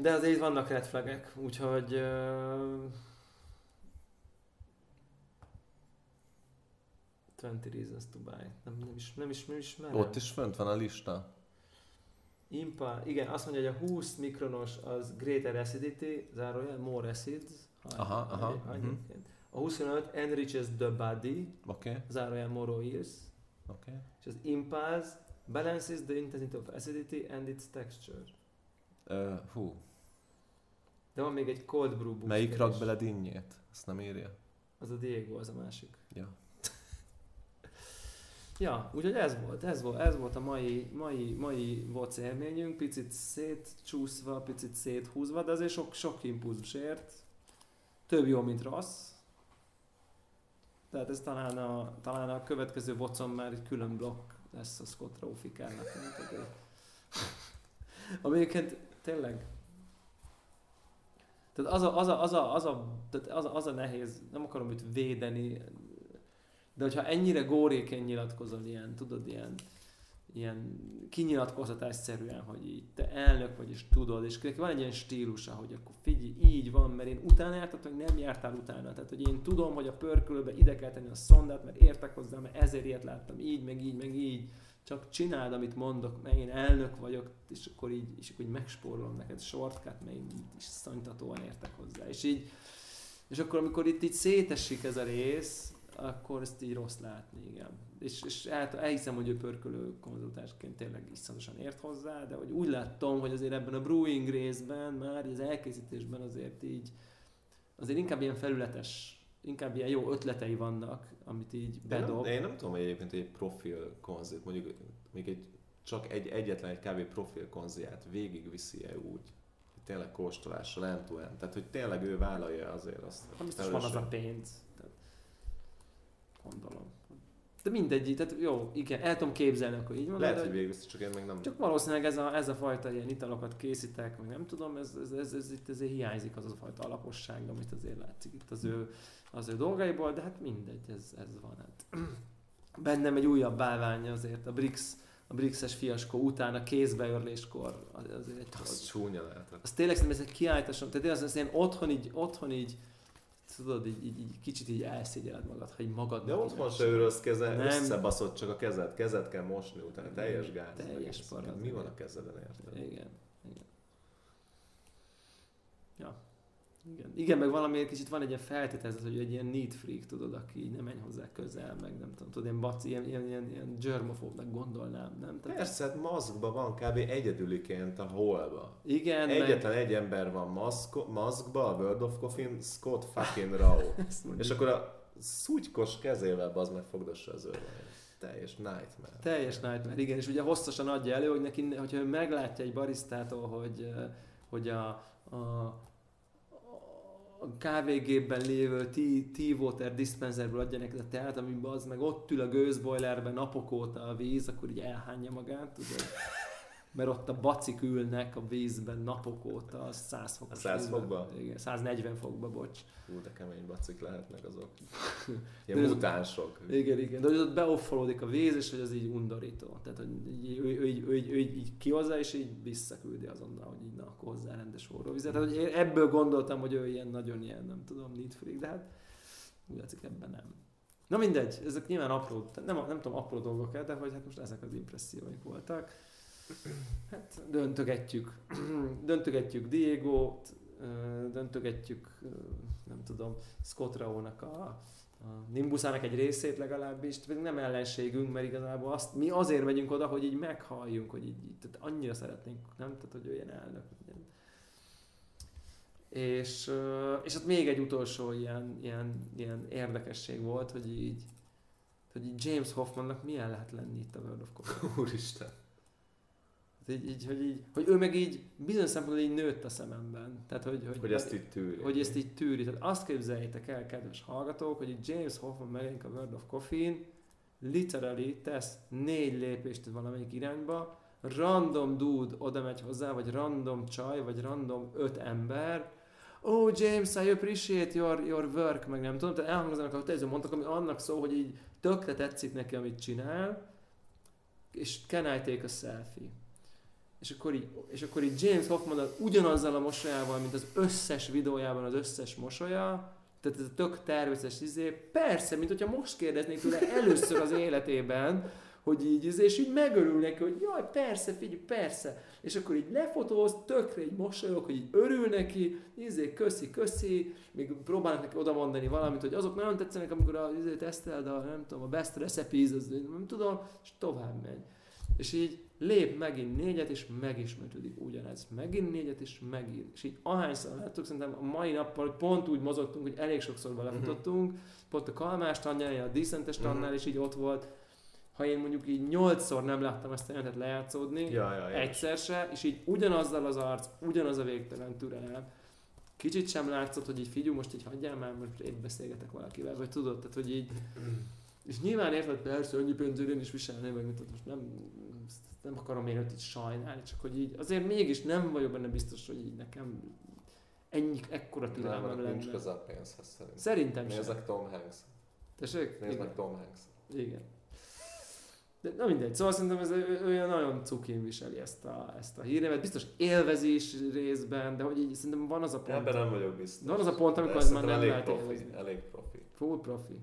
De azért itt vannak red flagek, úgyhogy 20 reasons to buy. Nem, nem is, nem is, nem is merem. Ott is fönt van a lista. Impa, igen, azt mondja, hogy a 20 mikronos az greater acidity, zárójel, more acids. Ha- Aha, ha- aha, ha- mhm. egyébként. A 25 enriches the body, okay, zárójel more oils. Okay. És az impulse balances the intensity of acidity and its texture. Uh, hú, De van még egy cold brew booster melyik rak bele dinnyét? Azt nem írja. Az a Diego, az a másik. Ja. Ja, úgyhogy ez volt, ez volt, ez volt a mai, mai, mai VOC élményünk, picit szétcsúszva, picit széthúzva, de azért sok, sok impulzus ért. Több jó, mint rossz. Tehát ez talán a, talán a következő vocon már egy külön blokk lesz a Scott Rowe fikának. Ami egyébként [LAUGHS] tényleg tehát az a, az a, az a, az a, tehát az a, az a nehéz, nem akarom őt védeni, De hogyha ennyire górékén nyilatkozol, ilyen, tudod, ilyen, ilyen kinyilatkozatásszerűen, hogy így te elnök vagy, és tudod, és van egy ilyen stílusa, hogy akkor figyelj, így van, mert én utána jártam, hogy nem jártál utána. Tehát, hogy én tudom, hogy a pörkölőbe ide kell tenni a szondát, mert értek hozzá, mert ezért ilyet láttam, így, meg így, meg így. Csak csináld, amit mondok, mert én elnök vagyok, és akkor így, és akkor így megspórolom neked shortcut, mert én is szanytatóan értek hozzá. És így, és akkor amikor itt így szétesik ez a rész, akkor ezt így rossz látni, igen. És, és el, elhiszem, hogy ő pörkölő konzultásként tényleg iszonyatosan ért hozzá, de hogy úgy láttam, hogy azért ebben a brewing részben, már az elkészítésben azért így, azért inkább ilyen felületes, inkább ilyen jó ötletei vannak, amit így De bedob. nem, de én nem tudom, hogy egyébként egy profil konzit, mondjuk még egy, csak egy, egyetlen egy kávé profil konziát végigviszi-e úgy, hogy tényleg kóstolással end to end. Tehát, hogy tényleg ő vállalja azért azt. Nem biztos van az a pénz. Gondolom. De mindegy, tehát jó, igen, el tudom képzelni, akkor így van. Lehet, de hogy végigviszi, csak én meg nem. Csak valószínűleg ez a, ez a fajta ilyen italokat készítek, meg nem tudom, ez, ez, ez, ez itt azért hiányzik az a fajta alaposság, amit azért látszik itt az ő, az ő dolgaiból, de hát mindegy, ez, ez van. Hát. [CLEARS THROAT] Bennem egy újabb bálvány azért a BRICS, a BRICS-es fiaskó után a kézbeörléskor az- azért egy Az csúnya lehetett. az tényleg szerintem ez egy kiállításom, tehát az, az ilyen otthon így, otthon így, tudod, így, így, így kicsit így elszégyeled magad, ha így magad. De otthon se őrölsz keze, Nem. összebaszott csak a kezed, kezed kell mosni utána, teljes gáz. Teljes parad. Mi van a kezeden, érted? Igen, igen. Ja. Igen. igen, meg valamiért kicsit van egy ilyen feltételezet, hogy egy ilyen neat freak, tudod, aki így nem menj hozzá közel, meg nem tudom, tudod, ilyen baci, ilyen, ilyen, ilyen, ilyen germofóbnak gondolnám, nem? Tehát, Persze, hát maszkban van kb. egyedüliként a holba. igen, Egyetlen egy ember van maszko, maszkba, a World of Coffin, Scott fucking Rao. [LAUGHS] meg. És akkor a szúgykos kezével az meg fogdossa az őrbe. Teljes nightmare. Teljes nightmare, igen, és ugye hosszasan adja elő, hogy neki, hogyha ő meglátja egy barisztától, hogy, eh, hogy a, a, a kávégépben lévő tea, tea water dispenserből adja neked a teát, amiben az meg ott ül a gőzbojlerben napok óta a víz, akkor így elhányja magát, tudod? Mert ott a bacik ülnek a vízben napok óta, az 100 fokos A 100 vízben. fokba? Igen, 140 fokba, bocs. Hú, de kemény bacik lehetnek azok. [LAUGHS] De Ilyen ez- mutánsok. Igen, igen, de hogy ott beoffolódik a víz, és hogy az így undorító. Tehát, hogy így, ő, ő, ő, ő, ő, így, kihozza, és így visszaküldi azonnal, hogy így na, akkor hozzá rendes forróvizet. Tehát, hogy én ebből gondoltam, hogy ő ilyen nagyon ilyen, nem tudom, neat freak, de hát úgy látszik ebben nem. Na mindegy, ezek nyilván apró, nem, nem tudom, apró dolgok de hogy hát most ezek az impresszióink voltak. Hát döntögetjük, [CLEARS THROAT] döntögetjük Diego-t, ö, döntögetjük, nem tudom, Scott Rao-nak a, a Nimbusának egy részét legalábbis, pedig nem ellenségünk, mert igazából azt, mi azért megyünk oda, hogy így meghalljunk, hogy így, így tehát annyira szeretnénk, nem? Tehát, hogy ő ilyen elnök. Ilyen. És, és ott még egy utolsó ilyen, ilyen, ilyen érdekesség volt, hogy így, hogy így James Hoffmannak milyen lehet lenni itt a World of. [LAUGHS] Úristen. Így, így, hogy, így, hogy ő meg így bizonyos szempontból így nőtt a szememben. Tehát, hogy, hogy, Hogy ezt így tűri. hogy ezt így tűri. Tehát azt képzeljétek el, kedves hallgatók, hogy James Hoffman megjelenik a World of Coffee-n, literally tesz négy lépést valamelyik irányba, random dude oda megy hozzá, vagy random csaj, vagy random öt ember, oh James, I appreciate your, your work, meg nem tudom, tehát elhangzanak a teljesen mondtak, ami annak szól, hogy így tökre tetszik neki, amit csinál, és can I take a selfie? És akkor így, és akkor így James Hoffman ugyanazzal a mosolyával, mint az összes videójában az összes mosolya, tehát ez a tök természetes izé, persze, mint hogyha most kérdeznék tőle először az életében, hogy így, izé, és így megörül neki, hogy jaj, persze, figyelj, persze. És akkor így lefotóz, tökre így mosolyog, hogy így örül neki, izé, köszi, köszi, még próbálnak neki oda mondani valamit, hogy azok nagyon tetszenek, amikor a, izé, teszteled a, nem tudom, a best recipes, az, nem tudom, és tovább megy. És így lép megint négyet, és megismétlődik ugyanez. Megint négyet, és megint. És így ahányszor láttuk, szerintem a mai nappal pont úgy mozogtunk, hogy elég sokszor belefutottunk, pont a Kalmás tannál, a Decentes tannál Mhm. is így ott volt. Ha én mondjuk így nyolcszor nem láttam ezt a jelentet lejátszódni, Ja, ja, ja. egyszer se, és így ugyanazzal az arc, ugyanaz a végtelen türelem. Kicsit sem látszott, hogy így figyelj, most így hagyjál már, most épp beszélgetek valakivel, vagy tudod, tehát hogy így, [CLEARS THROAT] és nyilván érted, persze, annyi pénzért én is viselném, meg mit, most nem, nem akarom én őt így sajnálni, csak hogy így, azért mégis nem vagyok benne biztos, hogy így nekem ennyi, ekkora türelmem annak nincs lenne. köze a pénzhez szerintem. Szerintem sem. Nézzek Tom Hanks. Tessék? Igen. meg Tom Hanks. Igen. De na mindegy, szóval szerintem ez olyan nagyon cukin viseli ezt a, ezt a hírnevet. Biztos élvezi is részben, de hogy így szerintem van az a pont. Ebben nem vagyok biztos. Van az a pont, amikor ez már nem lehet profi, élvezni. elég profi. Full profi.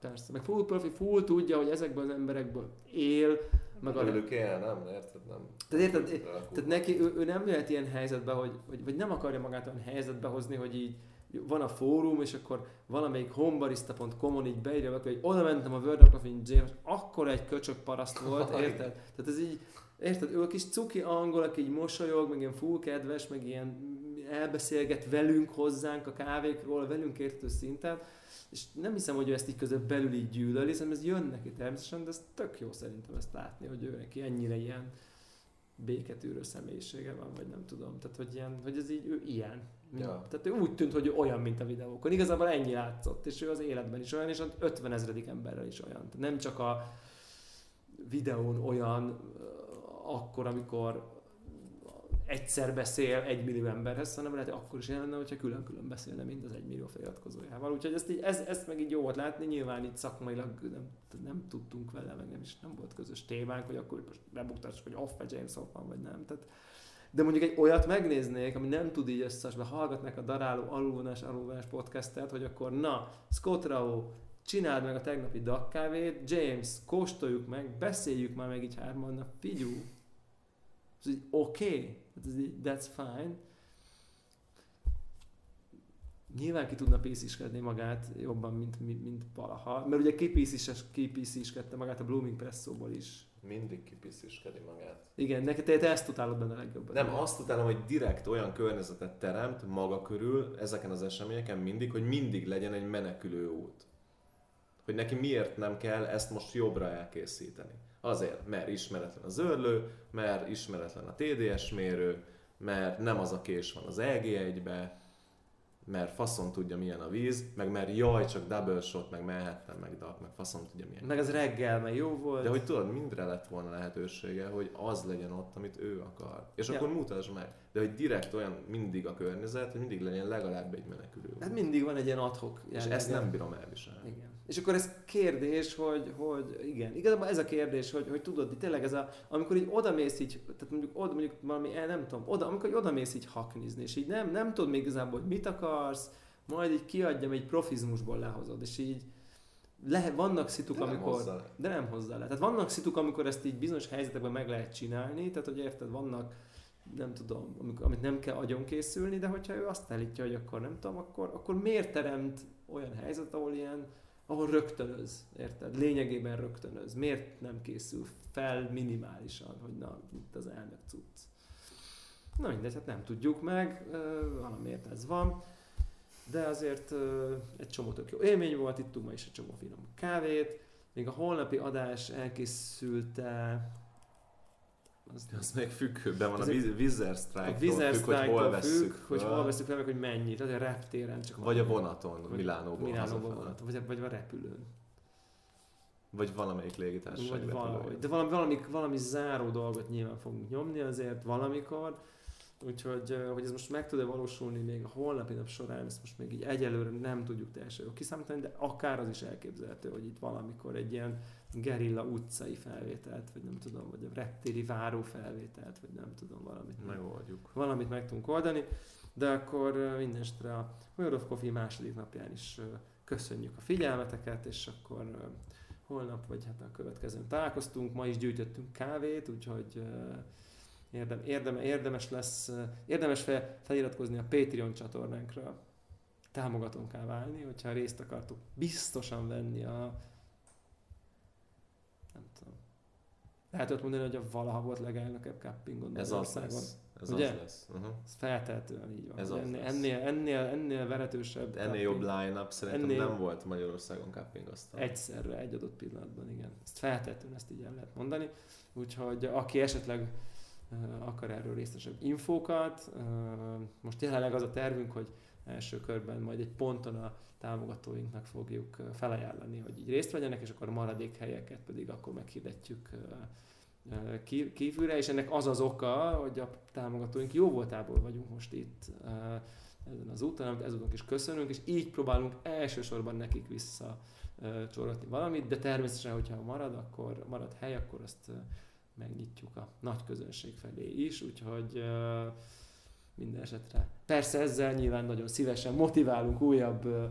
Persze. Meg full profi, full tudja, hogy ezekből az emberekből él, meg a... Belőlük él, nem? Érted? Nem. Tehát érted. Tehát neki, ő, ő nem jöhet ilyen helyzetbe, hogy, vagy, vagy nem akarja magát olyan helyzetbe hozni, hogy így van a fórum, és akkor valamelyik homebarista.com-on így beírja, valaki, hogy oda mentem a World of Coffee James, akkor egy köcsök paraszt volt, érted? Tehát ez így, érted, ő a kis cuki angol, aki így mosolyog, meg ilyen full kedves, meg ilyen elbeszélget velünk, hozzánk a kávékról, velünk értő szinten, és nem hiszem, hogy ő ezt így közben belül így gyűlöli, hiszen ez jön neki természetesen, de ez tök jó szerintem ezt látni, hogy ő neki ennyire ilyen béketűrő személyisége van, vagy nem tudom. Tehát, hogy, ilyen, hogy ez így, ő ilyen. Ja. Tehát ő úgy tűnt, hogy ő olyan, mint a videókon. Igazából ennyi látszott, és ő az életben is olyan, és az 50 ezredik emberrel is olyan. Tehát nem csak a videón olyan, akkor, amikor egyszer beszél egy millió emberhez, hanem lehet, hogy akkor is ilyen lenne, hogyha külön-külön beszélne, mint az egy millió feliratkozójával. Úgyhogy ezt, így, ez, ezt meg így jó volt látni, nyilván itt szakmailag nem, nem tudtunk vele, meg nem is nem volt közös témánk, hogy akkor most bebuktassuk, hogy off James off van, vagy nem. Tehát, de mondjuk egy olyat megnéznék, ami nem tud így összes, mert hallgatnak a daráló alulvonás, alulvonás podcastet, hogy akkor na, Scott Rao, csináld meg a tegnapi dakkávét, James, kóstoljuk meg, beszéljük már meg így hárman, na figyú, ez így oké, okay. ez így, that's fine. Nyilván ki tudna PC-skedni magát jobban, mint, mint, mint valaha, mert ugye kipísziskedte magát a Blooming Presszóból is. Mindig kipisztiskedi magát. Igen, neked te, te ezt utálod benne legjobban. Nem, azt utálom, hogy direkt olyan környezetet teremt maga körül ezeken az eseményeken mindig, hogy mindig legyen egy menekülő út. Hogy neki miért nem kell ezt most jobbra elkészíteni. Azért, mert ismeretlen az örlő, mert ismeretlen a TDS mérő, mert nem az a kés van az EG1-be, mert faszon tudja milyen a víz, meg mert jaj, csak double shot, meg Manhattan, meg Dark, meg faszon tudja milyen. Meg az reggel, mert jó volt. De hogy tudod, mindre lett volna lehetősége, hogy az legyen ott, amit ő akar. És Ja. akkor mutasd meg. De hogy direkt olyan mindig a környezet, hogy mindig legyen legalább egy menekülő. Hát mindig van egy ilyen adhok És ezt nem bírom elviselni. Igen. És akkor ez kérdés, hogy, hogy igen, igazából ez a kérdés, hogy, hogy tudod, hogy tényleg ez a, amikor így odamész így, tehát mondjuk, oda, mondjuk valami, eh, nem tudom, oda, amikor így odamész így haknizni, és így nem, nem tudod még igazából, hogy mit akarsz, majd így kiadjam, egy profizmusból lehozod, és így le, vannak szituk, De nem amikor... hozzá le. De nem hozzá le. Tehát vannak szituk, amikor ezt így bizonyos helyzetekben meg lehet csinálni, tehát hogy érted, vannak, nem tudom, amikor, amit nem kell agyon készülni, de hogyha ő azt állítja, hogy akkor nem tudom, akkor, akkor miért teremt olyan helyzet, ahol ilyen, ahol rögtönöz, érted? Lényegében rögtönöz. Miért nem készül fel minimálisan, hogy na, itt az elnök cucc. Na mindegy, hát nem tudjuk meg, valamiért ez van. De azért egy csomó tök jó élmény volt, ittunk ma is egy csomó finom kávét. Még a holnapi adás elkészülte... Az, Az még függőben van, a Wizard a Strike-tól Wizard függ, hogy hol vesszük függ, hogy hol veszük fel, meg hogy mennyi. Tehát a reptéren csak Vagy a vonaton, vagy Milánóból Milánóban hazafele. vonat, vagy, vagy a repülőn. Vagy valamelyik légitársaság Vagy valahogy. repülőjén. De valami, valami, valami záró dolgot nyilván fogunk nyomni azért valamikor. Úgyhogy, hogy ez most meg tud-e valósulni még a holnapi nap során, ezt most még így egyelőre nem tudjuk teljesen jól kiszámítani, de akár az is elképzelhető, hogy itt valamikor egy ilyen gerilla utcai felvételt, vagy nem tudom, vagy a reptéri váró felvételt, vagy nem tudom, valamit. Megoldjuk. valamit meg tudunk oldani, de akkor ö, mindenesetre a World of Coffee második napján is köszönjük a figyelmeteket, és akkor holnap, vagy hát a következőn találkoztunk, ma is gyűjtöttünk kávét, úgyhogy érdem, érdem, érdemes lesz, érdemes fel, feliratkozni a Patreon csatornánkra, támogatónk kell válni, hogyha részt akartuk biztosan venni a nem tudom. Lehet ott mondani, hogy a valaha volt legelnökebb cuppingon Ez az lesz. Ez Ugye? az lesz. Uh-huh. Ez feltehetően így van. Ez az ennél, lesz. ennél, ennél, ennél veretősebb. Ennél cupping jobb line-up szerintem Ennél- nem volt Magyarországon cupping aztán. Egyszerre, egy adott pillanatban, igen. Ezt feltehetően ezt így el lehet mondani. Úgyhogy aki esetleg uh, akar erről részesebb infókat, uh, most jelenleg az a tervünk, hogy első körben majd egy ponton a támogatóinknak fogjuk uh, felajánlani, hogy így részt vegyenek, és akkor a maradék helyeket pedig akkor meghirdetjük uh, uh, kívülre, és ennek az az oka, hogy a támogatóink jó voltából vagyunk most itt uh, ezen az úton, amit ezúton is köszönünk, és így próbálunk elsősorban nekik vissza csorgatni valamit, de természetesen, hogyha marad, akkor marad hely, akkor azt megnyitjuk a nagy közönség felé is, úgyhogy ö, minden esetre. Persze ezzel nyilván nagyon szívesen motiválunk újabb ö,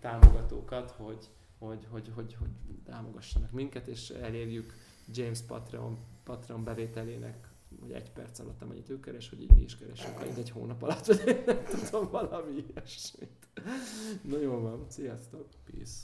támogatókat, hogy, hogy, hogy, hogy, hogy támogassanak minket, és elérjük James Patreon, Patreon bevételének hogy egy perc alatt amennyit ő keres, hogy így mi is keresünk, ha egy hónap alatt, vagy nem tudom, valami ilyesmit. Na jó van, sziasztok! Peace.